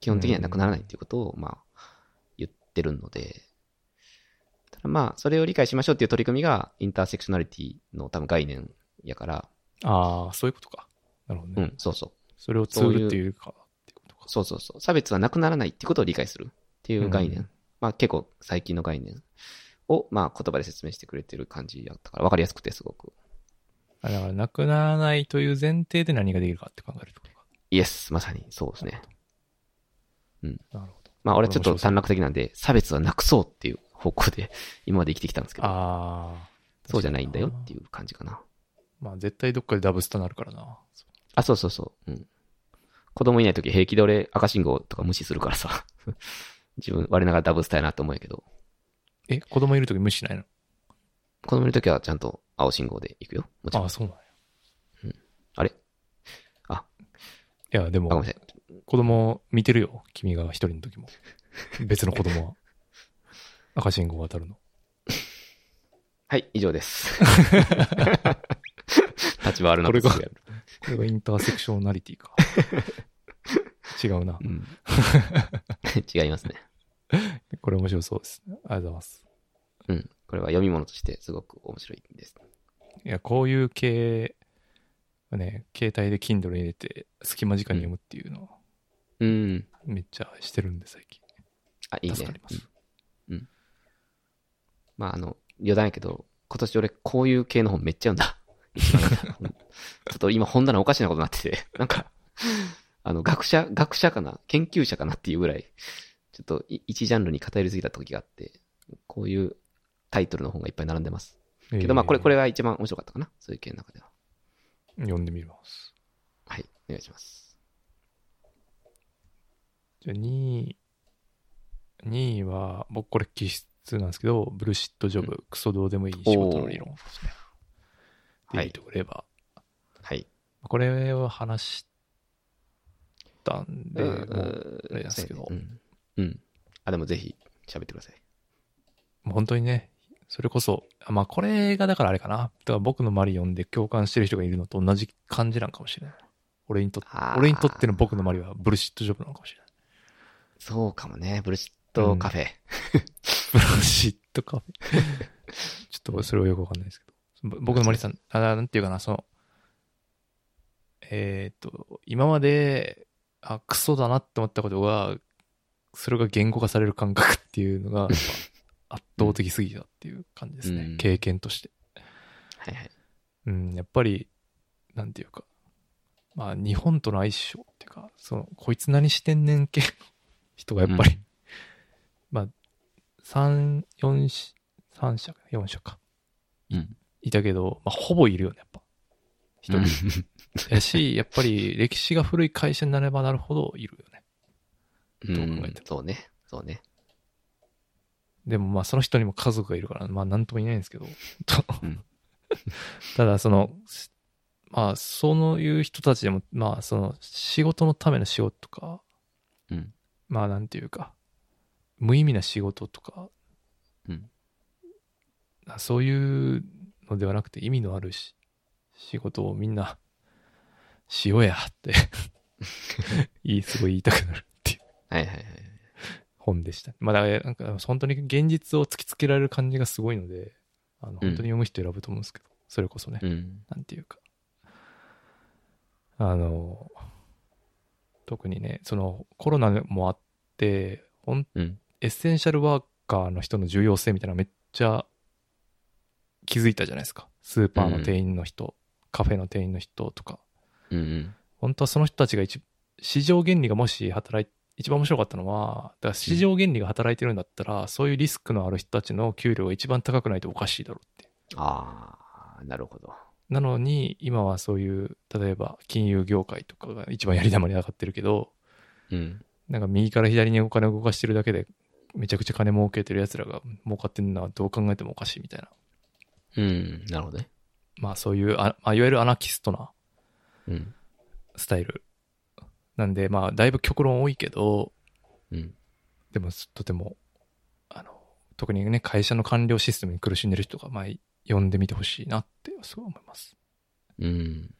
基本的にはなくならないっていうことを、まあ、言ってるので、ただまあ、それを理解しましょうっていう取り組みが、インターセクショナリティの多分概念やから、ああ、そういうことか。なるほどね。うん、そうそう。それをツールっていうか。そうそうそう。差別はなくならないってことを理解するっていう概念。うんまあ結構最近の概念を、まあ言葉で説明してくれてる感じやったから分かりやすくてすごく。あだから、なくならないという前提で何ができるかって考えるってことか。イエス、まさにそうですね。なるほど。まあ俺はちょっと短絡的なんで、差別はなくそうっていう方向で 今まで生きてきたんですけど、ああ。そうじゃないんだよっていう感じかな。まあ、絶対どっかでダブスとなるからな。あ、そうそうそう。うん。子供いないとき平気で俺赤信号とか無視するからさ。自分、我ながらダブスターやなと思うけど、え、子供いるとき無視しないの？子供いるときはちゃんと青信号で行くよ。もちろん。ああ、そうなんや。あれ？いや、であ、ごめんもな、さい。子供見てるよ。君が一人の時も。別の子供は。赤信号渡るの。はい、以上です。立場あるなこれがこれがインターセクショナリティか。違うなう。ん。違いますね。これ面白そうですね。ありがとうございます。うん。これは読み物としてすごく面白いです。いや、こういう系はね、携帯で Kindle に入れて、隙間時間に読むっていうのは、うん。めっちゃしてるんで、最近。あ、いいね。助かります。うん。まあ、あの、余談やけど、今年俺こういう系の本めっちゃ読んだ。ちょっと今本棚おかしなことになってて、なんか、あの、学者、学者かな？研究者かなっていうぐらい、ちょっとい一ジャンルに偏りすぎた時があって、こういうタイトルの本がいっぱい並んでます。けど、まあ、これ、これ。れが一番面白かったかな？そういう系の中では。読んでみます。はい、お願いします。じゃあ2位、2位は、僕これ気質なんですけど、ブルシットジョブ、クソどうでもいい仕事の理論ですね。はいデイビッド・グレーバはい。ー。これを話したんで、うんもう、あれですけどそうん。うん。あ、でもぜひ喋ってください。もう本当にね、それこそ、あまあこれがだからあれかな。だから僕のマリ読んで共感してる人がいるのと同じ感じなんかもしれない。俺にとって、俺にとっての僕のマリはブルシットジョブなのかもしれない。そうかもね。ブルシットカフェ。ブルシットカフェ。ちょっとそれはよくわかんないですけど。ぼ僕のマリさん、あなんていうかな、その、えっ、と、今まで、あ、クソだなって思ったことが、それが言語化される感覚っていうのが、圧倒的すぎたっていう感じですね。うん経験として。はいはい。うん、やっぱり、なんていうか、まあ、日本との相性っていうか、その、こいつ何してんねん系の 人がやっぱり、うんまあ、三、四し、三社か、四社か、うん。いたけど、まあ、ほぼいるよね、やっぱ。一人。やし、やっぱり歴史が古い会社になればなるほどいるよね。うん。どう考えてもそうね。そうね。でもまあその人にも家族がいるから、まあなんとも言えないんですけど、とうん ただその、しまあそういう人たちでも、まあその仕事のための仕事とか、うん。まあなんていうか、無意味な仕事とか、うん。あそういうのではなくて意味のあるし仕事をみんな しようやって いい、すごい言いたくなるっていうはいはいはい。本でした。まあだからなんか本当に現実を突きつけられる感じがすごいので、あの本当に読む人選ぶと思うんですけど、それこそね、うん。なんていうか。あの、特にね、そのコロナもあって、ほんうん。エッセンシャルワーカーの人の重要性みたいなのめっちゃ気づいたじゃないですか。スーパーの店員の人、カフェの店員の人とか。うんうん。本当はその人たちが一、市場原理がもし働い、一番面白かったのは、だから市場原理が働いてるんだったら、そういうリスクのある人たちの給料が一番高くないとおかしいだろうって。ああ、なるほど。なのに、今はそういう、例えば金融業界とかが一番やり玉に上がってるけど、うん。なんか右から左にお金を動かしてるだけで、めちゃくちゃ金儲けてる奴らが儲かってるのはどう考えてもおかしいみたいな。うん。なるほどね。まあそういう、あまあ、いわゆるアナキストなうん。スタイル。なんで、まあだいぶ極論多いけど、うん。でもとても、あの、特にね、会社の官僚システムに苦しんでる人が、まあ読んでみてほしいなって、すごい思います。うん。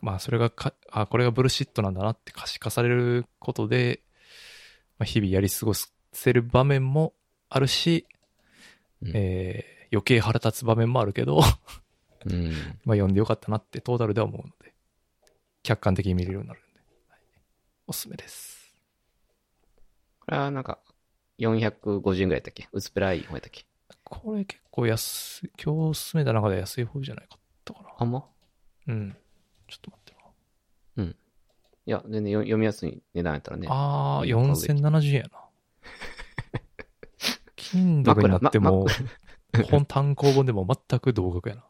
まあそれがか、あ、これがブルシットなんだなって可視化されることで、まあ、日々やり過ごせる場面もあるし、うんえー余計腹立つ場面もあるけど、うん。まあ読んでよかったなってトータルでは思うので、客観的に見れるようになるんで、はいおすすめです。これはなんか、450円ぐらいだったっけ？薄っぺらい方やったっけ？これ結構安い、今日進めた中で安い方じゃないかったかな。あんま？うん。ちょっと待ってな。いや、全然よ読みやすい値段やったらね。あー、いいよ買うべき4070円やな。金属になっても、本単行本でも全く同額やな。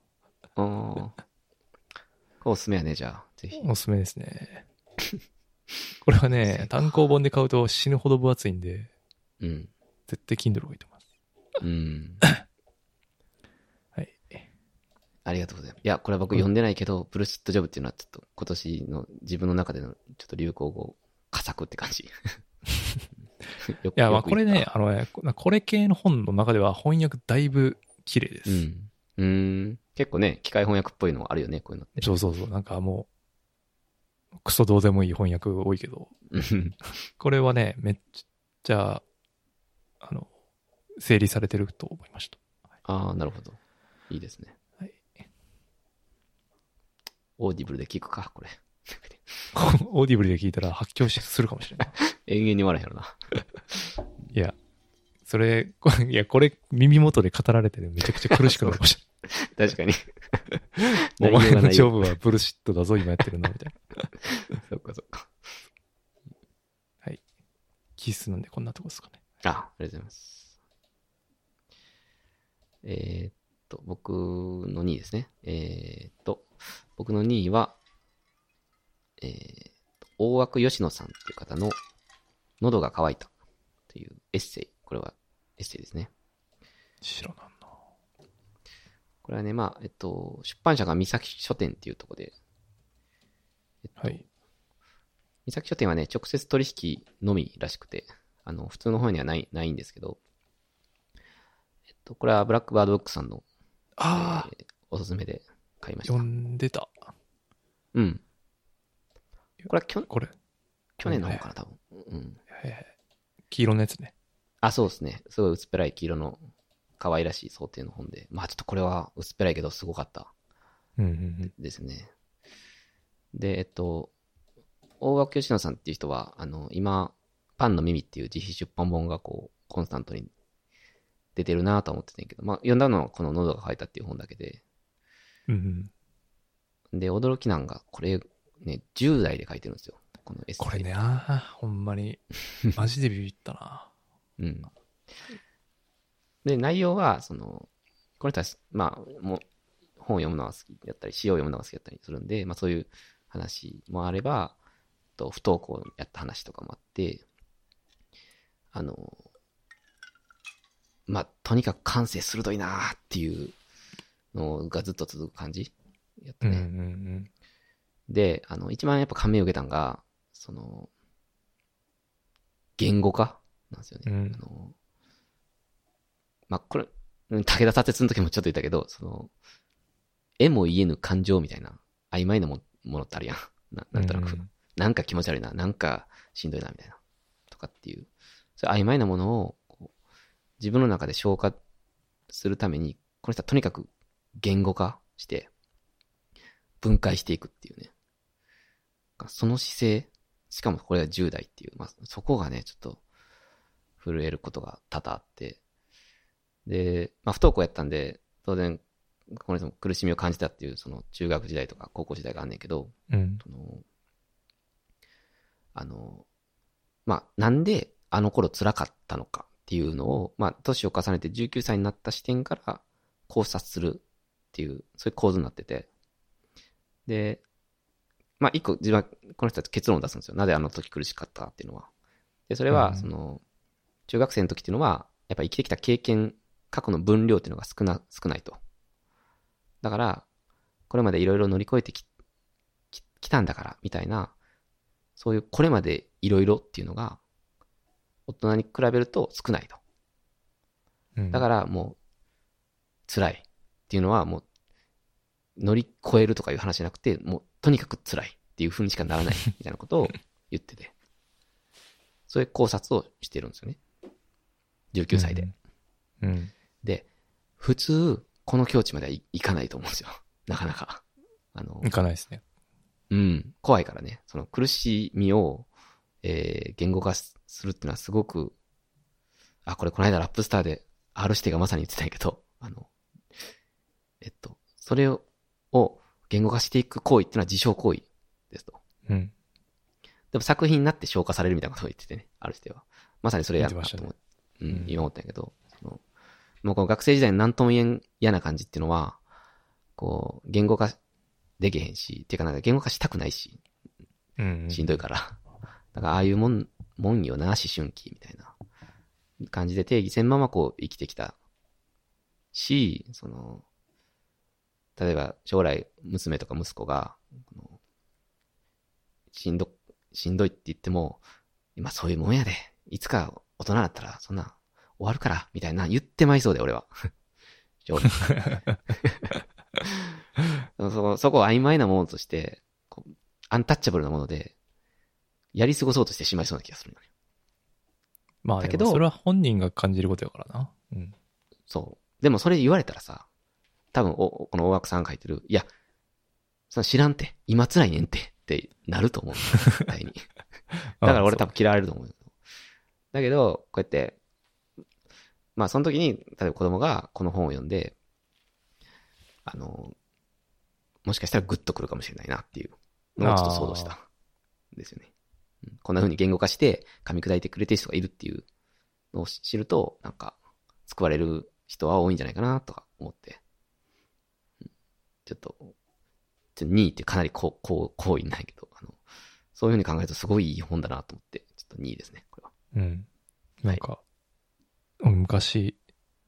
おすすめやね、じゃあ。ぜひ。おすすめですね。これはね、単行本で買うと死ぬほど分厚いんで、うん。絶対 Kindle がいいと思います。うん。はい。ありがとうございます。いや、これは僕読んでないけど、ブルシットジョブっていうのはちょっと今年の自分の中でのちょっと流行語、佳作って感じ。いいや、まあこれね、、あのね、ここれ系の本の中では翻訳だいぶ綺麗です。うん。うーん。結構ね、機械翻訳っぽいのあるよね、こういうのって。そうそうそう。なんかもう、クソどうでもいい翻訳多いけど、うんこれはね、めっちゃ、あの、整理されてると思いました。ああ、なるほど。いいですね。はい。 Audible で聞くか、これ。Audible で聞いたら発狂しするかもしれない。永遠に笑えへんやろな。いや、それ、いや、これ耳元で語られてるめちゃくちゃ苦しくなるかもし 確かに。れない。お前のジョブ。ブは bullshit だぞ、今やってるの、みたいな。そっかそっか。はい。キスなんでこんなとこですかね。あ、ありがとうございます。えーっと、僕の2位ですね。えーっと、僕の2位は、えー大枠吉野さんっていう方の、喉が渇いたというエッセイ。これはエッセイですね。知らなんな。これはね、まあ、えっと、出版社が三崎書店っていうところで、えっと、はい。三崎書店はね、直接取引のみらしくて、あの、普通の方にはない、ないんですけど、えっと、これはブラックバードブックさんの、ああ、えーおすすめで買いました読。んでた。うん。これはきょこれ？去年の方かな、多分。うん。黄色のやつね。あ、そうですね。すごい薄っぺらい黄色の可愛らしい想定の本で。まあちょっとこれは薄っぺらいけどすごかったうんうんうん。ですね。で、えっと、大枠吉野さんっていう人は、あの、今、パンの耳っていう自費出版本がこう、コンスタントに出てるなとは思ってたんやけど、まあ読んだのはこの喉が渇いたっていう本だけで、うんうん。で、驚きなんが、これね、10代で書いてるんですよ。このエッセイ。これね、ああ、ほんまに、マジでビビったな。うん。で、内容は、その、この人は、まあ、もう、本を読むのが好きだったり、詩を読むのが好きだったりするんで、まあそういう話もあれば、と不登校やった話とかもあって、あの、まあ、とにかく感性鋭いなーっていうのがずっと続く感じやったうんうね。んで、あの、一番やっぱ感銘を受けたのが、その、言語化なんですよね。うんあの、まあ、これ、うん武田砂鉄の時もちょっと言ったけど、その、絵も言えぬ感情みたいな、曖昧なもものってあるやん。なうん。なんとなく、うんなんか気持ち悪いな、なんかしんどいな、みたいな。とかっていう、そういう曖昧なものを、こう自分の中で消化するために、この人はとにかく言語化して、分解していくっていうね。その姿勢、しかもこれは10代っていう、まあ、そこがね、ちょっと、震えることが多々あって、で、まあ、不登校やったんで、当然、この人も苦しみを感じたっていう、その中学時代とか高校時代があんねんけど、うん。その、あの、まあ、なんであの頃辛かったのかっていうのを、まあ、年を重ねて19歳になった視点から考察するっていう、そういう構図になってて。で、まあ、一個自分はこの人たち結論を出すんですよ。なぜあの時苦しかったかっていうのは。で、それは、うんその、中学生の時っていうのは、やっぱ生きてきた経験、過去の分量っていうのが少な、少ないと。だから、これまでいろいろ乗り越えてき、き来たんだから、みたいな、そういうこれまでいろいろっていうのが、大人に比べると少ないと。うんだからもう、辛いっていうのはもう、乗り越えるとかいう話じゃなくて、もう、とにかく辛いっていう風にしかならない、みたいなことを言ってて。そういう考察をしてるんですよね。19歳で。。うん。で、普通、この境地まではい、いかないと思うんですよ。なかなか。あの、いかないですね。うん、怖いからね。その苦しみを、えー、言語化するっていうのはすごく、あ、これこの間ラップスターで R 指定がまさに言ってたんやけど、あの、えっと、それを、を言語化していく行為っていうのは自傷行為ですと。うん。でも作品になって消化されるみたいなことを言っててね、R 指定は。まさにそれやるなと思う。うん、うん今思ったんやけど、その、もうこの学生時代の何とも言えん嫌な感じっていうのは、こう、言語化できへんし、っていうかなんか言語化したくないし、うん。しんどいから。だから、ああいうもん、もんよな、思春期みたいな。感じで定義せんままこう生きてきたし、その、例えば将来娘とか息子が、しんど、しんどいって言っても、今そういうもんやで。いつか大人だったらそんな終わるから、みたいな言ってまいそうで、俺は。そこ、そこを曖昧なものとして、アンタッチャブルなもので、やり過ごそうとしてしまいそうな気がするよね。まあ、だけどそれは本人が感じることやからな。うん。そう。でもそれ言われたらさ、多分お、この大枠さんが書いてる、いや、その知らんて、今辛いねんて、ってなると思う。絶対に。だから俺多分嫌われると思うよ。だけど、こうやって、まあその時に、例えば子供がこの本を読んで、あの、もしかしたらグッとくるかもしれないなっていうのをちょっと想像した。んですよね。うんこんな風に言語化して噛み砕いてくれてる人がいるっていうのを知ると、なんか、救われる人は多いんじゃないかなとか思って。うんちょっと、ちょ2位ってかなりこう、こう、好意ないけど、あの、そういう風に考えるとすごいいい本だなと思って、ちょっと2位ですね、これは。うん。なんか、昔、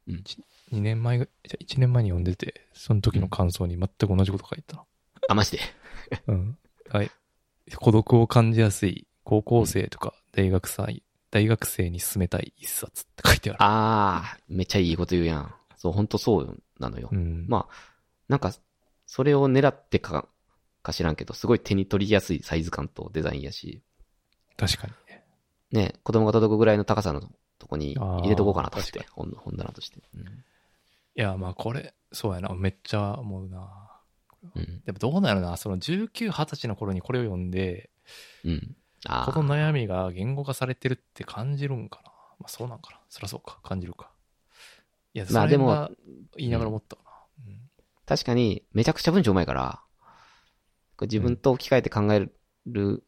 うん2年前ぐ、じゃ1年前に読んでて、その時の感想に全く同じこと書いてたな。あ、マジで？うん。はい。孤独を感じやすい高校生とか大学生、大学生に勧めたい一冊って書いてある。あー、めっちゃいいこと言うやん。そう、ほんとそうなのよ。うん。まあ、なんか、それを狙ってか、か知らんけど、すごい手に取りやすいサイズ感とデザインやし、確かにね。ね、子供が届くぐらいの高さのとこに入れとこうかなと思ってあ、本本棚として。うん。いや、まあこれ、そうやな。めっちゃ思うな。うん。でもどうなるな。その19、20歳の頃にこれを読んで、うん。あこあ。の悩みが言語化されてるって感じるんかな。まあそうなんかな。そりゃそうか。感じるか。いや、それは言いながら思ったかな。うん確かに、めちゃくちゃ文章うまいから、自分と置き換えて考える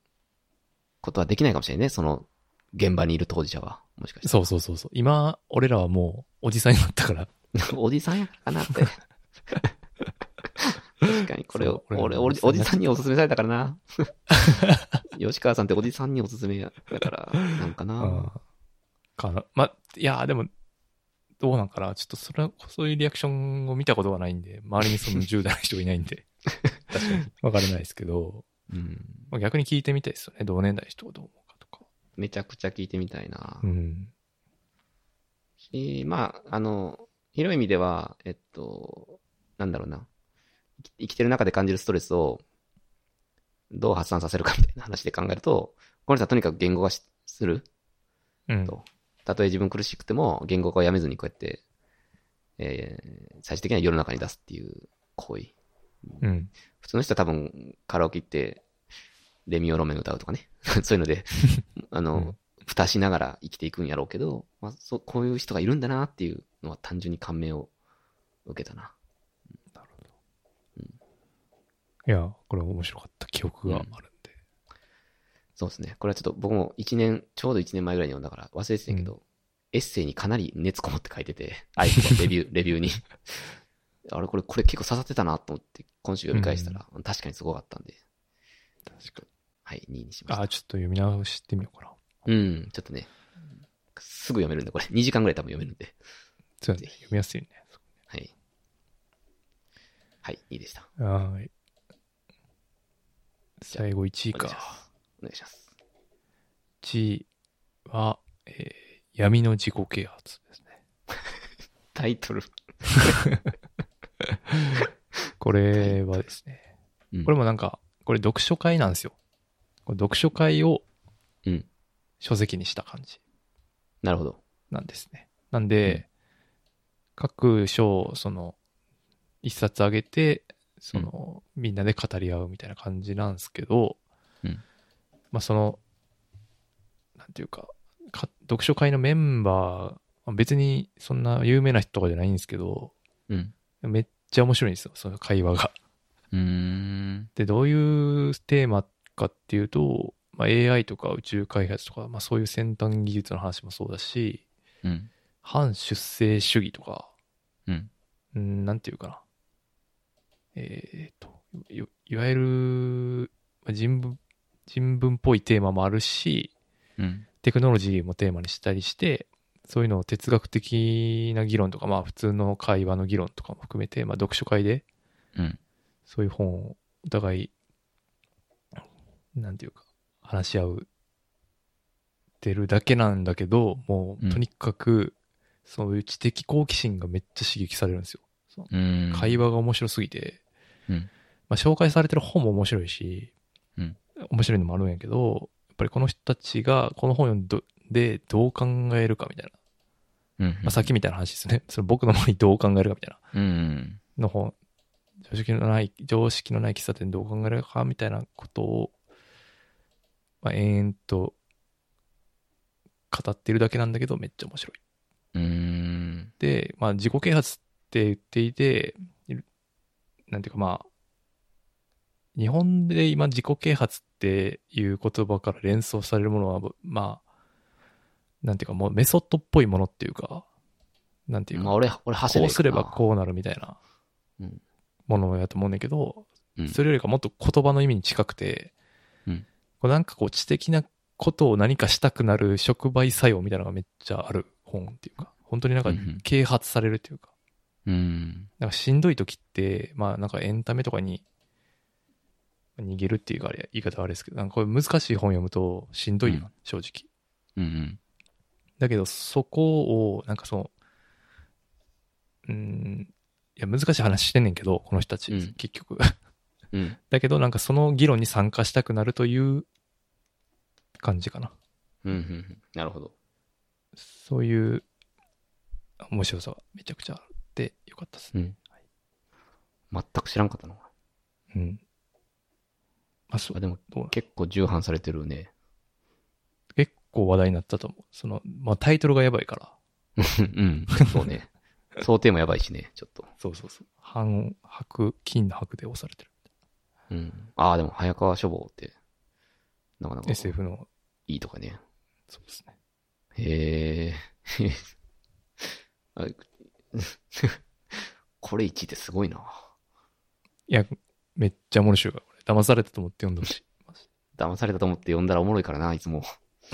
ことはできないかもしれないね。その、現場にいる当事者は。もしかして。そうそうそうそう。今、俺らはもうおじさんになったから。おじさんやからかなって。確かに、これを、俺、俺、おじさんにおすすめされたからな。吉川さんっておじさんにおすすめやだから、なんかうんな。かな。ま、いや、でも、どうなんかな。ちょっとそれ、そういうリアクションを見たことがないんで、周りにその10代の人がいないんで、確かに。わからないですけど、うん。まあ、逆に聞いてみたいですよね。同年代の人がどう思うかとか。めちゃくちゃ聞いてみたいな。うん。し、まあ、あの、広い意味では、えっと、なんだろうな。生きてる中で感じるストレスを、どう発散させるかみたいな話で考えると、この人はとにかく言語化しする？うん。と。たとえ自分苦しくても、言語化をやめずにこうやって、えー最終的には世の中に出すっていう行為。うん。普通の人は多分、カラオケ行って、レミオロメン歌うとかね。そういうので、あの、うん蓋しながら生きていくんやろうけど、まあ、そう、こういう人がいるんだなっていうのは単純に感銘を受けたな。いや、これ面白かった記憶があるんで。そうですね。これはちょっと僕も1年、ちょうど1年前ぐらいに読んだから忘れてたけど、エッセイにかなり熱こもって書いてて、あいつレビュー、レビューに。あれ、これ、これ結構刺さってたなと思って、今週読み返したら、確かにすごかったんで、確かに。はい、2位にしました。あ、ちょっと読み直してみようかな。うん、ちょっとね、すぐ読めるんで、これ。2時間ぐらい多分読めるんで。そうだね。読みやすいね。はい。はい、いいでした。はーい。最後1位か。す。お願いします。1位は、えー闇の自己啓発ですね。タイトル。これはですね、うんこれもなんか、これ読書会なんですよ。これ読書会をうん。書籍にした感じなるほど。なんですね。なんで、各章、その、一冊あげて、その、みんなで語り合うみたいな感じなんですけど、うんまあその、なんていうか、か読書会のメンバー、まあ別にそんな有名な人とかじゃないんですけど、うん。めっちゃ面白いんですよ、その会話が。うーん。で、どういうテーマかっていうと、まあ、AI とか宇宙開発とか、まあ、そういう先端技術の話もそうだし、うん。反出生主義とか、うん。うんなんていうかな。えっ、とい、いわゆる、まあ人文、人文っぽいテーマもあるし、うん。テクノロジーもテーマにしたりして、そういうのを哲学的な議論とか、まあ普通の会話の議論とかも含めて、まあ読書会でうん。そういう本をお互い、なんていうか、話し合うてるだけなんだけど、もうとにかく、そういう知的好奇心がめっちゃ刺激されるんですよ。会話が面白すぎて、うん。まあ紹介されてる本も面白いし、うん面白いのもあるんやけど、やっぱりこの人たちがこの本を読んでどう考えるかみたいな。うん。まあ、さっきみたいな話ですね。その僕の周りどう考えるかみたいな。うん。の本、常識のない、常識のない喫茶店どう考えるかみたいなことを、まあ、延々と語ってるだけなんだけど、めっちゃ面白い。うん。で、まあ、自己啓発って言っていて、なんていうかまあ、日本で今自己啓発っていう言葉から連想されるものは、まあ、なんていうかもうメソッドっぽいものっていうか、なんていうか、まあ俺、俺、走こうすればこうなるみたいなうん。ものやと思うんだけど、うん。それよりかもっと言葉の意味に近くて、うん。こうなんかこう知的なことを何かしたくなる触媒作用みたいなのがめっちゃある本っていうか、本当になんか啓発されるっていうか、うん。なんかしんどい時って、まあなんかエンタメとかに逃げるっていうかあれ、言い方はあれですけど、なんかこれ難しい本読むとしんどいよ、うん正直。うん。だけどそこを、なんかその、うーん、いや難しい話してんねんけど、この人たち、うん結局。うん。だけどなんかその議論に参加したくなるという感じかな。うん。うん。なるほど。そういう面白さがめちゃくちゃあってよかったですね。うん。全く知らんかったな。うん。まあ、そうあ、でも結構重版されてるね。結構話題になったと思う。その、まあ、タイトルがやばいから。うん。そうね。想定もやばいしね、ちょっと。そうそうそう。半白、金の白で押されてる。うん。ああ、でも、早川書房って、なかなか SF の、いいとかね。そうですね。へえ。あ これ1ってすごいな。いや、めっちゃ面白いか。騙されたと思って読んでほしい。騙されたと思って読んだらおもろいからな、いつも。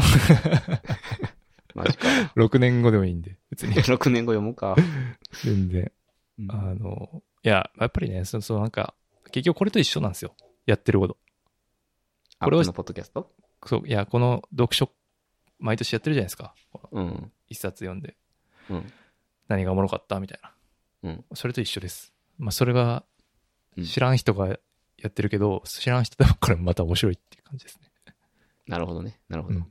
マジか。6年後でもいいんで、別に。6年後読もうか。全然。うんあの、いや、やっぱりね、その、そのなんか、結局これと一緒なんですよ。やってること。あこれをこのポッドキャスト？そう、いや、この読書、毎年やってるじゃないですか。うん。一冊読んで、うん。何がおもろかった？みたいな。うん。それと一緒です。まあ、それがうん知らん人がやってるけど、知らん人でもこれまた面白いっていう感じですね。なるほどね。なるほど。うん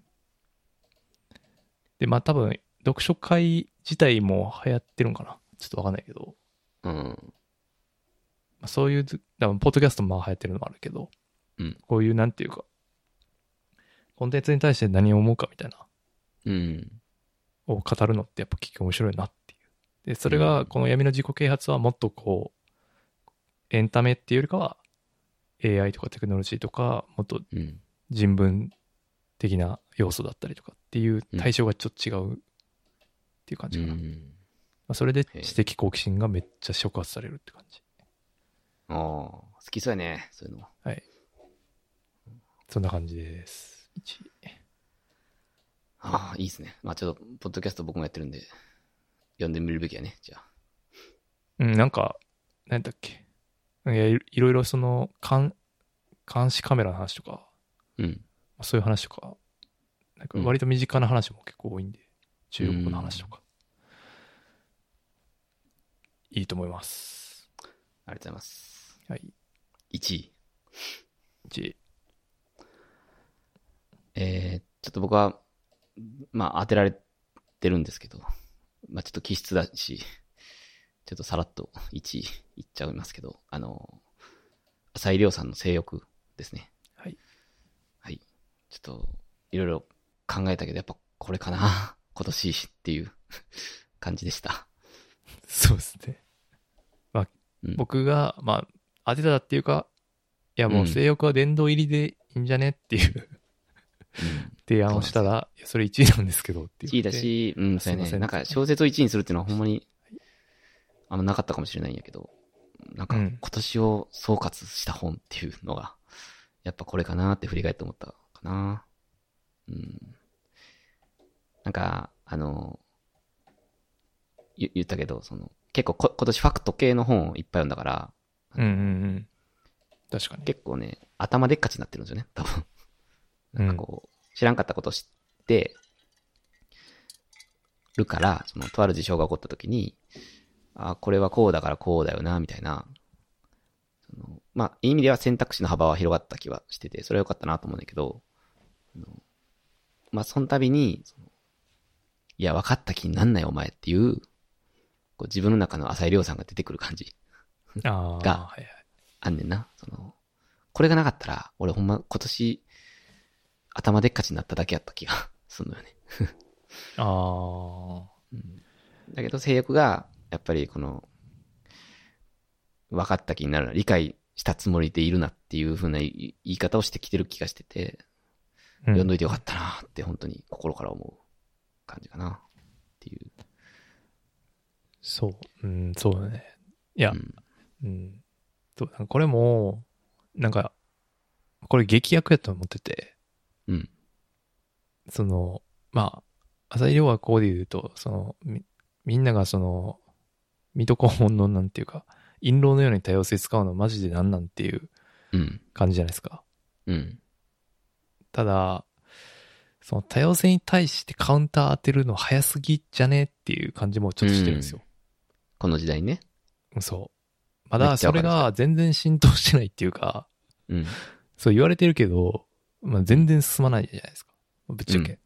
で、まあ多分、読書会自体も流行ってるんかなちょっとわかんないけど、うん。まあ、そういうず、多分ポッドキャストもまあ流行ってるのもあるけど、うんこういうなんていうか、コンテンツに対して何を思うかみたいな、うん。を語るのってやっぱ結局面白いなっていう。で、それが、この闇の自己啓発はもっとこう、エンタメっていうよりかは、AI とかテクノロジーとか、もっとうん。人文的な要素だったりとかっていう対象がちょっと違うっていう感じかな。まうん。あ、それで知的好奇心がめっちゃ触発されるって感じ。ああ、好きそうやね。そういうの。はい。そんな感じです。1ああ、いいですね。まあちょっと、ポッドキャスト僕もやってるんで、読んでみるべきやね。じゃあ。うん、なんか、何だっけ。いろいろその、監監視カメラの話とか、うん。まあそういう話とか、なんかうん割と身近な話も結構多いんで、中国語の話とか。いいと思います。ありがとうございます。はい。1位。1えー、ちょっと僕は、まあ当てられてるんですけど、まあちょっと気質だし、ちょっとさらっと1位いっちゃいますけど、あの、浅井亮さんの性欲ですね。はい。はい。ちょっと、いろいろ考えたけど、やっぱこれかな 今年っていう感じでした。そうですね。まあ、うん僕が、まあ、当てたっていうか、いやもううん性欲は殿堂入りでいいんじゃねっていううん。提案をしたら、それ1位なんですけどっていう。1位だ。し、うん、そうやね。なんか小説を1位にするっていうのはほんまに、あんまなかったかもしれないんやけど、なんかうん今年を総括した本っていうのが、やっぱこれかなって振り返って思ったかな。うん。なんか、あの、言言ったけど、その、結構こ今年ファクト系の本をいっぱい読んだから、うんうんうん。確かに。結構ね、頭でっかちになってるんですよね、多分。うんなんかこう、知らんかったことを知ってるから、その、とある事象が起こった時に、あこれはこうだからこうだよな、みたいな。そのまあ、いい意味では選択肢の幅は広がった気はしてて、それは良かったなと思うんだけど、まあ、その度に、いや、分かった気になんないお前っていう、こう自分の中の浅井亮さんが出てくる感じ。ああ、が。あんねんな。その、これがなかったら、俺ほんま今年、頭でっかちになっただけやった気がするのよね。あだけど性欲が、やっぱりこの、分かった気になるな、理解したつもりでいるなっていう風な言い方をしてきてる気がしてて、あ。読んどいてよかったなって本当に心から思う感じかな。っていう。そう。うん、そうだね。いや、うんうん。そう、なんかこれも、なんか、これ劇薬やと思ってて、うん。その、まあ、浅井亮はこうで言うと、その、み、みんながその、水戸黄門のなんていうか、陰謀のように多様性使うのマジでなんなんっていううん。感じじゃないですか。うん。ただ、その多様性に対してカウンター当てるの早すぎじゃねっていう感じもちょっとしてるんですよ。この時代ね。そう。まだそれが全然浸透してないっていうか、うん。そう言われてるけど、まあ、全然進まないじゃないですか。ぶっちゃけ。うん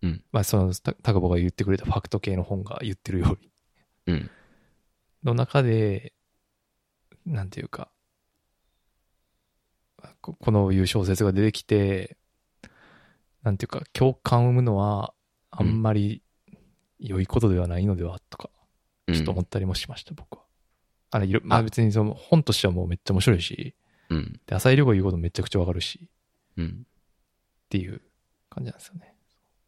うんまあその、たタカボが言ってくれたファクト系の本が言ってるように。うん。の中で、なんていうか、ここのいう小説が出てきて、なんていうか、共感を生むのは、あんまり良いことではないのでは、とか、うん。ちょっと思ったりもしました、僕は。あまああ別にその本としてはもうめっちゃ面白いし、うん。で、浅井亮が言うことめちゃくちゃわかるし、うん。っていう感じなんですよね。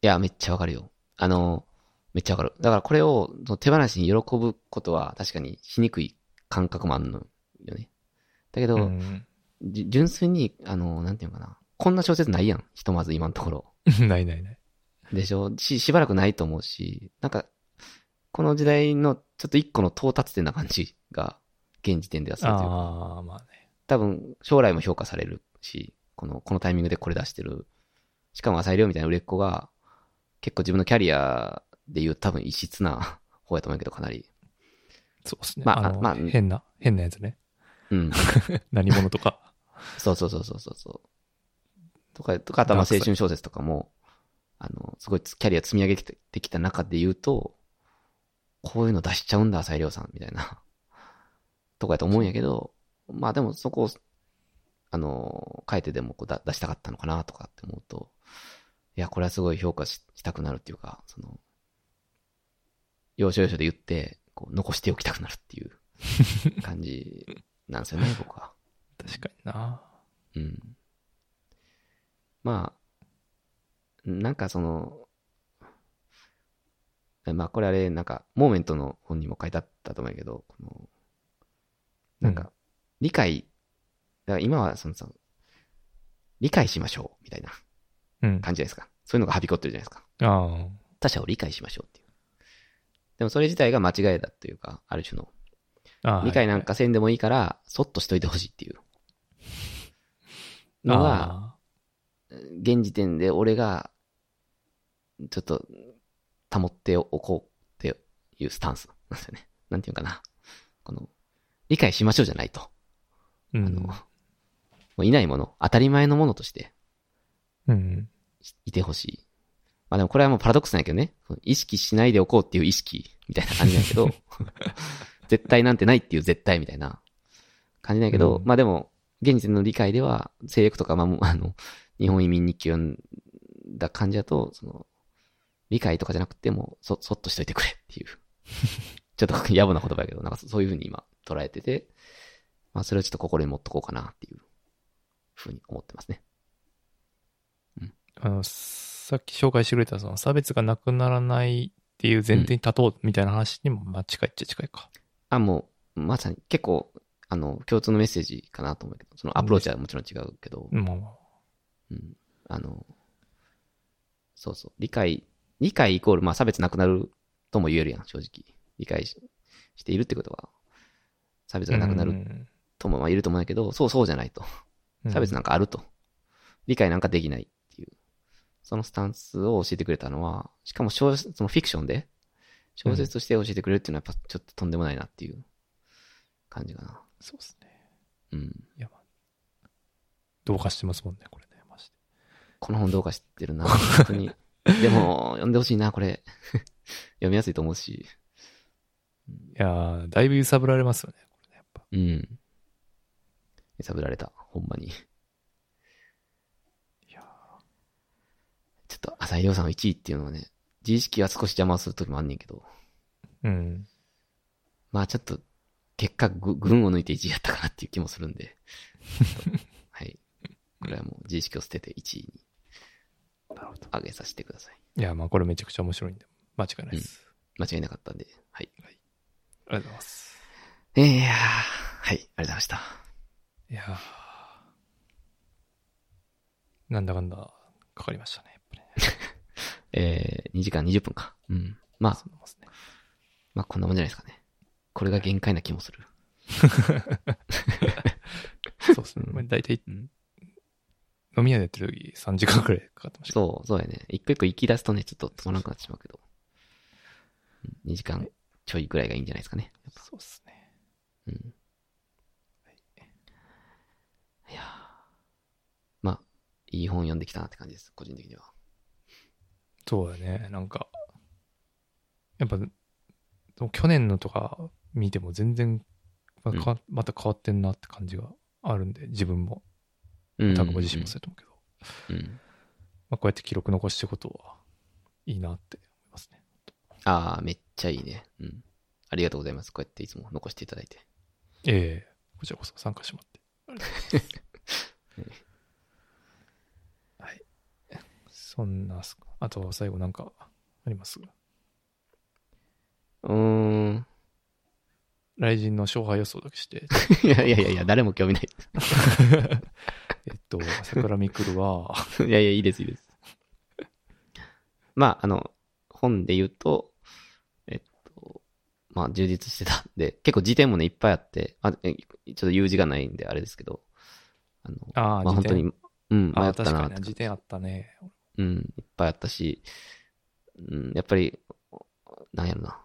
いや、めっちゃわかるよ。あの、めっちゃわかる。だからこれを手放しに喜ぶことは確かにしにくい感覚もあるのよね。だけど、うん。じ純粋に、あの、なんていうのかな。こんな小説ないやん。ひとまず今のところ。ないないない。でしょ？し、しばらくないと思うし、なんか、この時代のちょっと一個の到達点な感じが、現時点ではするというか。ああ、まあね。多分、将来も評価されるし、この、このタイミングでこれ出してる。しかも浅井亮みたいな売れっ子が、結構自分のキャリアで言う多分異質な 方やと思うけど、かなり。そうですね。まああの、まあ変な、変なやつね。うん。何者とか。そうそうそうそうそうそう。とか、とか、あとはまあ青春小説とかも、あの、すごいキャリア積み上げてきた中で言うと、こういうの出しちゃうんだ、浅井亮さん、みたいな、とかやと思うんやけど、まあでもそこを、あの、書いてでもこうだ出したかったのかな、とかって思うと、いや、これはすごい評価ししたくなるっていうか、その、要所要所で言って、こう、残しておきたくなるっていう 感じなんですよね、僕は。確かにな。うん。まあ、なんかその、まあこれあれ、なんか、モーメントの本にも書いてあったと思うけど、この、なんうか、理解、だから今はそのさ、理解しましょう、みたいなうん。感じじゃないですか。そういうのがはびこってるじゃないですか。あ他者を理解しましょうっていう。でもそれ自体が間違いだというか、ある種の、理解なんかせんでもいいから、そっとしといてほしいっていう。のが、あ現時点で俺が、ちょっと、保っておこうっていうスタンスなんですよね。なんていうかな。この、理解しましょうじゃないと。あうん。あの、もういないもの、当たり前のものとしてうん。いてほしい。まあでもこれはもうパラドックスなんやけどね。意識しないでおこうっていう意識みたいな感じなんやけど、絶対なんてないっていう絶対みたいな感じなんやけど、うんまあでも、現時点の理解では、性欲とか、まあもう、あの、日本移民日記を読んだ感じだと、その、理解とかじゃなくても、そ、そっとしといてくれっていう。ちょっと野暮な言葉やけど、なんかそういう風に今捉えてて、まあそれをちょっと心に持っとこうかなっていう風に思ってますね。あの、さっき紹介してくれた、その差別がなくならないっていう前提に立とうみたいな話にも、まあ近いっちゃ近いか。あ、もう、まさに結構、あの、共通のメッセージかなと思うけど、そのアプローチはもちろん違うけど、もうん。あの、そうそう。理解、理解イコール、まあ差別なくなるとも言えるやん、正直。理解ししているってことは、差別がなくなるうんともまあいると思うんだけど、そうそうじゃないと。うん差別なんかあると。理解なんかできない。そのスタンスを教えてくれたのは、しかも小説、そのフィクションで、小説として教えてくれるっていうのはやっぱちょっととんでもないなっていう感じかな。そうですね。うん。いや、まあ、どうかしてますもんね、これね、マジで。この本どうか知ってるな、本当に。でも、読んでほしいな、これ。読みやすいと思うし。いやー、だいぶ揺さぶられますよね、これね、やっぱ。うん。揺さぶられた、ほんまに。いやちょっと、浅井亮さんの1位っていうのはね、自意識は少し邪魔をする時もあんねんけど、ーうん。まあちょっと、結果、ぐ、群を抜いて1位やったかなっていう気もするんで、はい。これはもう自意識を捨てて1位になるほど。上げさせてください。いや、まあこれめちゃくちゃ面白いんで、間違いないです。間違いなかったんで、はい。ありがとうございます。えー、いやーはい、ありがとうございました。いやーなんだかんだかかりましたね。えー、2時間20分か。うん。まあ、ねまあこんなもんじゃないですかね。これが限界な気もする。そうですね。まあ、大体、うん飲み屋でやってる時3時間くらいかかってました。そう、そうやね。一個一個行き出すとね、ちょっと止まらなくなってしまうけど。2時間ちょいぐらいがいいんじゃないですかね。やっぱそうですね。うん。いやーまあ、いい本読んできたなって感じです、個人的には。そうだね。なんか、やっぱ、去年のとか見ても全然、まあかまた変わってんなって感じがあるんで、自分も、うん多分ご自身もそうやと思うけど、うん。まあ、こうやって記録残していくことはいいなって思いますね。ああ、めっちゃいいね。うん。ありがとうございます。こうやっていつも残していただいて。ええこちらこそ参加してもらって。ありがとうございます。はい。そんなすか、あと最後なんかあります？うーん。雷神の勝敗予想だけして、いやいやいや誰も興味ない。えっと、桜みくるは、いやいや、いいです、いいです。まあ、あの、本で言うと、えっと、まあ、充実してたんで、結構辞典もね、いっぱいあって、あえちょっと言う字がないんで、あれですけど、あの、ああ、まあ、本当に、うん、迷ったなって確かにな、辞典あったね。うん、いっぱいあったし、うん、やっぱり、なんやろな。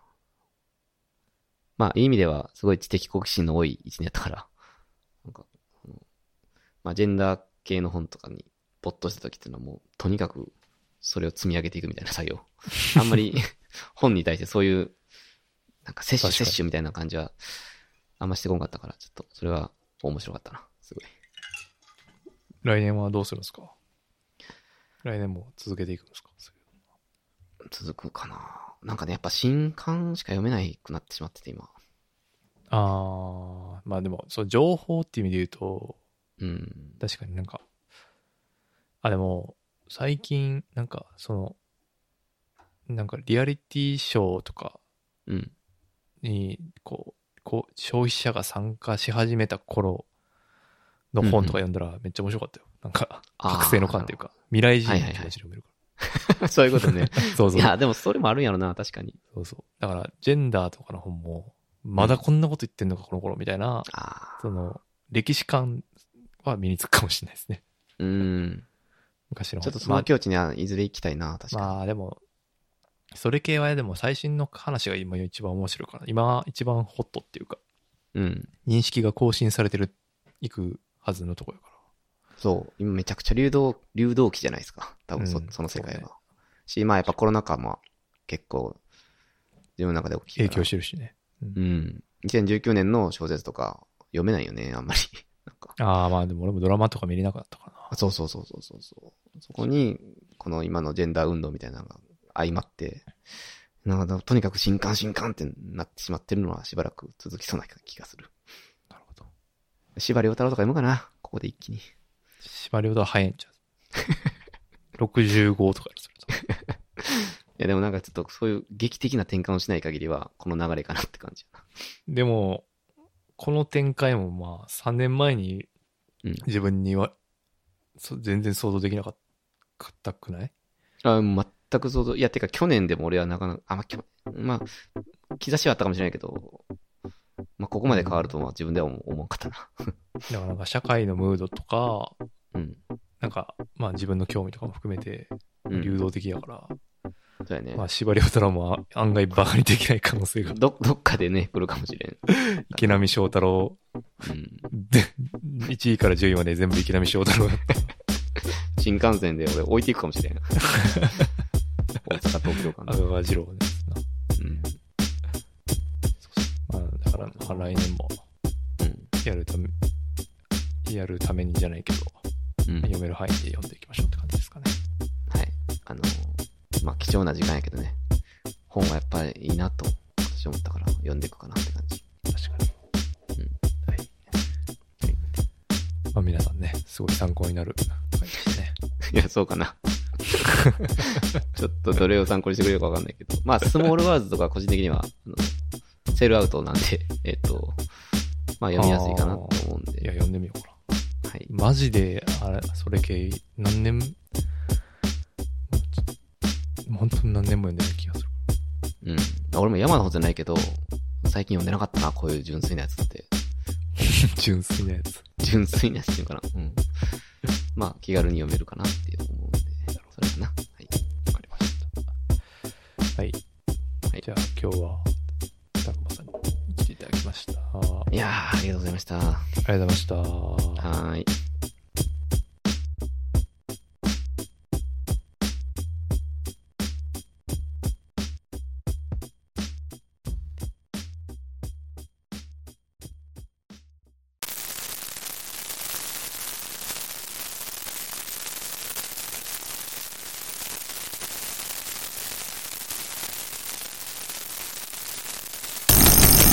まあ、いい意味では、すごい知的好奇心の多い一年やったから、なんか、まあ、ジェンダー系の本とかに没頭した時っていうのはもう、とにかく、それを積み上げていくみたいな作業。あんまり、本に対してそういう、なんか摂取摂取みたいな感じは、あんましてこんかったから、ちょっと、それは面白かったな。すごい。来年はどうするんですか？来年も続けていくんですか？続くかな。なんかね、やっぱ新刊しか読めないくなってしまってて、今。ああ、まあでも、そう、情報っていう意味で言うと、うん。確かになんか、あ、でも、最近、なんか、その、なんかリアリティショーとかうん。に、こう、こう、消費者が参加し始めた頃の本とか読んだらめっちゃ面白かったよ。なんか、覚醒の感っていうか、未来人の気持ちで読めるか そういうことね。ら。そうそう。いや、でもそれもあるんやろな、確かに。そうそう。だから、ジェンダーとかの本も、まだこんなこと言ってんのか、この頃、みたいな。その、歴史観は身につくかもしれないですね。うん。昔のちょっとそまあの境地にはいずれ行きたいな、確かに。まあでも、それ系はでも最新の話が今一番面白いから、今一番ホットっていうか、うん。認識が更新されてる、いくはずのとこやから。そう。今めちゃくちゃ流動、流動期じゃないですか。多分そ,、うんその世界は。そうねし、まあやっぱコロナ禍も結構、自分の中で大きいから。影響してるしね。うんうん。2019年の小説とか読めないよね、あんまり。なんか。ああ、まあでも俺もドラマとか見れなくなったからな。そうそうそうそうそうそう。そこに、この今のジェンダー運動みたいなのが相まって、なんかとにかく新刊新刊ってなってしまってるのはしばらく続きそうな気がする。なるほど。司馬遼太郎とか読むかなここで一気に。司馬遼太郎早いんちゃう ?65 とかやるそれと。いやでもなんかちょっとそういう劇的な転換をしない限りは、この流れかなって感じやでも、この展開もまあ3年前にな。自分には、そ全然想像できなかったくない？うん。あ全く想像、いやてか去年でも俺はなかなか、あ、まあ、去まあ、兆しはあったかもしれないけど、まあ、ここまで変わるとは自分では思思わんかったな。だからなんか社会のムードとか、うん。なんか、まあ自分の興味とかも含めてうん。流動的だから、そうやね。まあ司馬遼太郎も案外バカにできない可能性が。ど、どっかでね、来るかもしれん。池波正太郎うん。で、1位から10位まで全部池波正太郎。新幹線で俺置いていくかもしれん。大阪、東京間で。赤川次郎ですな。うん。まあ、だから、まあ、来年もうん。やるため、やるためにじゃないけど、うん。読める範囲で読んでいきましょうって感じですかね。はい。あのーまあ、貴重な時間やけどね。本はやっぱりいいなと、私思ったから読んでいくかなって感じ。確かに。うん。はい。まあ皆さんね、すごい参考になる回でしたね。いや、そうかな。ちょっとどれを参考にしてくれるかわかんないけど。まあ、スモールワールズとか個人的には、あのセールアウトなんで、えっ、と、まあ読みやすいかなと思うんいや、で。読んでみようかな。はい。マジで、あれ、それ系、何年、本当に何年も読んでない気がする。うん。俺も山の方じゃないけど、最近読んでなかったな、こういう純粋なやつって。純粋なやつ。純粋なやつっていうのかな。うん。まあ、気軽に読めるかなって思うんで、それかな。はい。わかりました。はい。はいじゃあ今日は、いやー、ありがとうございました。りがとうございました。はーい。